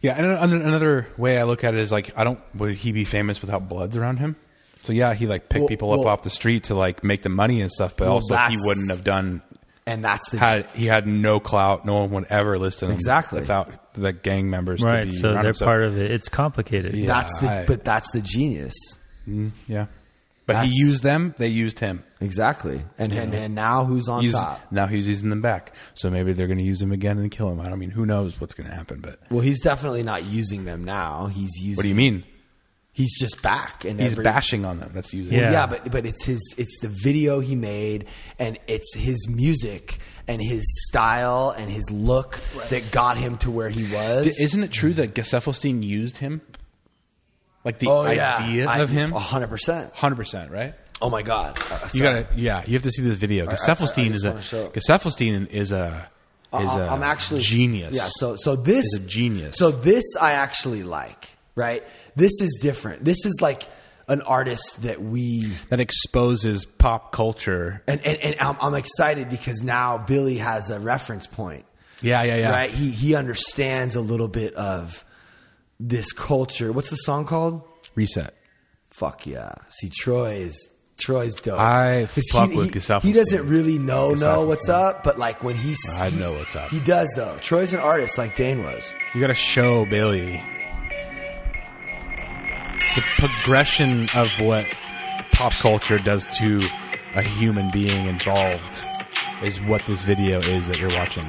S2: Yeah, and another, another way I look at it is like, I don't. Would he be famous without bloods around him? So yeah, he like picked
S1: Well-
S2: people up off the street to like make the money and stuff, but
S1: Well,
S2: also he wouldn't have done.
S1: And that's the.
S2: Had he had no clout, no one would ever listen to him
S1: Exactly.
S2: without the gang members. to
S3: right.
S2: be
S3: So they're
S2: him. So-
S3: part of it. It's complicated.
S2: Yeah.
S1: that's the,
S2: I-
S1: but that's the genius.
S2: Mm, yeah, but
S1: That's-
S2: he used them. They used him.
S1: Exactly. And, and, and now who's on
S2: He's,
S1: top?
S2: now he's using them back. So maybe they're going to use him again and kill him. I don't mean who knows what's going to happen, but
S1: Well, he's definitely not using them now. He's using.
S2: what do you mean?
S1: He's just back. And
S2: He's
S1: every-
S2: bashing on them. That's using.
S3: Yeah.
S1: Well, yeah, but but it's his it's the video he made and it's his music and his style and his look that got him to where he was.
S2: D- Isn't it true that Gesaffelstein used him? Like the
S1: oh yeah,
S2: idea
S1: I-
S2: of him,
S1: hundred percent.
S2: hundred percent, right?
S1: Oh my god, Uh,
S2: You gotta, yeah, you have to see this video.
S1: I- I
S2: Gesaffelstein is a
S1: wanna
S2: is a is
S1: I-
S2: a
S1: I'm actually
S2: genius.
S1: Yeah, so so this
S2: Is a genius.
S1: So this I actually like. Right, this is different. This is like an artist that we
S2: that exposes pop culture.
S1: and and, and I'm, I'm excited because now Billy has a reference point.
S2: Yeah, yeah, yeah.
S1: right? He he understands a little bit of this culture. What's the song called?
S2: Reset.
S1: Fuck yeah! See, Troy is Troy's dope.
S2: I fuck
S1: he,
S2: with
S1: he, he doesn't really know know what's up, but like when he's
S2: I
S1: he-
S2: know what's up.
S1: He does though. Troy's an artist like Dane was.
S2: You got to show Billy the progression of what pop culture does to a human being involved is what this video is that you're watching.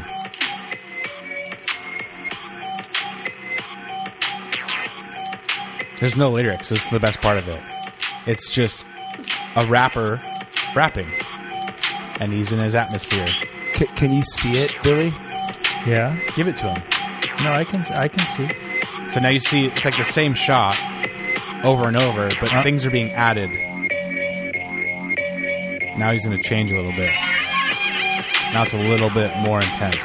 S2: There's no lyrics. This is the best part of it. It's just a rapper rapping, and he's in his atmosphere.
S1: C- can you see it, Billy?
S3: Yeah.
S2: Give it to him.
S3: No, I can. I can see.
S2: So now you see it's like the same shot over and over, but
S3: uh.
S2: things are being added. Now he's going to change a little bit. Now it's a little bit more intense.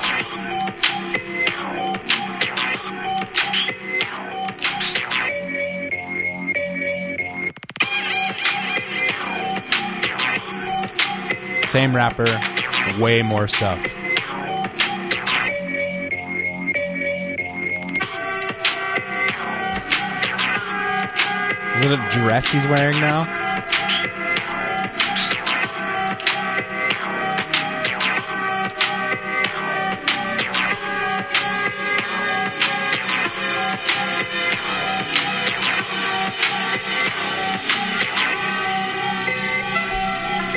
S2: Same rapper, way more stuff. Is it a dress he's wearing now?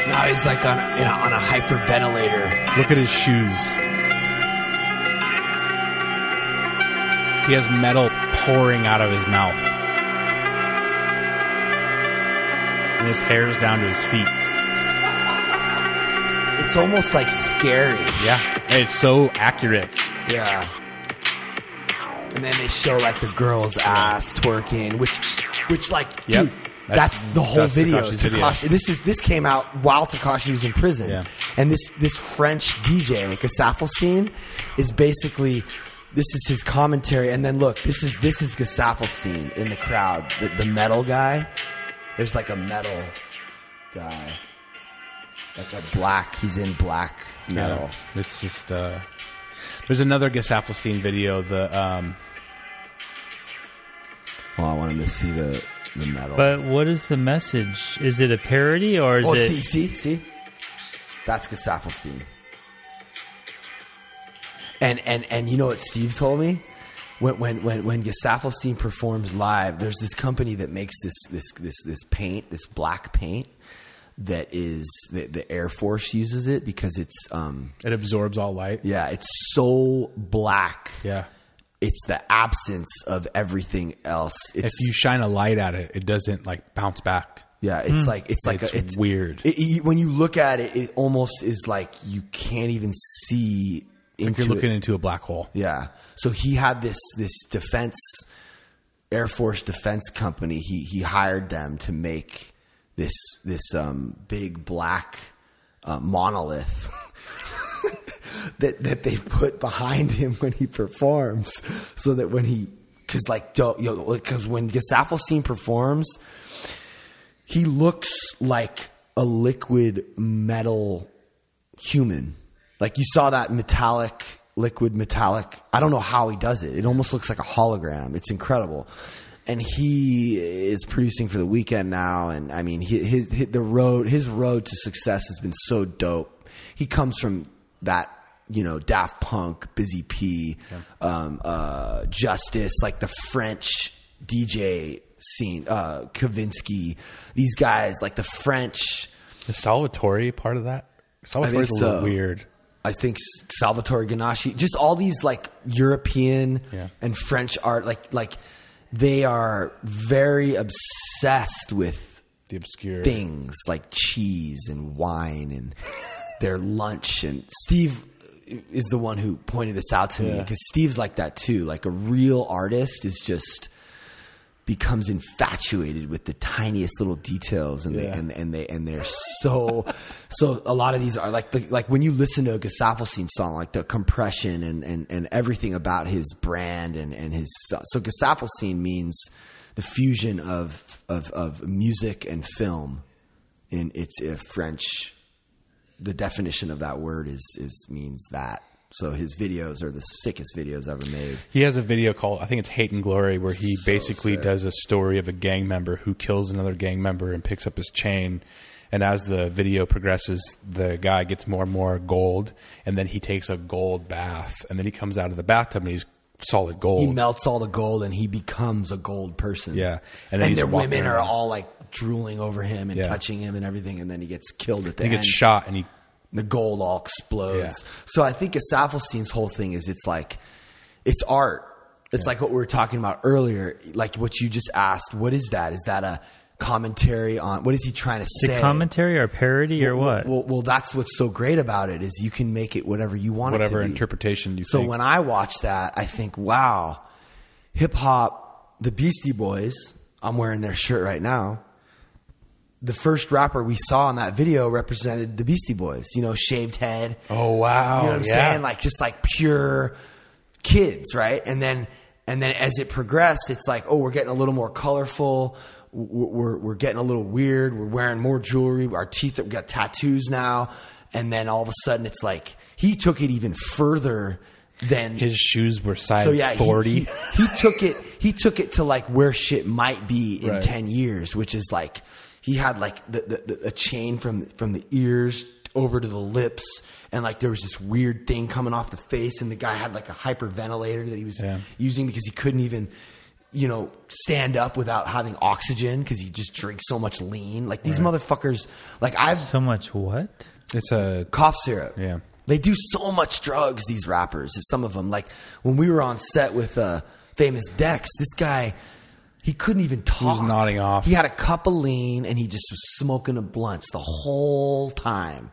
S1: Now he's like on in a, on a hyperventilator.
S2: Look at his shoes. He has metal pouring out of his mouth. And his hair's down to his feet.
S1: It's almost like scary.
S2: Yeah. It's so accurate.
S1: Yeah. And then they show like the girl's ass twerking, which, which like,
S2: Yep.
S1: dude, that's,
S2: That's-
S1: the whole
S2: that's
S1: video.
S2: Tekashi's video.
S1: This is this came out while Tekashi was in prison,
S2: Yeah.
S1: and this this French DJ Gesaffelstein is basically this is his commentary, and then look, this is this is Gesaffelstein in the crowd, the, the metal guy. There's like a metal guy, like a black. He's in black metal.
S2: Yeah. It's just uh there's another Gesaffelstein video, the um
S1: Well, I wanted to see the the metal.
S3: But what is the message? Is it a parody or is
S1: oh,
S3: it?
S1: see, see, see. That's Gesaffelstein. And and and you know what Steve told me? When when when when Gesaffelstein performs live, there's this company that makes this this this this paint, this black paint that is the, the Air Force uses it because it's um
S2: it absorbs all light.
S1: yeah, it's so black.
S2: Yeah.
S1: It's the absence of everything else. It's
S2: If you shine a light at it, it doesn't like bounce back.
S1: Yeah, it's like it's like
S2: It's
S1: a, it's
S2: weird.
S1: It, it- when you look at it, it almost is like you can't even see
S2: Like you're looking
S1: it.
S2: into a black hole.
S1: Yeah. So he had this this defense Air Force defense company. He he hired them to make this this um, big black uh, monolith that that they put behind him when he performs, so that when he because like yo because when Gesaffelstein performs, he looks like a liquid metal human. Like you saw that metallic, liquid metallic. I don't know how he does it. It almost looks like a hologram. It's incredible. And he is producing for the Weeknd now. And I mean, he- his, his the road, his road to success has been so dope. He comes from that, you know, Daft Punk, Busy P, um, uh, Justice, like the French DJ scene, uh, Kavinsky. These guys, like the French.
S2: Is Salvatore part of that? Salvatore's a little weird.
S1: I think Salvatore Ganacci, just all these like European
S2: Yeah.
S1: and French art, like like they are very obsessed with
S2: The obscure
S1: things like cheese and wine and their lunch. And Steve uh, is the one who pointed this out to me because Steve's like that too. Like a real artist is just becomes infatuated with the tiniest little details and they and, and they and they're so so a lot of these are like the, like when you listen to a Gesaffelstein song like the compression and, and and everything about his brand and and his so, so means the fusion of of of music and film in it's a French the definition of that word is is means that so his videos are the sickest videos ever made
S2: He has a video called I think it's Hate and Glory where he basically
S1: sick.
S2: does a story of a gang member who kills another gang member and picks up his chain. And as the video progresses, the guy gets more and more gold, and then he takes a gold bath, and then he comes out of the bathtub and he's solid gold.
S1: he melts all the gold and he becomes a gold person.
S2: Yeah. And
S1: and, their women are all like drooling over him and
S2: Yeah.
S1: touching him and everything, and then he gets killed at the
S2: he
S1: end.
S2: gets shot, and he
S1: The gold all explodes.
S2: Yeah.
S1: So I think Gesaffelstein's whole thing is it's like it's art. It's like what we were talking about earlier, like what you just asked. What is that? Is that a commentary on what is he trying to say?
S3: commentary or parody or what?
S1: Well, well, that's what's so great about it is you can make it whatever you want
S2: whatever
S1: it to be.
S2: interpretation you
S1: So
S2: think.
S1: when I watch that, I think, wow, hip hop, the Beastie Boys, I'm wearing their shirt right now. The first rapper we saw in that video represented the Beastie Boys, you know, shaved head.
S2: oh wow,
S1: You know what I'm
S2: yeah.
S1: saying? Like just like pure kids, right? And then and then as it progressed, it's like, oh, we're getting a little more colorful. We're we're, getting a little weird. We're wearing more jewelry. Our teeth, we got tattoos now. and then all of a sudden it's like he took it even further than
S2: His shoes were size
S1: so yeah, he-
S2: forty.
S1: He, he took it. He took it to like where shit might be in
S2: Right.
S1: ten years, which is like he had like the, the, the a chain from from the ears over to the lips, and like there was this weird thing coming off the face, and the guy had like a hyperventilator that he was
S2: Yeah.
S1: using because he couldn't even. You know, stand up without having oxygen because he just drinks so much lean. Like these motherfuckers, like I've
S3: So much what?
S2: it's a
S1: cough syrup.
S2: Yeah.
S1: They do so much drugs, these rappers. Some of them, like when we were on set with uh, Famous Dex, this guy, he couldn't even talk.
S2: He was nodding off.
S1: He had a cup of lean and he just was smoking a blunts the whole time.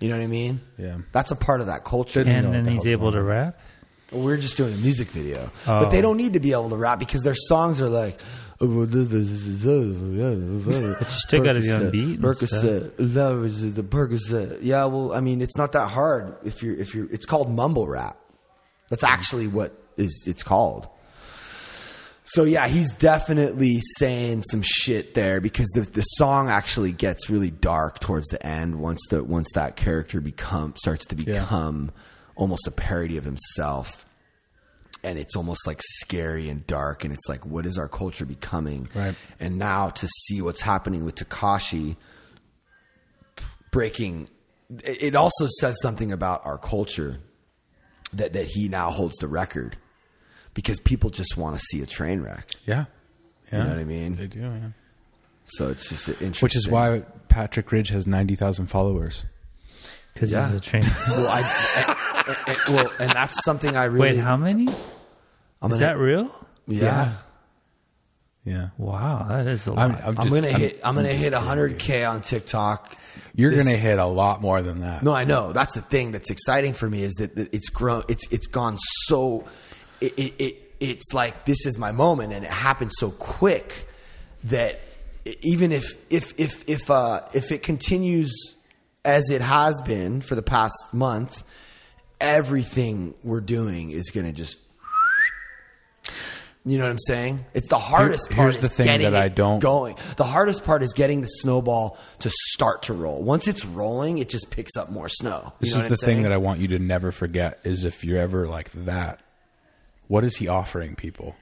S1: You know what I mean?
S2: Yeah.
S1: That's a part of that culture.
S2: Didn't know
S3: And then
S2: the
S3: he's able to rap.
S1: We're just doing a music video,
S3: Oh.
S1: but they oh. don't need to be able to rap because their songs are like. But
S3: you still gotta be on beat and
S1: Percocet. That was the Percocet. Yeah, well, I mean, it's not that hard if you're if you're. It's called mumble rap. That's actually what is it's called. So yeah, he's definitely saying some shit there because the the song actually gets really dark towards the end once the once that character become starts to
S2: Yeah.
S1: become almost a parody of himself. And it's almost like scary and dark, and it's like, what is our culture becoming?
S2: Right.
S1: And now to see what's happening with Tekashi breaking, it it also says something about our culture that that he now holds the record because people just want to see a train wreck.
S2: yeah. yeah.
S1: You know what I mean?
S2: They do. Yeah.
S1: So it's just interesting.
S2: Which is why Patrick Ridge has ninety thousand followers.
S3: Because
S1: Yeah.
S3: he's a train.
S1: well, I, and, and- well, and that's something I really.
S3: Wait, how many?
S1: I'm
S3: Is
S1: gonna-
S3: that real?
S1: Yeah.
S2: Yeah.
S3: Wow, that is a lot.
S2: I'm, I'm,
S1: I'm gonna hit. I'm gonna hit
S2: kidding,
S1: 100k on TikTok.
S2: You're
S1: This-
S2: gonna hit a lot more than that.
S1: No, I know. That's the thing that's exciting for me is that that it's grown. It's it's gone so. It, it, it it's like this is my moment, and it happens so quick that even if if if if uh, if it continues as it has been for the past month, everything we're doing is going to just. You know what I'm saying? It's the hardest
S2: Here-
S1: part.
S2: here's the thing that I don't-
S1: going. The hardest part is getting the snowball to start to roll. Once it's rolling, it just picks up more snow. You
S2: This is the
S1: I'm
S2: thing
S1: saying?
S2: that I want you to never forget is if you're ever like that, what is he offering people?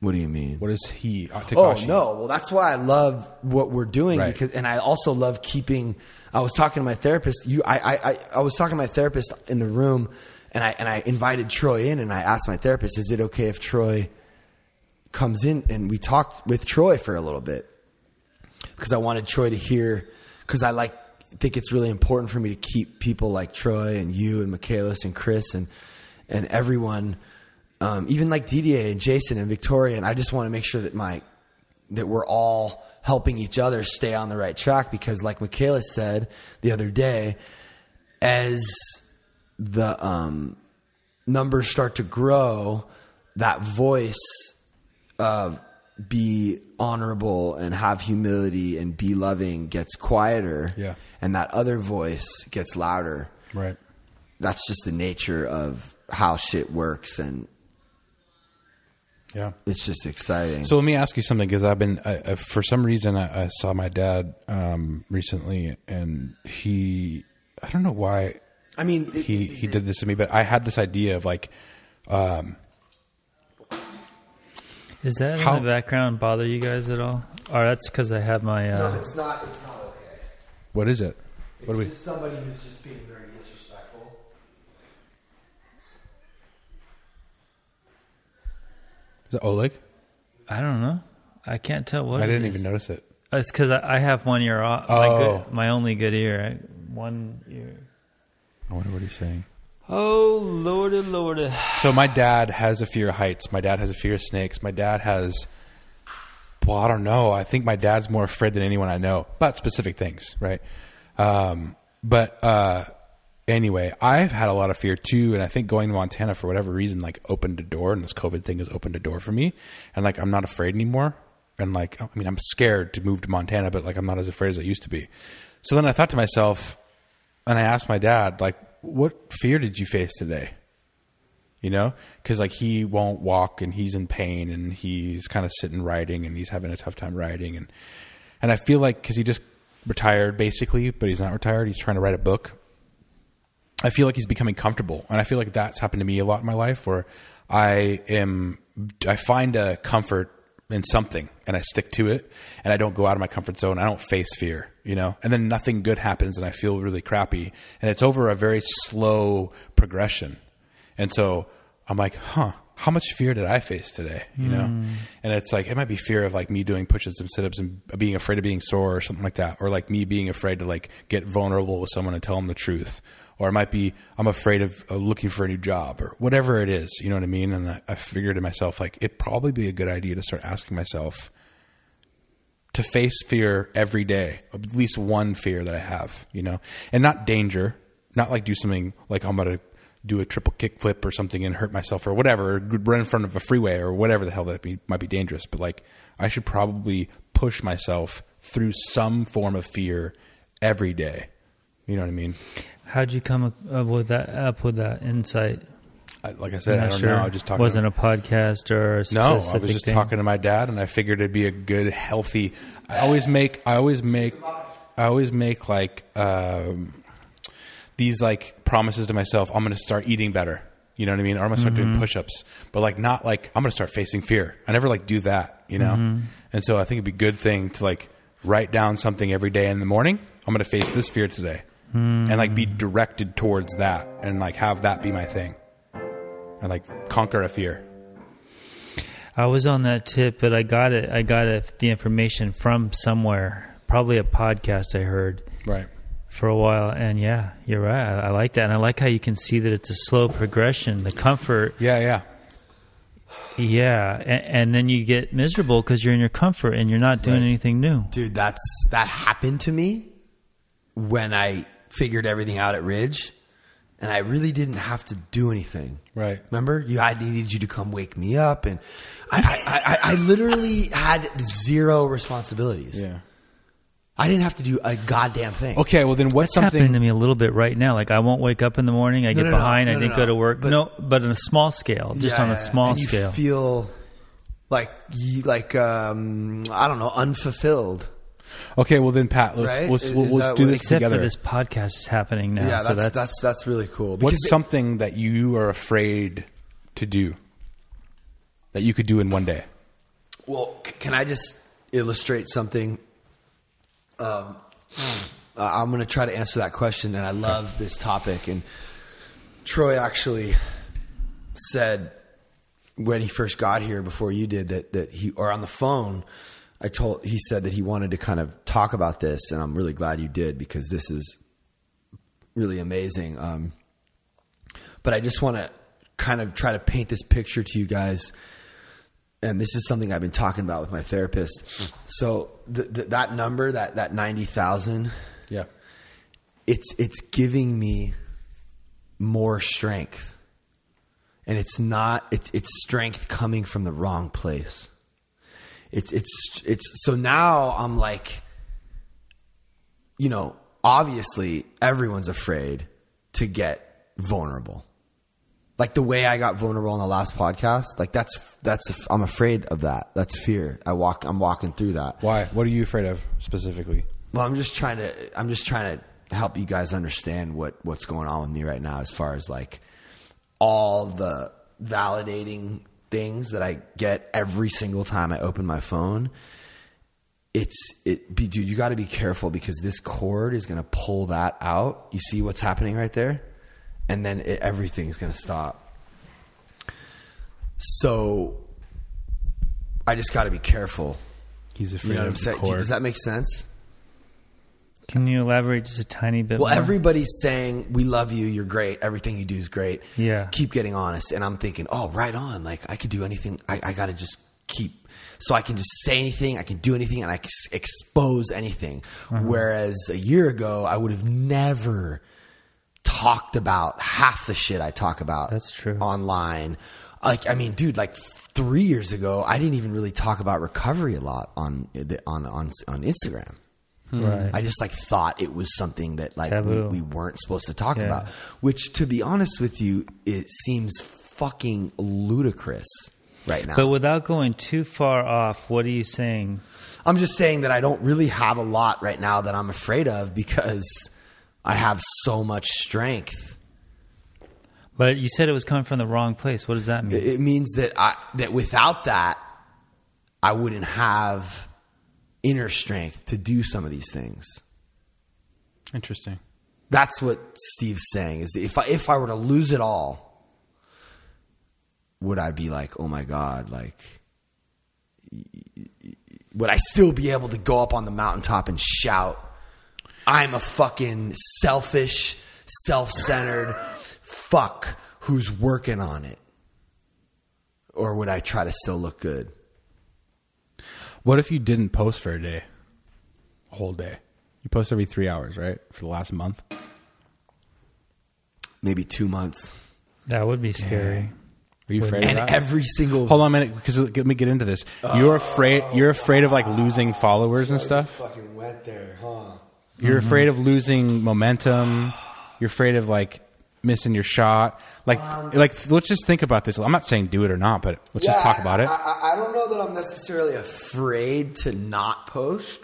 S1: What do you mean?
S2: What is he? Uh,
S1: Oh no! Well, that's why I love what we're doing
S2: Right.
S1: because, and I also love keeping. I was talking to my therapist. You, I, I, I, I was talking to my therapist in the room, and I and I invited Troy in, and I asked my therapist, "Is it okay if Troy comes in?" And we talked with Troy for a little bit because I wanted Troy to hear because I like think it's really important for me to keep people like Troy and you and Michaelis and Chris and and everyone, um, even like DDA and Jason and Victoria. And I just want to make sure that my that we're all helping each other stay on the right track because, like Michaela said the other day, as the um, numbers start to grow, that voice of be honorable and have humility and be loving gets quieter.
S2: Yeah.
S1: And that other voice gets louder.
S2: Right.
S1: That's just the nature of how shit works and
S2: Yeah.
S1: it's just exciting.
S2: So let me ask you something because I've been, I, I, for some reason, I, I saw my dad um, recently, and he, I don't know why.
S1: I mean, it-
S2: he he did this to me, but I had this idea of like, um,
S3: Is that
S2: How-
S3: in the background bother you guys at all? Or that's because I have my. Uh,
S1: no, it's not it's not okay.
S2: what is it?
S1: It's
S2: What do we?
S1: just somebody who's just being very
S2: Is it Oleg?
S3: I don't know. I can't tell what.
S2: I didn't even notice it.
S3: It's because I, I have one ear off. My,
S2: Oh.
S3: good, my only good ear. I, one ear.
S2: I wonder what he's saying.
S3: Oh lordy, lordy.
S2: So my dad has a fear of heights. My dad has a fear of snakes. My dad has. Well, I don't know. I think my dad's more afraid than anyone I know about specific things, right? Um, but uh, anyway, I've had a lot of fear too, and I think going to Montana for whatever reason like opened a door, and this COVID thing has opened a door for me, and like I'm not afraid anymore. And like, I mean, I'm scared to move to Montana, but like I'm not as afraid as I used to be. So then I thought to myself, and I asked my dad, like, what fear did you face today? You know, because like he won't walk and he's in pain and he's kind of sitting writing and he's having a tough time writing and and I feel like because he just retired basically, but he's not retired. He's trying to write a book I feel like he's becoming comfortable, and I feel like that's happened to me a lot in my life, where I am I find a comfort in something and I stick to it, and I don't go out of my comfort zone. I don't face fear, you know, and then nothing good happens, and I feel really crappy, and it's over a very slow progression, and so I'm like, huh. How much fear did I face today? You know, hmm. and it's like it might be fear of like me doing push-ups and sit-ups and being afraid of being sore or something like that, or like me being afraid to like get vulnerable with someone and tell them the truth, or it might be I'm afraid of uh, looking for a new job or whatever it is. You know what I mean? And I, I figured to myself like it'd probably be a good idea to start asking myself to face fear every day, at least one fear that I have, you know, and not danger, not like do something like I'm gonna do a triple kick flip or something and hurt myself or whatever, or run in front of a freeway or whatever the hell that be, might be dangerous. But like I should probably push myself through some form of fear every day. You know what I mean?
S3: How'd you come up with that up with that insight?
S2: I, like I said, I don't
S3: sure.
S2: know. I just talking.
S3: wasn't a podcast or a
S2: No, I was just
S3: thing?
S2: talking to my dad, and I figured it'd be a good, healthy. I always make, I always make, I always make like um, these like promises to myself. I'm going to start eating better. You know what I mean? Or I'm going to start doing push-ups, but like not like I'm going to start facing fear. I never like do that, you know. And so I think it'd be a good thing to like write down something every day in the morning. I'm going to face this fear today, and like be directed towards that, and like have that be my thing, and like conquer a fear.
S3: I was on that tip, but I got it. I got it, the information from somewhere, probably a podcast I heard
S2: Right.
S3: for a while. And yeah, you're right. I, I like that, and I like how you can see that it's a slow progression. The comfort,
S2: Yeah, yeah.
S3: yeah, and, and then you get miserable because you're in your comfort and you're not doing
S2: Right.
S3: anything new.
S1: Dude, that's that happened to me when I figured everything out at Ridge, and I really didn't have to do anything.
S2: Right.
S1: Remember, you I needed you to come wake me up, and I I, I, I literally had zero responsibilities.
S2: Yeah.
S1: I didn't have to do a goddamn thing.
S2: Okay, well then what's
S3: It's happening
S2: something
S3: to me a little bit right now. Like I won't wake up in the morning. I
S1: No,
S3: get
S1: no, no.
S3: behind.
S1: No,
S3: I didn't
S1: no.
S3: go to work.
S1: But-
S3: no, but on a small scale, just
S1: Yeah,
S3: on a small
S1: and you
S3: scale.
S1: feel like like um I don't know unfulfilled.
S2: Okay, well then Pat, let's
S1: Right?
S2: let's,
S1: Is
S2: we'll, let's do this
S3: Except
S2: together.
S3: for this podcast is happening now.
S1: Yeah,
S3: so
S1: that's, that's that's really cool.
S2: What's something that you are afraid to do that you could do in one day?
S1: Well, c- can I just illustrate something? Um, uh, I'm going to try to answer that question, and I love this topic. And Troy actually said when he first got here, before you did, that that he or on the phone, I told he said that he wanted to kind of talk about this, and I'm really glad you did because this is really amazing. Um, but I just want to kind of try to paint this picture to you guys and this is something I've been talking about with my therapist. So th th that number, that that ninety thousand,
S2: Yeah.
S1: it's it's giving me more strength, and it's not it's it's strength coming from the wrong place. It's it's it's so now I'm like, you know, obviously everyone's afraid to get vulnerable like the way I got vulnerable on the last podcast, like that's that's I'm afraid of that. That's fear. I walk I'm walking through that.
S2: Why? What are you afraid of specifically?
S1: Well, I'm just trying to I'm just trying to help you guys understand what what's going on with me right now as far as like all the validating things that I get every single time I open my phone. It's it be dude, you got to be careful because this cord is going to pull that out. You see what's happening right there? And then it, everything's going to stop. So I just got to be careful.
S2: He's afraid
S1: You know what I'm
S2: of the
S1: saying?
S2: cord.
S1: Does that make sense?
S3: Can you elaborate just a tiny bit?
S1: Well,
S3: more?
S1: everybody's saying we love you. You're great. Everything you do is great.
S3: Yeah.
S1: Keep getting honest. And I'm thinking, oh, right on. Like I could do anything. I, I got to just keep. So I can just say anything. I can do anything, and I can expose anything.
S3: Uh-huh.
S1: Whereas a year ago, I would have never talked about half the shit I talk about.
S3: That's true.
S1: Online, like I mean, dude, like three years ago, I didn't even really talk about recovery a lot on on on on Instagram.
S3: Right?
S1: I just like thought it was something that like we, we weren't supposed to talk
S3: Yeah.
S1: about. Which, to be honest with you, it seems fucking ludicrous right now.
S3: but without going too far off, what are you saying?
S1: I'm just saying that I don't really have a lot right now that I'm afraid of because I have so much strength
S3: But you said it was coming from the wrong place. What does that mean?
S1: It it means that I that without that, I wouldn't have inner strength to do some of these things.
S2: Interesting.
S1: That's what Steve's saying. Is if I if I were to lose it all, would I be like, oh my god, like, would I still be able to go up on the mountaintop and shout, I'm a fucking selfish, self centered fuck who's working on it? Or would I try to still look good?
S2: What if you didn't post for a day, a whole day? You post every three hours, right, for the last month.
S1: Maybe two months.
S3: that would be scary.
S2: Are you afraid
S1: And
S2: of that?
S1: every single.
S2: Hold on a minute, because let me get into this. Oh. You're afraid. You're afraid of like losing followers and stuff.
S1: fucking went there, huh?
S2: You're mm-hmm. afraid of losing momentum. You're afraid of like missing your shot. Like, um, like let's just think about this. I'm not saying do it or not, but let's just talk about it.
S1: I, I, don't know that I'm necessarily afraid to not post.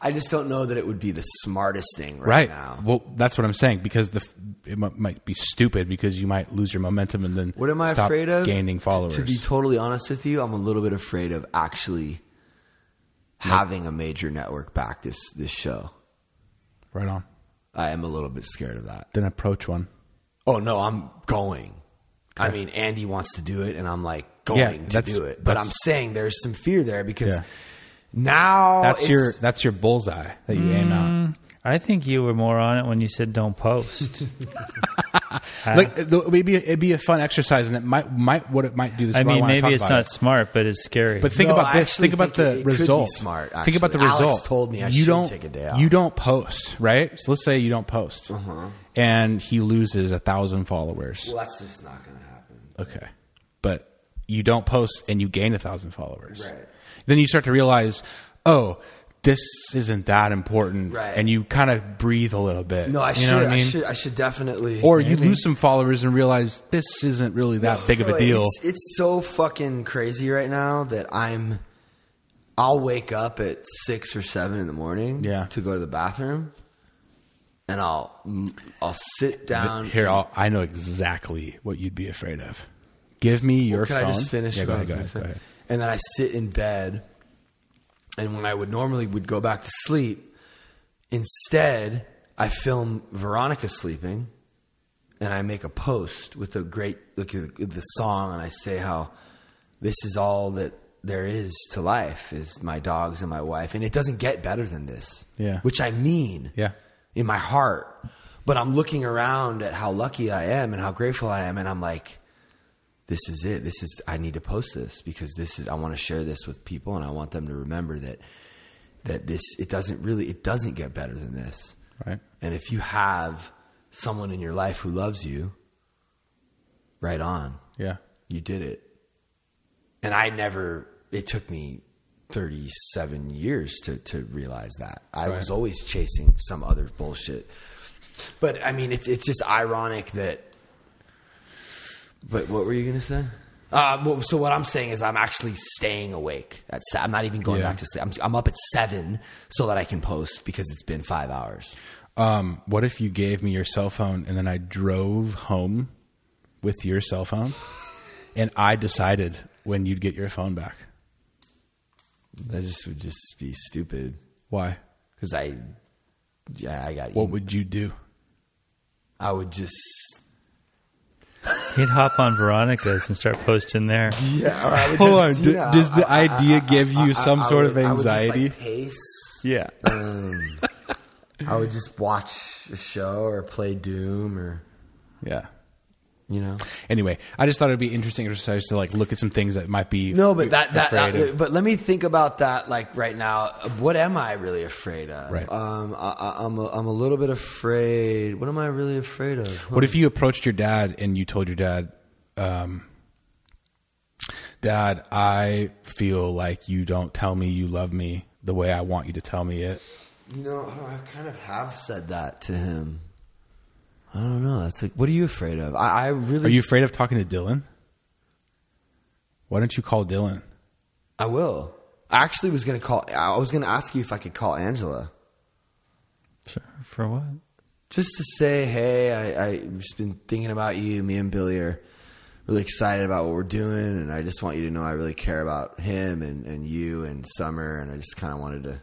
S1: I just don't know that it would be the smartest thing right,
S2: right.
S1: now.
S2: Well, that's what I'm saying because the it mi- might be stupid because you might lose your momentum and then
S1: What am I
S2: stop
S1: afraid of?
S2: Gaining followers.
S1: To, be totally honest with you, I'm a little bit afraid of actually having a major network back this this show.
S2: right on.
S1: I am a little bit scared of that.
S2: Then approach one.
S1: Oh no, I'm going. I mean, Andy wants to do it, and I'm like going
S2: Yeah,
S1: to do it. But I'm saying there's some fear there because
S2: Yeah.
S1: now
S2: That's
S1: it's-
S2: your that's your bullseye that you aim out.
S3: Mm, I think you were more on it when you said don't post. I-
S2: Like it would be it'd be a fun exercise, and it might might what it might do. This
S3: I mean,
S2: wanna
S3: maybe it's not
S2: it.
S3: smart, but it's scary.
S2: But think
S1: No,
S2: about this.
S1: actually
S2: Think about
S1: think
S2: the
S1: it- it could be
S2: result.
S1: smart,
S2: Think about the
S1: actually. Alex
S2: result.
S1: told me I
S2: you don't
S1: take a day off.
S2: you don't post, right? So let's say you don't post,
S1: Uh-huh.
S2: and he loses a thousand followers.
S1: Well, that's just not going to happen.
S2: Okay, but you don't post and you gain a thousand followers.
S1: Right.
S2: Then you start to realize, oh, this isn't that important,
S1: Right.
S2: and you kind of breathe a little bit.
S1: No, I
S2: you
S1: should.
S2: know what I
S1: I, should. I should definitely.
S2: Or you lose some followers and realize this isn't really that big of a deal.
S1: It's, it's so fucking crazy right now that I'm. I'll wake up at six or seven in the morning.
S2: Yeah.
S1: To go to the bathroom, and I'll I'll sit down.
S2: Here, I'll, I know exactly what you'd be afraid of. Give me your
S1: Can
S2: phone.
S1: I just finish?
S2: Yeah, go ahead, go ahead, go ahead.
S1: And then I sit in bed, and when I would normally would go back to sleep, instead I film Veronica sleeping, and I make a post with a great look at the song, and I say how this is all that there is to life is my dogs and my wife, and it doesn't get better than this.
S2: Yeah.
S1: which I mean
S2: Yeah.
S1: in my heart. But I'm looking around at how lucky I am and how grateful I am, and I'm like, this is it. This is I need to post this because this is I want to share this with people, and I want them to remember that that this it doesn't really it doesn't get better than this.
S2: Right.
S1: And if you have someone in your life who loves you, right on,
S2: Yeah.
S1: you did it. And I never. It took me. 37 years to, to realize that. I
S2: Right.
S1: was always chasing some other bullshit. But I mean, it's it's just ironic that. But what were you gonna say? Uh, well, so what I'm saying is I'm actually staying awake. At I'm not even going
S2: Yeah.
S1: back to sleep. I'm, I'm up at seven so that I can post because it's been five hours.
S2: Um, what if you gave me your cell phone and then I drove home with your cell phone and I decided when you'd get your phone back?
S1: That just would just be stupid
S2: Why?
S1: because I, yeah, I got.
S2: What would you do?
S1: I would just.
S3: He'd hop on Veronica's and start posting there.
S1: Yeah, or I would
S2: Hold
S1: just,
S2: on. d-
S1: know,
S2: does the
S1: I- I-
S2: idea
S1: I-
S2: give you
S1: I-
S2: some
S1: I
S2: sort of
S1: would- I would just, like,
S2: anxiety?
S1: pace.
S2: Yeah.
S1: Um, I would just watch a show or play Doom or
S2: Yeah.
S1: You know.
S2: Anyway, I just thought it'd be interesting exercise to like look at some things that might be
S1: No, but that that, that- but let me think about that like right now. What am I really afraid of?
S2: Right.
S1: Um, I, I- I'm a, I'm a little bit afraid. What am I really afraid of?
S2: What if you approached your dad and you told your dad, um, Dad, I feel like you don't tell me you love me the way I want you to tell me it.
S1: You know, I kind of have said that to him. I don't know. That's like, what are you afraid of? I, I really.
S2: Are you afraid of talking to Dylan? Why don't you call Dylan?
S1: I will. I actually was gonna call. I was gonna ask you if I could call Angela.
S3: Sure. For what?
S1: just to say, hey, I, I've just been thinking about you. Me and Billy are really excited about what we're doing, and I just want you to know I really care about him and, and you and Summer, and I just kind of wanted to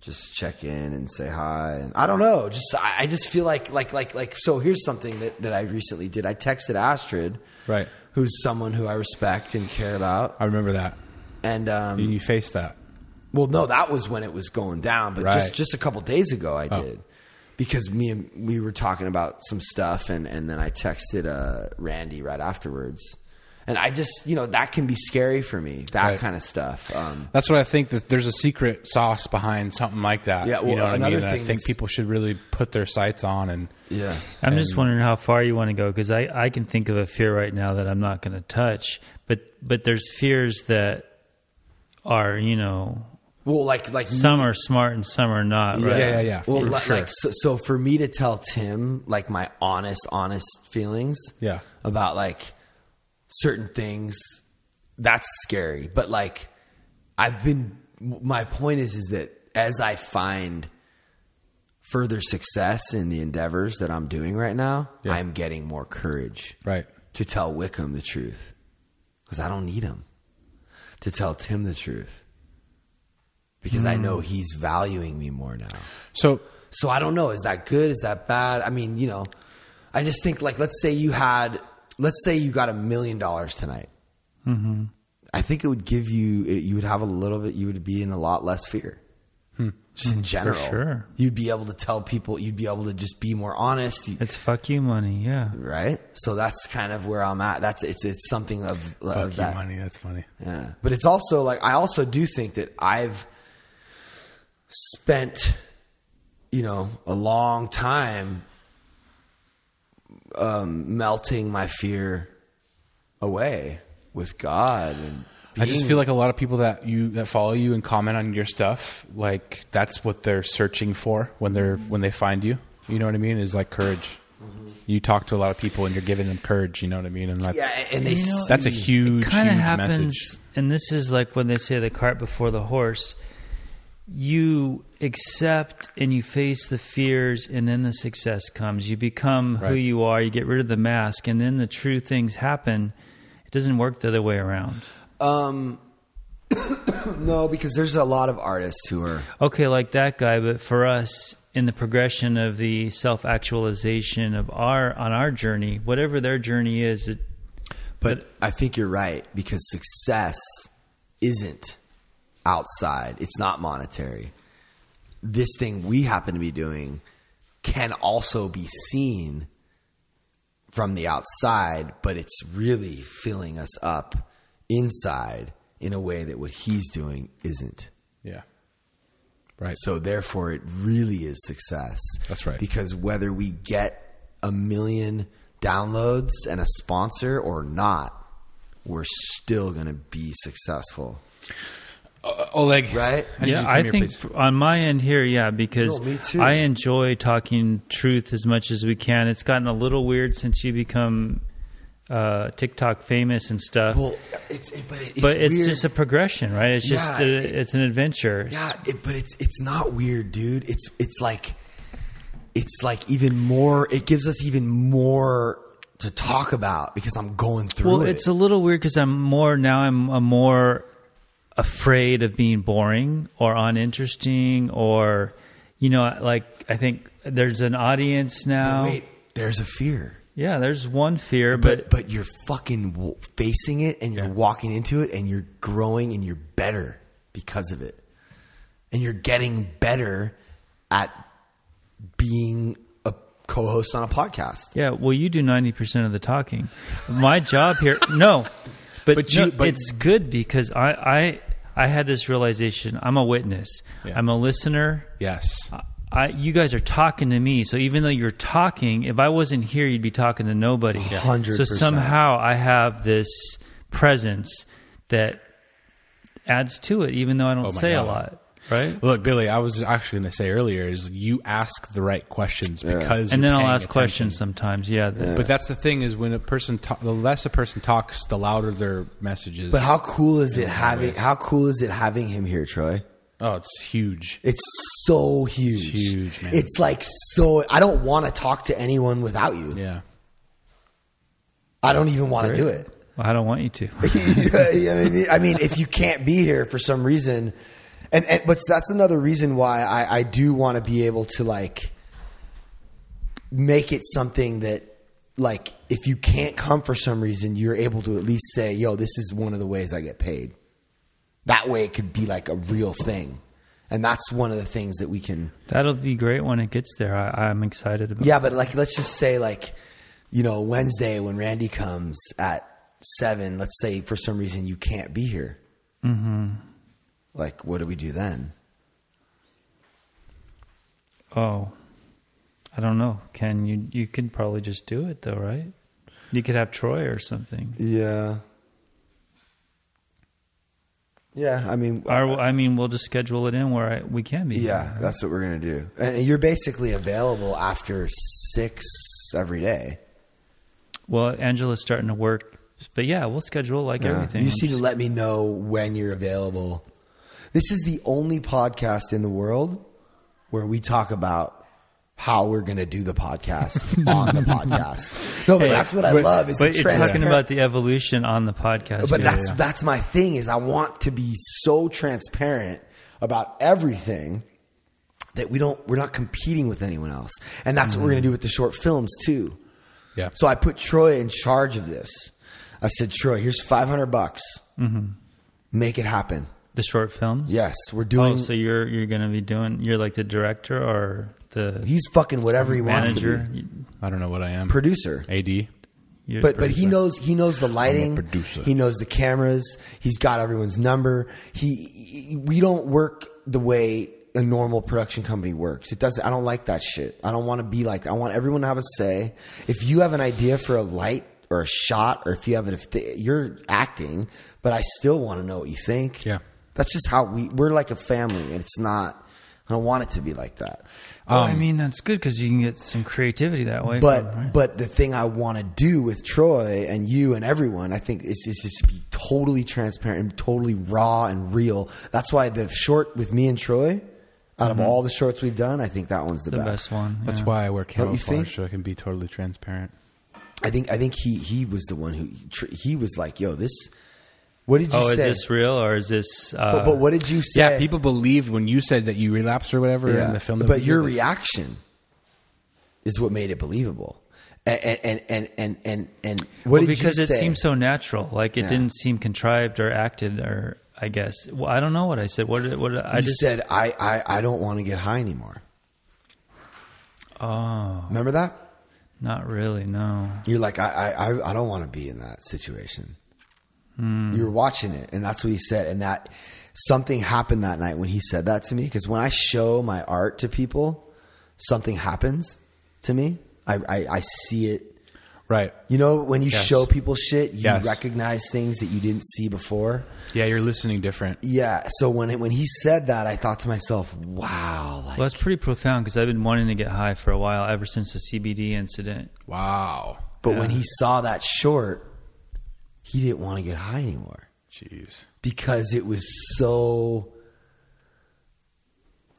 S1: just check in and say hi. And I don't know, just I, I just feel like like like like. So here's something that that I recently did. I texted Astrid,
S2: Right.
S1: who's someone who I respect and care about,
S2: I remember that.
S1: and um,
S2: And you faced that.
S1: well, no, that was when it was going down, but
S2: Right.
S1: just just a couple days ago I
S2: Oh.
S1: did because me and we were talking about some stuff, and and then I texted uh, Randy right afterwards, and I just you know that can be scary for me, that
S2: Right.
S1: kind of stuff. Um,
S2: That's what I think that there's a secret sauce behind something like that.
S1: Yeah, well,
S2: you know what I
S1: another
S2: mean. And I think people should really put their sights on and
S1: yeah,
S3: I'm just wondering how far you want to go because I, I can think of a fear right now that I'm not going to touch, but but there's fears that are you know
S1: well, like like
S3: some are smart and some are not. Right?
S2: Yeah, yeah, yeah,
S1: Well,
S2: for
S1: li-
S2: sure.
S1: like so, so for me to tell Tim like my honest, honest feelings,
S2: Yeah.
S1: about like certain things, that's scary. But like, I've been. My point is, is that as I find further success in the endeavors that I'm doing right now,
S2: Yeah.
S1: I'm getting more courage
S2: right.
S1: to tell Wickham the truth because I don't need him to tell Tim the truth because I hmm. know he's valuing me more now.
S2: So
S1: So I don't know. Is that good? Is that bad? I mean, you know, I just think like, let's say you had, let's say you got a million dollars tonight. Mm-hmm. I think it would give you, you would have a little bit, you would be in a lot less fear. Just in general,
S3: sure.
S1: you'd be able to tell people. You'd be able to just be more honest.
S3: It's fuck you money. Yeah.
S1: right? So that's kind of where I'm at. That's it's it's something of, of
S2: fuck you,
S1: that.
S2: money. That's funny.
S1: Yeah. But it's also like I also do think that I've spent you know a long time um, melting my fear away with God and
S2: I just feel like a lot of people that you that follow you and comment on your stuff, like that's what they're searching for when they're when they find you. You know what I mean? Is like courage. You talk to a lot of people and you're giving them courage. You know what I mean? And that,
S1: yeah, and they
S3: You know,
S2: that's a huge,
S3: kind of
S2: huge
S3: happens
S2: message.
S3: and this is like when they say the cart before the horse you accept and you face the fears and then the success comes. You become who you are. You get rid of the mask and then the true things happen. It doesn't work the other way around.
S1: Um, no, because there's a lot of artists who are
S3: okay like that guy but for us in the progression of the self-actualization of our on our journey whatever their journey is it
S1: But I think you're right because success isn't outside. It's not monetary. This thing we happen to be doing can also be seen from the outside, but it's really filling us up inside in a way that what he's doing isn't.
S2: Yeah. Right.
S1: So therefore, it really is success.
S2: That's right.
S1: Because whether we get a million downloads and a sponsor or not, we're still going to be successful.
S2: Oleg,
S1: Right?
S2: I
S3: yeah, I
S2: here,
S3: think
S2: please.
S3: on my end here, yeah, because
S1: No, me too.
S3: I enjoy talking truth as much as we can. It's gotten a little weird since you become uh, TikTok famous and stuff,
S1: Well, it's it, but it, it's
S3: but it's just a progression, right? It's just
S1: Yeah,
S3: a,
S1: it-
S3: it's an adventure.
S1: yeah, it, but it's it's not weird, dude. It's it's like it's like even more. It gives us even more to talk about because I'm going through
S3: Well,
S1: it.
S3: it's a little weird because I'm more now. I'm, I'm more afraid of being boring or uninteresting, or you know, like I think there's an audience
S1: But
S3: now.
S1: wait, there's a fear.
S3: Yeah, there's one fear,
S1: but
S3: but,
S1: but you're fucking w- facing it and you're
S2: Yeah.
S1: walking into it and you're growing and you're better because of it and you're getting better at being a co-host on a podcast
S3: Yeah, well, you do ninety percent of the talking. My job here, no, but,
S2: But
S3: no,
S2: but-
S3: it's good because I, I I had this realization. I'm a witness.
S2: Yeah.
S3: I'm a listener.
S2: Yes.
S3: I, you guys are talking to me, so even though you're talking, if I wasn't here, you'd be talking to nobody.
S1: Hundred
S3: So somehow I have this presence that adds to it, even though I don't
S2: Oh
S3: say a lot, right?
S2: Look, Billy, I was actually going to say earlier is you ask the right questions because
S3: And then I'll ask
S2: attention.
S3: questions sometimes. Yeah,
S2: But that's the thing is when a person ta- the less a person talks, the louder their messages.
S1: but how cool is it having
S2: always.
S1: how cool is it having him here troy
S2: Oh, it's huge.
S1: it's so huge.
S2: It's huge, man.
S1: It's like so. I don't want to talk to anyone without you.
S2: Yeah.
S1: I don't even want to do it.
S3: Well, I don't want you to.
S1: You know I mean? I mean, if you can't be here for some reason, and, and but that's another reason why I, I do want to be able to like make it something that like if you can't come for some reason, you're able to at least say, "Yo, this is one of the ways I get paid." That way, it could be like a real thing, and that's one of the things that we can.
S3: That'll be great when it gets there. I, I'm excited about.
S1: Yeah, but like let's just say like you know Wednesday when Randy comes at seven. Let's say for some reason you can't be here.
S3: Mm-hmm.
S1: Like, what do we do then?
S3: Oh, I don't know. Ken, you you could probably just do it though, right? You could have Troy or something.
S1: Yeah. Yeah, I mean, uh,
S3: Or I mean, we'll just schedule it in where I, we can be.
S1: yeah, that's what we're gonna do. And you're basically available after six every day.
S3: Well, Angela's starting to work, but yeah, we'll schedule like
S1: Yeah.
S3: everything.
S1: You just need to let me know when you're available. This is the only podcast in the world where we talk about how we're going to do the podcast on the podcast. No, but
S3: Hey,
S1: that's what I
S3: but-
S1: love is
S3: but
S1: the
S3: you're talking about the evolution on the podcast.
S1: But
S3: yeah,
S1: that's
S3: yeah.
S1: that's my thing is I want to be so transparent about everything that we don't we're not competing with anyone else. And that's what we're going to do with the short films too.
S2: Yeah.
S1: So I put Troy in charge of this. I said, "Troy, here's 500 bucks.
S3: Mhm.
S1: Make it happen."
S3: The short films.
S1: Yes, we're doing
S3: Oh, so you're you're going to be doing. You're like the director or the
S1: He's fucking whatever he wants to
S3: manager.
S1: be.
S2: I don't know what I am.
S1: Producer.
S2: AD.
S3: You're
S1: But but he knows he knows the lighting.
S2: producer.
S1: He knows the cameras. He's got everyone's number. He, he- we don't work the way a normal production company works. It doesn't. I don't like that shit. I don't want to be like. I want everyone to have a say. If you have an idea for a light or a shot, or if you have it, if the, you're acting, but I still want to know what you think.
S2: Yeah.
S1: That's just how we. We're like a family, and it's not. I don't want it to be like that.
S3: Well, I um, mean, that's good because you can get some creativity that way.
S1: But
S3: from- right?
S1: but the thing I want to do with Troy and you and everyone, I think, is, is just be totally transparent and totally raw and real. That's why the short with me and Troy, out of mm-hmm. all the shorts we've done, I think that one's the,
S3: the
S1: best.
S3: best one.
S2: That's why I wear
S1: Don't you think?
S2: camouflage so I can be totally transparent.
S1: I think I think he he was the one who he was like, "Yo, this." What did you
S3: Oh, is
S1: say?
S3: this real or is this? Uh,
S1: but, but what did you say?
S2: Yeah, people believed when you said that you relapsed or whatever
S1: Yeah.
S2: in the film. That
S1: but your
S2: did.
S1: reaction is what made it believable. And and and and and, and what
S3: well,
S1: did
S3: because
S1: you
S3: it
S1: say?
S3: seemed so natural. Like it
S1: Yeah.
S3: didn't seem contrived or acted or I guess. Well, I don't know what I said. What did, what did, I
S1: you
S3: just
S1: said I, I I don't want to get high anymore.
S3: Oh,
S1: Remember that?
S3: not really. No.
S1: You're like, I, I, I- I don't want to be in that situation.
S3: Hmm.
S1: You were watching it, and that's what he said. And that something happened that night when he said that to me. Because when I show my art to people, something happens to me. I, I, I see it.
S2: Right.
S1: You know, when you
S2: Yes.
S1: show people shit, you
S2: Yes.
S1: recognize things that you didn't see before.
S2: Yeah, you're listening different.
S1: Yeah. So when it, when he said that, I thought to myself, wow. Like,
S3: Well, it's pretty profound because I've been wanting to get high for a while ever since the CBD incident.
S2: Wow.
S1: but when he saw that short, he didn't want to get high anymore.
S2: Jeez.
S1: because it was so.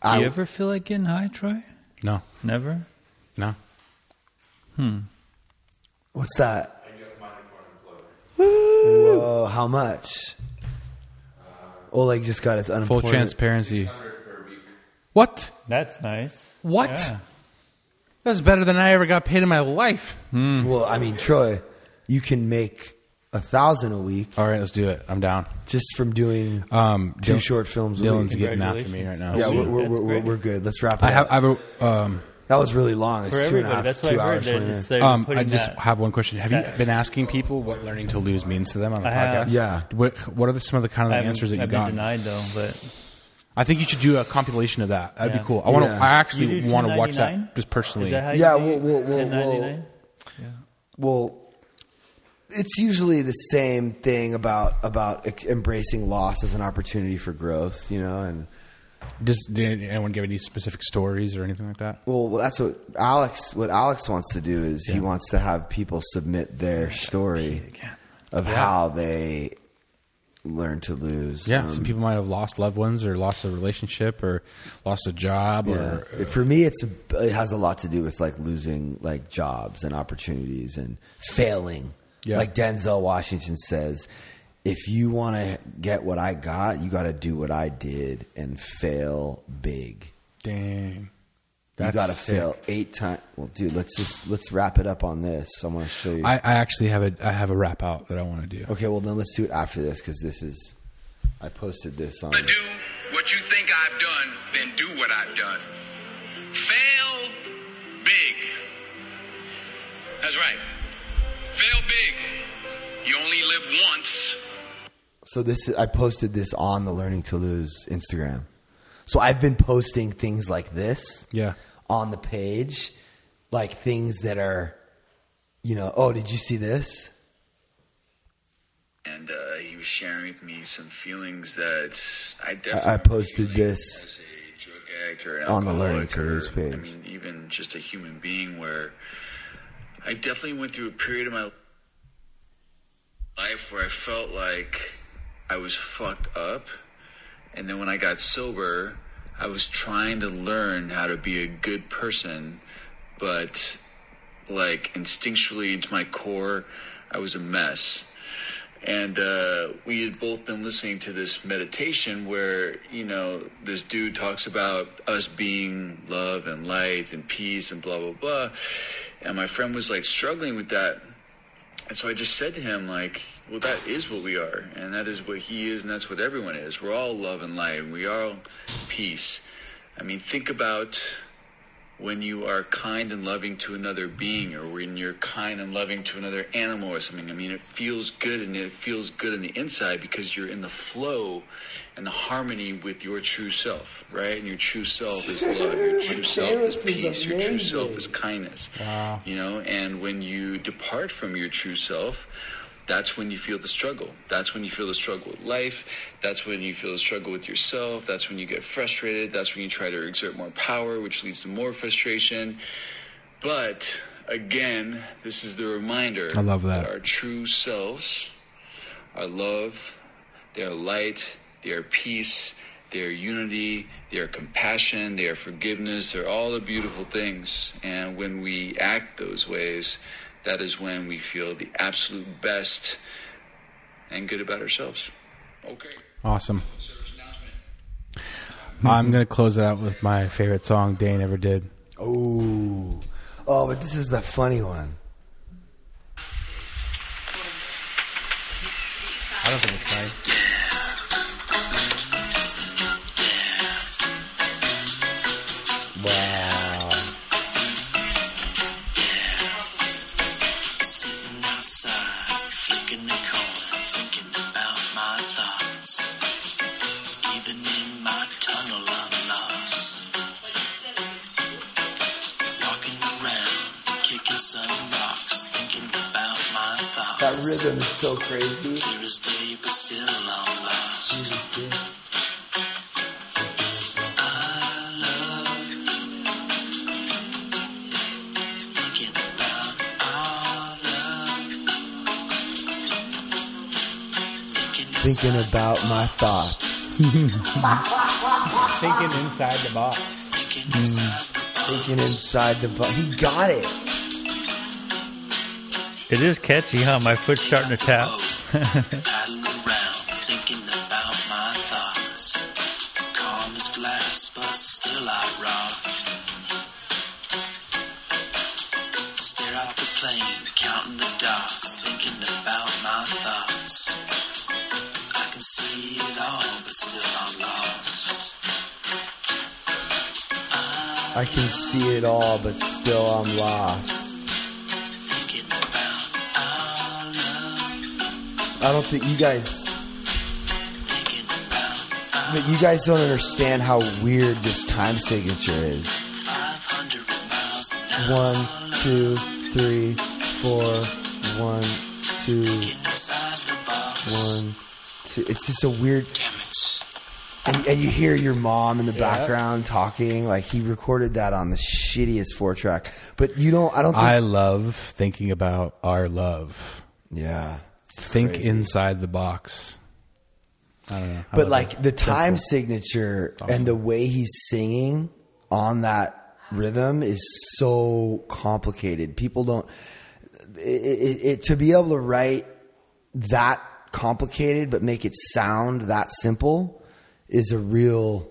S3: Do
S1: I,
S3: you ever feel like getting high, Troy?
S2: No.
S3: Never.
S2: No. Hmm.
S1: What's that? Whoa! How much? Oleg just got his
S2: Full transparency. What?
S3: That's nice.
S2: What?
S3: Yeah.
S2: That's better than I ever got paid in my life.
S1: Well, I mean, Troy, you can make a thousand a week
S2: All right, let's do it. I'm down.
S1: just from doing
S2: Um,
S1: two
S2: Dil-
S1: short films. a
S2: Dylan's
S1: week.
S2: getting after me right now.
S1: Yeah, we're, we're, we're, we're, we're good. Let's wrap it
S2: I have.
S1: up.
S2: I have a. Um,
S1: that was really long. It's
S3: For
S1: two and a half,
S3: that's what
S1: two
S3: I heard.
S1: hours.
S3: That
S1: 20
S3: it's
S1: minutes.
S3: they're
S2: um, I just
S3: that-
S2: have one question. Have you
S3: that-
S2: been asking people what learning to lose means to them on the
S3: I
S2: podcast?
S3: have.
S1: Yeah.
S2: What, what are the, some of the kind of the answers that you
S3: I've been denied though, but
S2: I think you should do a compilation of that. That'd
S3: Yeah.
S2: be cool. I want to.
S1: Yeah.
S2: I actually want to watch that just personally.
S3: is that how
S1: Yeah,
S3: you
S1: we'll- we'll- we'll-
S3: 10.99?
S1: Well, it's usually the same thing about about embracing loss as an opportunity for growth, you know. And
S2: Does did anyone give any specific stories or anything like that?
S1: well, that's what Alex what Alex wants to do is he wants to have people submit their story of how they learn to lose.
S2: Yeah,
S1: Um,
S2: some people might have lost loved ones or lost a relationship or lost a job
S1: Yeah.
S2: or
S1: For me, it's a, it has a lot to do with like losing like jobs and opportunities and failing.
S2: Yeah.
S1: Like Denzel Washington says, if you want to get what I got, you got to do what I did and fail big.
S2: dang.
S1: you got to fail eight times. Well, dude, let's just let's wrap it up on this. I want to show you.
S2: I, I actually have a I have a wrap out that I want to do.
S1: okay, well then let's do it after this because this is. I posted this on.
S10: to do what you think I've done, then do what I've done. Fail big. That's right. Fail big. You only live once.
S1: So this is, I posted this on the Learning to Lose Instagram. So I've been posting things like this
S2: Yeah.
S1: on the page, like things that are, you know, oh, did you see this?
S10: And uh, he was sharing with me some feelings that I definitely
S1: I, I posted this
S10: as a drug addict or an
S1: on the Learning
S10: alcoholic
S1: to Lose page.
S10: I mean, even just a human being where I definitely went through a period of my life where I felt like I was fucked up. And then when I got sober, I was trying to learn how to be a good person, but like instinctually into my core, I was a mess. And uh, we had both been listening to this meditation where, you know, this dude talks about us being love and light and peace and blah, blah, blah. And my friend was like struggling with that. And so I just said to him, like, well, that is what we are. And that is what he is. And that's what everyone is. We're all love and light. We are peace. I mean, think about when you are kind and loving to another being or when you're kind and loving to another animal or something. I mean, it feels good and it feels good on the inside because you're in the flow and the harmony with your true self, right? And your true self is love, your true self is peace, your true self is kindness.
S2: Wow.
S10: You know, and when you depart from your true self, that's when you feel the struggle. That's when you feel the struggle with life. That's when you feel the struggle with yourself. That's when you get frustrated. That's when you try to exert more power, which leads to more frustration. But again, this is the reminder
S2: I love that.
S10: our true selves are love, they are light, they are peace, they are unity, they are compassion, they are forgiveness, they're all the beautiful things. And when we act those ways, that is when we feel the absolute best and good about ourselves. Okay.
S2: Awesome. I'm gonna close it out with my favorite song Dane ever did.
S1: Oh, oh, but this is the funny one.
S2: I don't think it's funny.
S1: Rhythm is so crazy.
S6: Clear as day, but still I'm lost. I love thinking about our love. Thinking
S1: Thinking about my thoughts.
S2: Thinking inside the box. Hmm.
S6: Thinking inside the
S1: Thinking inside the bu- He got it.
S3: It is catchy, huh? My foot's starting to tap.
S6: paddling around, thinking about my thoughts. Calm as glass, but still I rock. Stare out the plane, counting the dots, thinking about my thoughts. I can see it all, but still I'm lost.
S1: I don't think you guys. But you guys don't understand how weird this time signature is.
S6: 500 miles an hour.
S1: One, two, three, four. One, two,
S6: Inside the box.
S1: one, two. It's just a weird.
S6: Damn it.
S1: And, and you hear your mom in the background talking. Like he recorded that on the shittiest four track. But you don't. I don't. Think,
S2: I love thinking about our love.
S1: yeah. It's
S2: Think
S1: crazy.
S2: inside the box. I don't know. I
S1: But like
S2: it.
S1: the time
S2: Simple.
S1: signature and the way he's singing on that rhythm is so complicated. People don't it, it, it to be able to write that complicated but make it sound that simple is a real.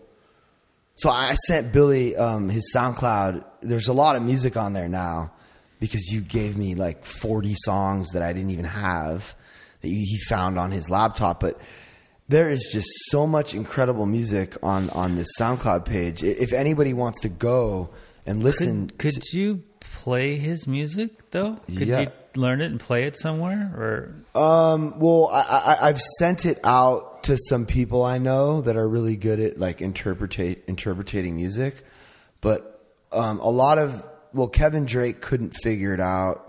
S1: So I sent Billy um, his SoundCloud. There's a lot of music on there now because you gave me like 40 songs that I didn't even have that he found on his laptop. But there is just so much incredible music on on this SoundCloud page. If anybody wants to go and listen,
S3: Could, could you play his music though? Could
S1: Yeah.
S3: you learn it and play it somewhere? Or
S1: Um, well, I, I, I've sent it out to some people I know that are really good at like interpretate interpreting music, but um, a lot of well, Kevin Drake couldn't figure it out.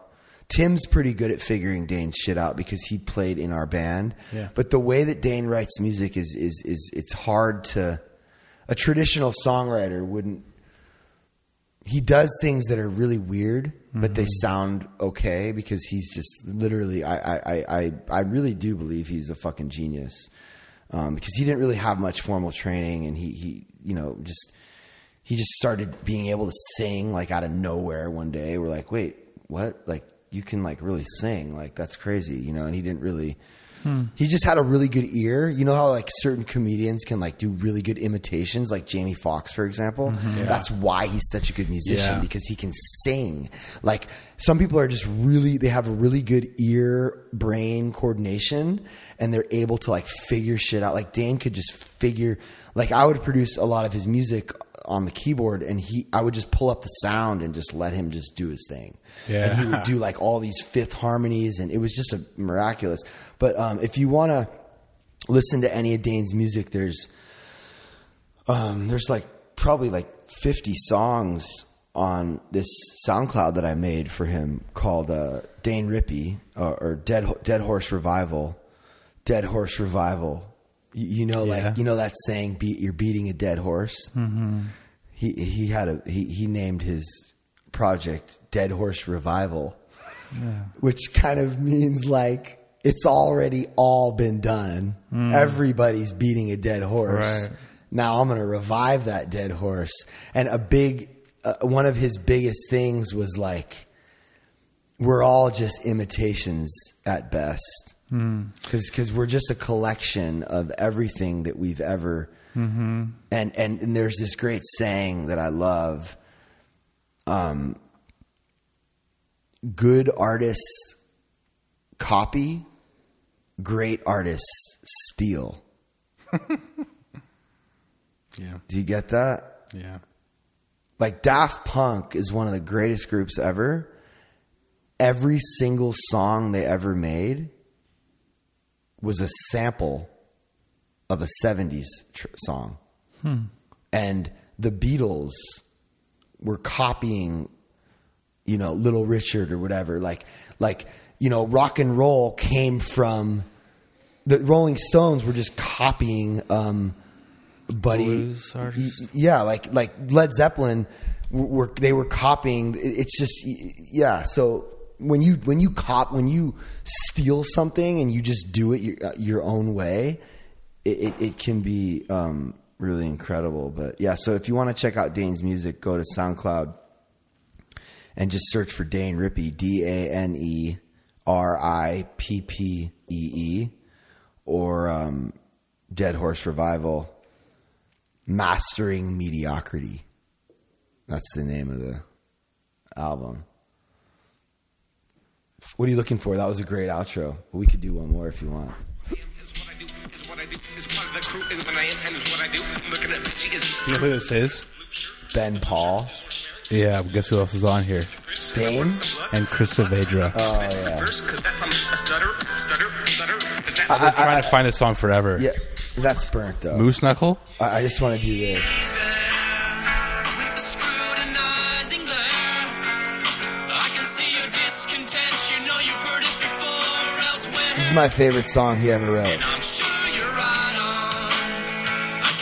S1: Tim's pretty good at figuring Dane's shit out because he played in our band.
S2: Yeah.
S1: But the way that Dane writes music is is is it's hard to a traditional songwriter wouldn't he does things that are really weird, but they sound okay because he's just literally. I I I I, I really do believe he's a fucking genius um, because he didn't really have much formal training, and he he you know just he just started being able to sing like out of nowhere one day. We're like, wait, what? Like you can like really sing? Like that's crazy, you know? And he didn't really. Hmm. He just had a really good ear. You know how like certain comedians can like do really good imitations, like Jamie Foxx, for example. Mm-hmm. That's why he's such a good musician
S2: Yeah.
S1: because he can sing. Like some people are just really they have a really good ear brain coordination and they're able to like figure shit out. Like Dan could just figure like I would produce a lot of his music on the keyboard and he I would just pull up the sound and just let him just do his thing. Yeah. And he would do like all these fifth harmonies and it was just a miraculous. But um, if you want to listen to any of Dane's music, there's um, there's like probably like 50 songs on this SoundCloud that I made for him called uh, Dane Rippee uh, or Dead Dead Horse Revival. Dead Horse Revival. You, know,
S2: Yeah.
S1: like you know that saying, "Beat you're beating a dead horse." Mm-hmm. He he had a he he named his project Dead Horse Revival, which kind of means like it's already all been done. Everybody's beating a dead horse.
S3: Right.
S1: Now I'm going to revive that dead horse. And a big uh, one of his biggest things was like we're all just imitations at best. Because because we're just a collection of everything that we've ever. And, and and there's this great saying that I love. Um, good artists copy, great artists steal.
S2: Yeah.
S1: Do you get that?
S2: Yeah.
S1: Like Daft Punk is one of the greatest groups ever. Every single song they ever made was a sample of a 70s tr- song. And the Beatles were copying, you know, Little Richard or whatever. Like, like, you know, rock and roll came from the Rolling Stones were just copying, um, Buddy,
S3: Blues artists?
S1: yeah, like like Led Zeppelin were they were copying. It's just yeah. So when you when you cop when you steal something and you just do it your, uh, your own way, it, it, it can be um, really incredible. But yeah, so if you want to check out Dane's music, go to SoundCloud and just search for Dane Rippee, D A N E R I P P E E, or um, Dead Horse Revival, Mastering Mediocrity. That's the name of the album. What are you looking for? That was a great outro. We could do one more if you want.
S2: You know who this is?
S1: Ben Paul,
S2: Yeah, guess who else is on here?
S1: Dane.
S2: And Chris Saavedra.
S1: Oh yeah,
S2: I've been trying to find this song forever.
S1: yeah. That's burnt though.
S2: Moose Knuckle?
S1: I, I just want to do this. Is my favorite song he ever wrote.
S6: I'm sure you're right on. I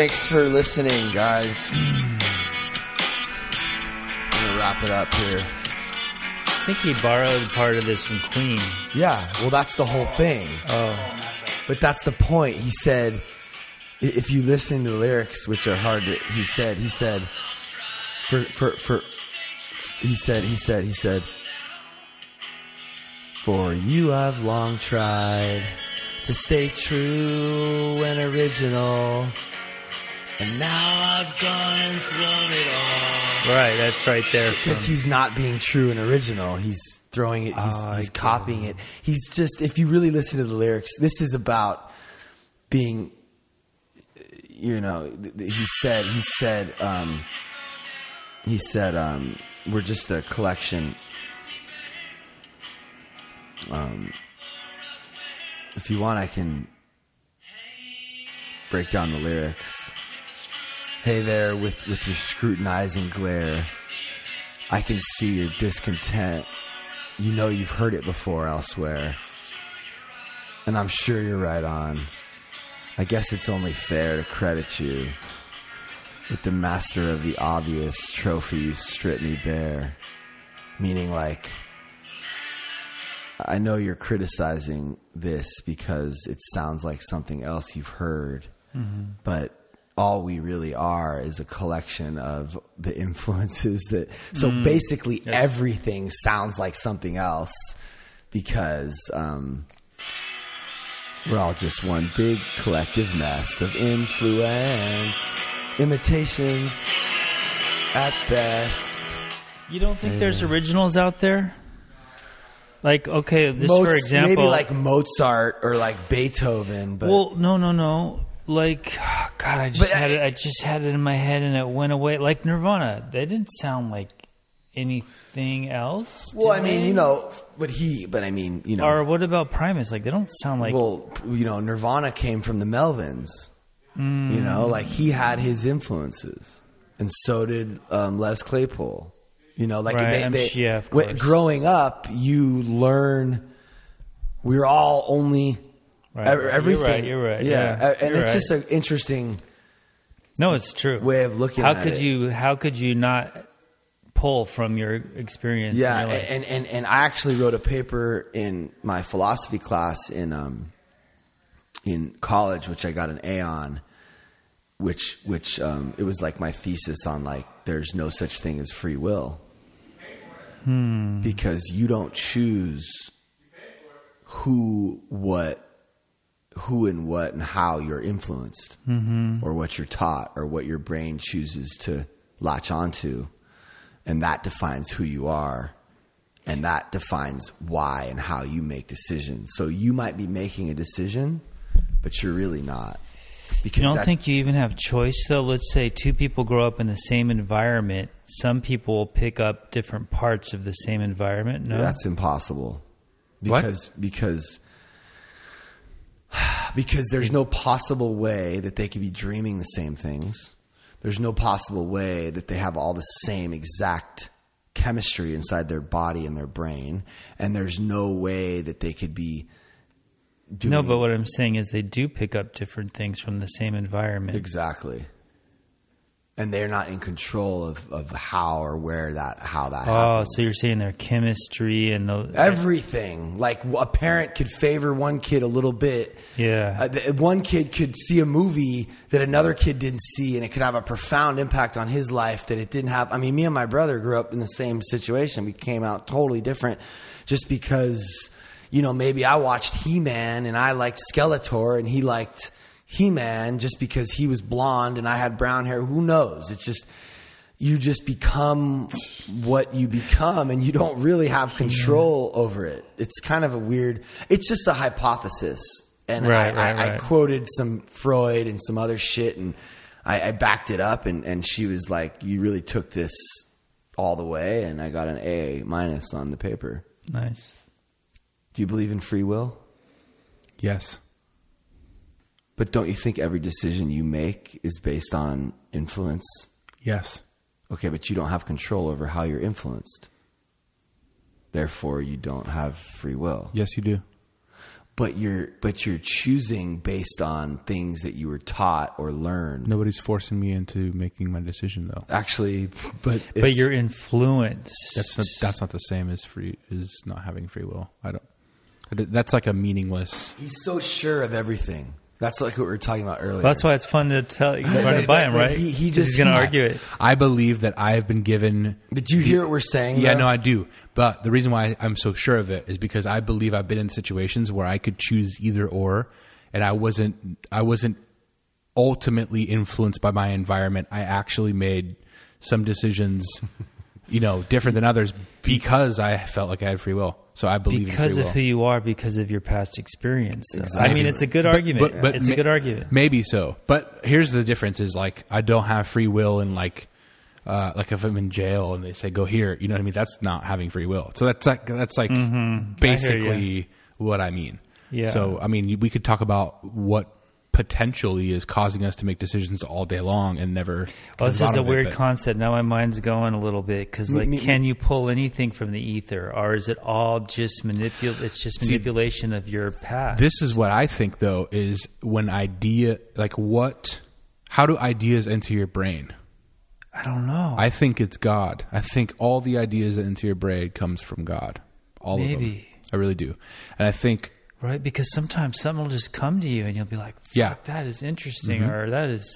S1: Thanks for listening, guys. I'm gonna wrap it up here.
S3: I think he borrowed part of this from Queen.
S1: Yeah, well, that's the whole thing.
S3: Oh,
S1: But that's the point. He said, if you listen to the lyrics, which are hard to, he said, he said, for, for, for, he said, he said, he said, for you I've long tried to stay true and original. And now I've gone and thrown it all.
S3: right. That's right there.
S1: Because he's not being true and original. He's throwing it. He's,
S3: Oh,
S1: he's copying it. He's just. If you really listen to the lyrics, this is about being. You know, th- th- he said. He said. Um, he said. Um, we're just a collection. Um, if you want, I can break down the lyrics. Hey there, with, with your scrutinizing glare, I can see your discontent. You know you've heard it before elsewhere. And I'm sure you're right on. I guess it's only fair to credit you with the master of the obvious trophy you strip me bare. Meaning, like, I know you're criticizing this because it sounds like something else you've heard, mm-hmm. but all we really are is a collection of the influences that. So basically, everything sounds like something else because um, we're all just one big collective mess of influence, imitations at best.
S3: you don't think there's originals out there? Like, okay, this
S1: Moz-
S3: for example.
S1: maybe like Mozart or like Beethoven, but
S3: well, no, no, no. Like, God, I just
S1: But
S3: had
S1: I-
S3: it. I just had it in my head, and it went away. Like Nirvana, they didn't sound like anything else.
S1: well, I mean,
S3: they?
S1: you know, but he, but I mean, you know,
S3: Or what about Primus? Like, they don't sound like.
S1: well, you know, Nirvana came from the Melvins. You know, like he had his influences, and so did um, Les Claypool. You know, like
S3: Right,
S1: they, they-
S3: yeah,
S1: growing up, you learn. We're all only
S3: Right,
S1: ev-
S3: right. You're
S1: everything.
S3: right, you're right,
S1: Yeah,
S3: yeah,
S1: and
S3: you're
S1: it's
S3: right.
S1: just an interesting
S3: no, it's true.
S1: way of looking.
S3: how
S1: at
S3: could
S1: it.
S3: you? How could you not pull from your experience?
S1: Yeah,
S3: And you're
S1: and, and and I actually wrote a paper in my philosophy class in um in college, which I got an A on, which which um, it was like my thesis on like there's no such thing as free will hmm. because you don't choose who what who and what and how you're influenced mm-hmm. or what you're taught or what your brain chooses to latch onto and that defines who you are and that defines why and how you make decisions so you might be making a decision but you're really not because
S3: You don't
S1: that-
S3: think you even have choice though? Let's say two people grow up in the same environment. Some people will pick up different parts of the same environment. No,
S1: That's impossible.
S2: What?
S1: Because because there's no possible way that they could be dreaming the same things. There's no possible way that they have all the same exact chemistry inside their body and their brain and there's no way that they could be doing
S3: No, but what I'm saying is they do pick up different things from the same environment.
S1: exactly. And they're not in control of, of how or where that how that happens.
S3: Oh,
S1: happens.
S3: so you're saying their chemistry and the
S1: everything. Like a parent could favor one kid a little bit.
S3: Yeah.
S1: Uh, one kid could see a movie that another kid didn't see, and it could have a profound impact on his life that it didn't have. I mean, me and my brother grew up in the same situation. We came out totally different, just because you know maybe I watched He Man and I liked Skeletor, and he liked He Man just because he was blonde and I had brown hair. Who knows? It's just you just become what you become and you don't really have control over it. It's kind of a weird, it's just a hypothesis. And
S3: Right,
S1: I,
S3: right,
S1: I, I quoted some Freud and some other shit and I, I backed it up and, and she was like, you really took this all the way. And I got an A minus on the paper.
S3: nice.
S1: Do you believe in free will?
S2: Yes.
S1: But don't you think every decision you make is based on influence?
S2: Yes.
S1: Okay, but you don't have control over how you're influenced. Therefore, you don't have free will.
S2: Yes, you do.
S1: But you're but you're choosing based on things that you were taught or learned.
S2: Nobody's forcing me into making my decision though.
S1: Actually, but if-
S3: But you're influenced.
S2: That's not, that's not the same as free as not having free will. I don't- That's like a meaningless.
S1: he's so sure of everything. That's like what we were talking about earlier.
S3: That's why it's fun to tell you run it by him, right?
S1: he- he
S3: 'Cause
S1: just-
S3: he's going to
S1: he-
S3: argue it.
S2: I believe that I have been given.
S1: Did you hear what we're saying?
S2: Yeah,
S1: though?
S2: no, I do. But the reason why I'm so sure of it is because I believe I've been in situations where I could choose either or, and I wasn't. I wasn't ultimately influenced by my environment. I actually made some decisions, you know, different than others because I felt like I had free will. So I believe
S3: Because of
S2: free
S3: who you are, because of your past experience. though. I mean, it's a good
S2: But-
S3: argument.
S2: but- but
S3: it's a good argument.
S2: Maybe so. But here's the difference: is like I don't have free will, and like, uh, like if I'm in jail and they say go here, you know what I mean? That's not having free will. So that's like that's like basically what I mean.
S3: Yeah.
S2: So I mean, we could talk about what potentially is causing us to make decisions all day long and never.
S3: Well, this is a
S2: bottom of it,
S3: weird concept. Now my mind's going a little bit because, like,
S1: me-
S3: can you pull anything from the ether, or is it all just manipul? It's just
S2: See,
S3: manipulation of your past.
S2: This is what I think though is when idea like what how do ideas enter your brain?
S3: I don't know.
S2: I think it's God. I think all the ideas that enter your brain comes from God. All of them. I really do. And I think
S3: right? Because sometimes something will just come to you, and you'll be like, "Fuck,
S2: Yeah.
S3: that is interesting,"
S2: Mm-hmm.
S3: or "That is."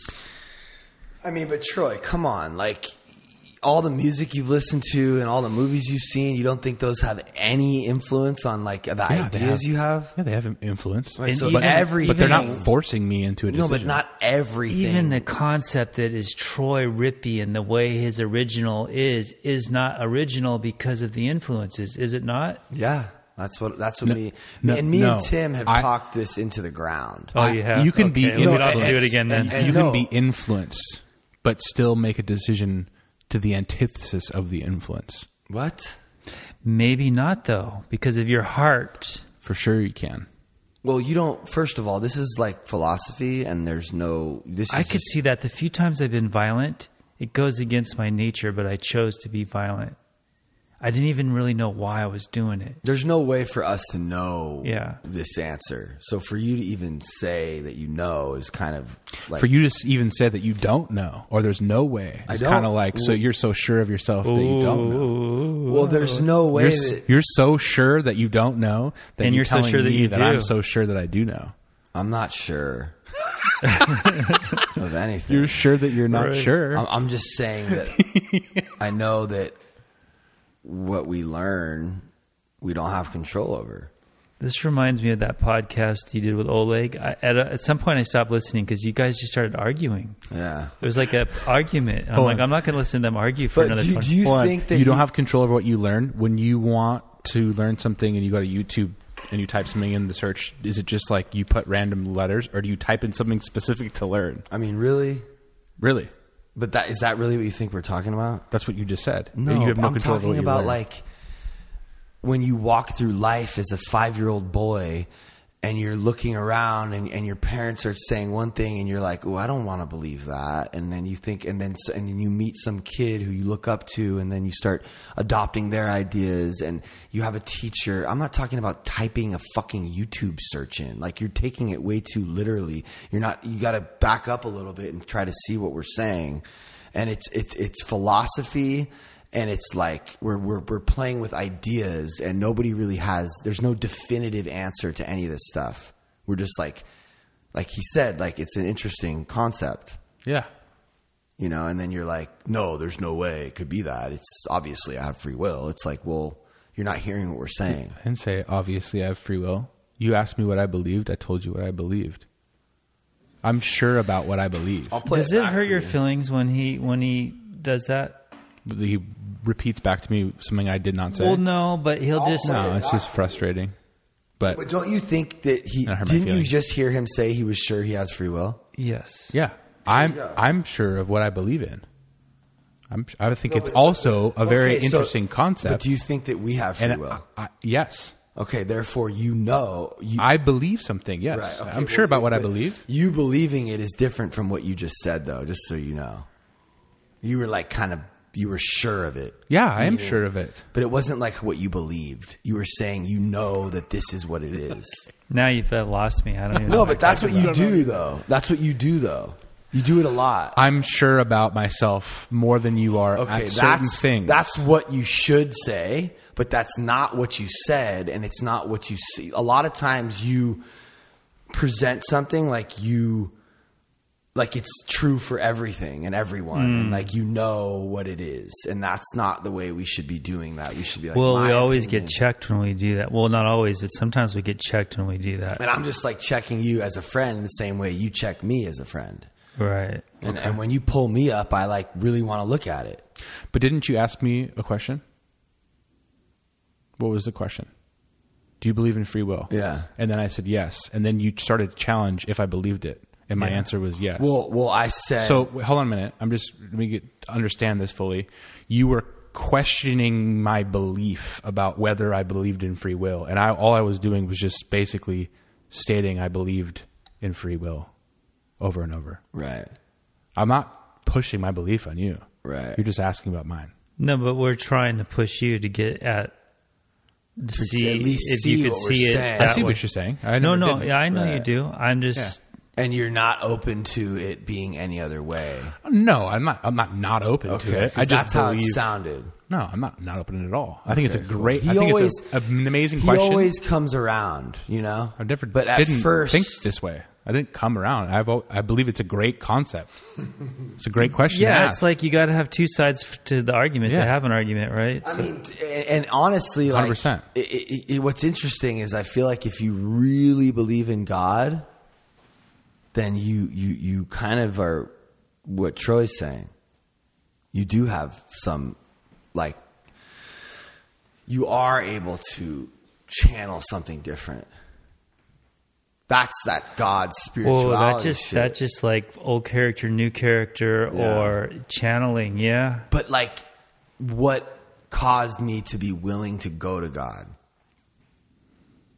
S1: I mean, but Troy, come on, like all the music you've listened to and all the movies you've seen, you don't think those have any influence on like the
S2: Yeah,
S1: ideas
S2: have-
S1: you have?
S2: yeah, they have an influence.
S1: Right, so
S3: even-
S1: every
S2: but they're not forcing me into a
S1: no, but not everything.
S3: Even the concept that is Troy Rippee and the way his original is is not original because of the influences, is it not?
S1: yeah, that's what that's what
S2: No,
S1: me
S2: no,
S1: and me
S2: no.
S1: and Tim have
S2: I-
S1: talked this into the ground.
S3: Oh, you have.
S2: You can be
S3: Okay, we don't have to
S1: No,
S3: do it again then.
S1: and- and-
S2: you
S1: no.
S2: can be influenced, but still make a decision to the antithesis of the influence.
S1: What?
S3: Maybe not though, because of your heart.
S2: For sure, you can.
S1: Well, you don't. First of all, this is like philosophy, and there's no. This is
S3: I could
S1: just-
S3: see that the few times I've been violent, it goes against my nature, but I chose to be violent. I didn't even really know why I was doing it.
S1: There's no way for us to know
S3: Yeah.
S1: this answer. So for you to even say that you know is kind of like
S2: For you to even say that you don't know, or there's no way, it's kind of like so you're so sure of yourself that you don't know.
S1: Well, there's no way
S2: You're,
S1: that
S2: you're so sure that you don't know that
S3: And
S2: you're,
S3: you're so
S2: telling
S3: sure that
S2: me
S3: you
S2: that I'm so sure that I do know.
S1: I'm not sure of anything.
S2: You're sure that you're not
S3: Right.
S2: sure.
S1: I'm, I'm just saying that I know that what we learn, we don't have control over.
S3: This reminds me of that podcast you did with Oleg. I, at, a, at some point, I stopped listening because you guys just started arguing.
S1: Yeah.
S3: It was like an argument. I'm
S2: Hold
S3: like. I'm not going to listen to them argue for
S1: But
S3: another
S1: do,
S3: 20
S1: do you
S2: Hold
S1: think that
S2: you don't have control over what you learn when you want to learn something and you go to YouTube and you type something in the search? Is it just like you put random letters, or do you type in something specific to learn?
S1: I mean, really?
S2: Really,
S1: But that is that really what you think we're talking about?
S2: that's what you just said.
S1: No,
S2: you have no
S1: I'm
S2: control
S1: talking about
S2: learn.
S1: like when you walk through life as a five year old boy and you're looking around and, and your parents are saying one thing and you're like, oh, I don't want to believe that. And then you think, and then, and then you meet some kid who you look up to and then you start adopting their ideas and you have a teacher. I'm not talking about typing a fucking YouTube search in. Like you're taking it way too literally. You're not, you got to back up a little bit and try to see what we're saying. And it's, it's, it's philosophy and it's like we're, we're we're playing with ideas and nobody really has there's no definitive answer to any of this stuff we're just like like he said like it's an interesting concept
S2: Yeah.
S1: you know and then you're like no there's no way it could be that it's obviously i have free will it's like well you're not hearing what we're saying
S2: I didn't say obviously I have free will. You asked me what I believed. I told you what I believed. I'm sure about what I believe.
S3: Does it hurt your feelings when he when he does that?
S2: He repeats back to me something I did not say.
S3: Well, no, but he'll oh, just
S2: no, it's just frustrating. But
S1: but don't you think that he
S2: That hurt my
S1: didn't you
S2: feelings.
S1: just hear him say he was sure he has free will
S3: yes.
S2: yeah, I'm I'm sure of what I believe in. I'm I think it's also a very
S1: Okay, so-
S2: interesting concept.
S1: but do you think that we have free
S2: and
S1: will
S2: I, I, yes,
S1: okay therefore you know you
S2: I believe something. Yes,
S1: Right, okay,
S2: I'm
S1: well,
S2: sure about what I
S1: but
S2: believe.
S1: You believing it is different from what you just said, though. Just so you know, you were like kind of you were sure of it.
S2: Yeah, I am sure of it.
S1: But it wasn't like what you believed. You were saying you know that this is what it is.
S3: Now you've uh, lost me. I don't even. know
S1: no,
S3: what
S1: but that's what you
S3: about.
S1: do, though. That's what you do, though. You do it a lot.
S2: I'm sure about myself more than you are
S1: Okay,
S2: at certain
S1: that's
S2: things.
S1: That's what you should say, but that's not what you said, and it's not what you see. A lot of times you present something like you like it's true for everything and everyone and
S3: Mm.
S1: like you know what it is and that's not the way we should be doing that we should be like
S3: well, we always
S1: opinion."
S3: get checked when we do that. Well, not always, but sometimes we get checked when we do that.
S1: and i'm just like checking you as a friend the same way you check me as a friend
S3: Right.
S1: and, and when you pull me up i like really want to look at it
S2: But didn't you ask me a question? What was the question? Do you believe in free will?
S1: Yeah.
S2: And then I said yes. And then you started to challenge if I believed it. And my
S1: Yeah.
S2: answer was yes.
S1: well well i said
S2: so wait, hold on a minute. I'm just let me get understand this fully. You were questioning my belief about whether I believed in free will, and I all I was doing was just basically stating I believed in free will over and over.
S1: right
S2: I'm not pushing my belief on you.
S1: Right.
S2: You're just asking about mine.
S3: No, but we're trying to push you to get at to
S1: To
S3: see
S1: at least
S3: if
S1: see
S3: you could
S1: what we're
S3: see it.
S1: saying.
S2: I see
S3: way.
S2: what you're saying. I
S3: no, no, yeah, I know you do. I'm just
S1: and you're not open to it being any other way
S2: No, I'm not. I'm not not open
S1: okay
S2: to it.
S1: 'cause
S2: I just
S1: that's how it
S2: believe.
S1: sounded
S2: no, I'm not not open at all. I think it's a
S1: Okay, cool.
S2: great.
S1: He
S2: I think
S1: always-
S2: it's a, an amazing
S1: he
S2: question.
S1: always comes around you know
S2: I never,
S1: but at
S2: didn't
S1: first
S2: think this way. I didn't come around. I've, al- I believe it's a great concept. It's a great question. to
S3: yeah.
S2: ask.
S3: It's like you got to have two sides f- to the argument to
S2: Yeah.
S3: have an argument, right?
S1: I
S3: So-
S1: mean, t- and and honestly, like,
S2: 100%.
S1: It, it, it, what's interesting is I feel like if you really believe in God, then you you you kind of are what Troy's saying. You do have some, like, you are able to channel something different. That's that God spirituality.
S3: Well, that just
S1: shit.
S3: that just like old character, new character,
S1: Yeah.
S3: or channeling. Yeah,
S1: but like what caused me to be willing to go to God.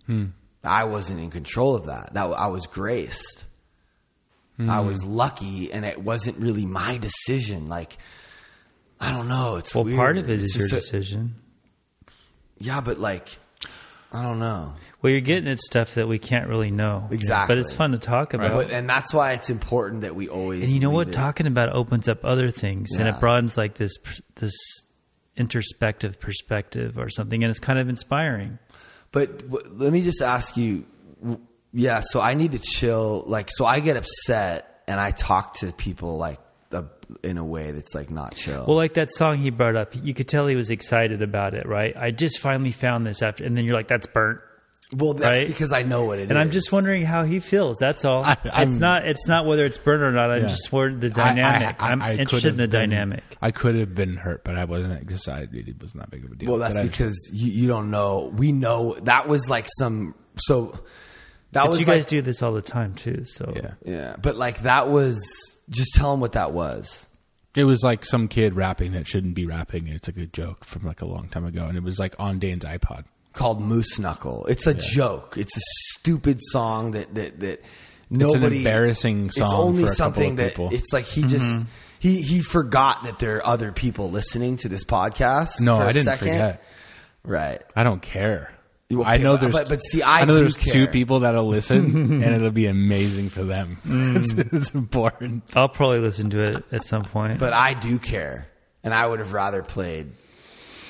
S1: Hmm. I wasn't in control of that. That I was graced. I hmm. was lucky, and it wasn't really my decision. Like I don't know. It's
S3: well,
S1: weird.
S3: part of it is your
S1: a-
S3: decision.
S1: yeah, but like I don't know.
S3: Well, you're getting at stuff that we can't really know.
S1: Exactly.
S3: but it's fun to talk about.
S1: But, and that's why it's important that we always.
S3: and you know what?
S1: it-
S3: Talking about opens up other things, and it broadens like this this introspective perspective or something, and it's kind of inspiring.
S1: But w- let me just ask you, yeah. So I need to chill. Like, so I get upset and I talk to people like uh, in a way that's like not chill.
S3: Well, like that song he brought up, you could tell he was excited about it, right? I just finally found this after, and then you're like, "That's burnt."
S1: Well, that's
S3: right?
S1: because I know what it is.
S3: and I'm just wondering how he feels. That's all.
S2: I-
S3: it's not. It's not whether it's burnt or not. I'm
S2: Yeah.
S3: just worried the
S2: I- I-
S3: dynamic.
S2: I-
S3: I, am interested in the
S2: been-
S3: dynamic.
S2: I could have been hurt, but I wasn't. Decided it was not big of a deal.
S1: Well, that's
S2: But I-
S1: because you, you don't know. We know that was like some. So that
S3: But
S1: was
S3: you guys
S1: like,
S3: do this all the time too. So
S2: yeah.
S1: Yeah, but like that was. Just tell them what that was.
S2: It was like some kid rapping that shouldn't be rapping. It's a good joke from like a long time ago, and it was like on Dane's iPod.
S1: called Moose Knuckle. It's a joke. It's a stupid song that that that nobody.
S2: embarrassing
S1: It's
S2: song
S1: only
S2: for a couple
S1: something
S2: of
S1: that
S2: people.
S1: it's like he just.
S3: Mm-hmm.
S1: He, he forgot that there are other people listening to this podcast.
S2: No,
S1: for a
S2: I didn't
S1: second.
S2: forget.
S1: Right.
S2: I don't care.
S1: You-
S2: I know
S1: but-
S2: there's,
S1: but- but see, I
S2: know
S1: do
S2: there's two people that'll listen, and it'll be amazing for them. it's, mm. it's important.
S3: I'll probably listen to it at some point.
S1: But I do care, and I would have rather played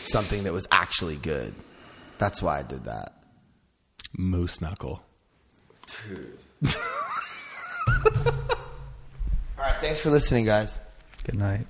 S1: something that was actually good. That's why I did that.
S2: Moose knuckle. Dude.
S1: All right, thanks for listening, guys.
S3: Good night.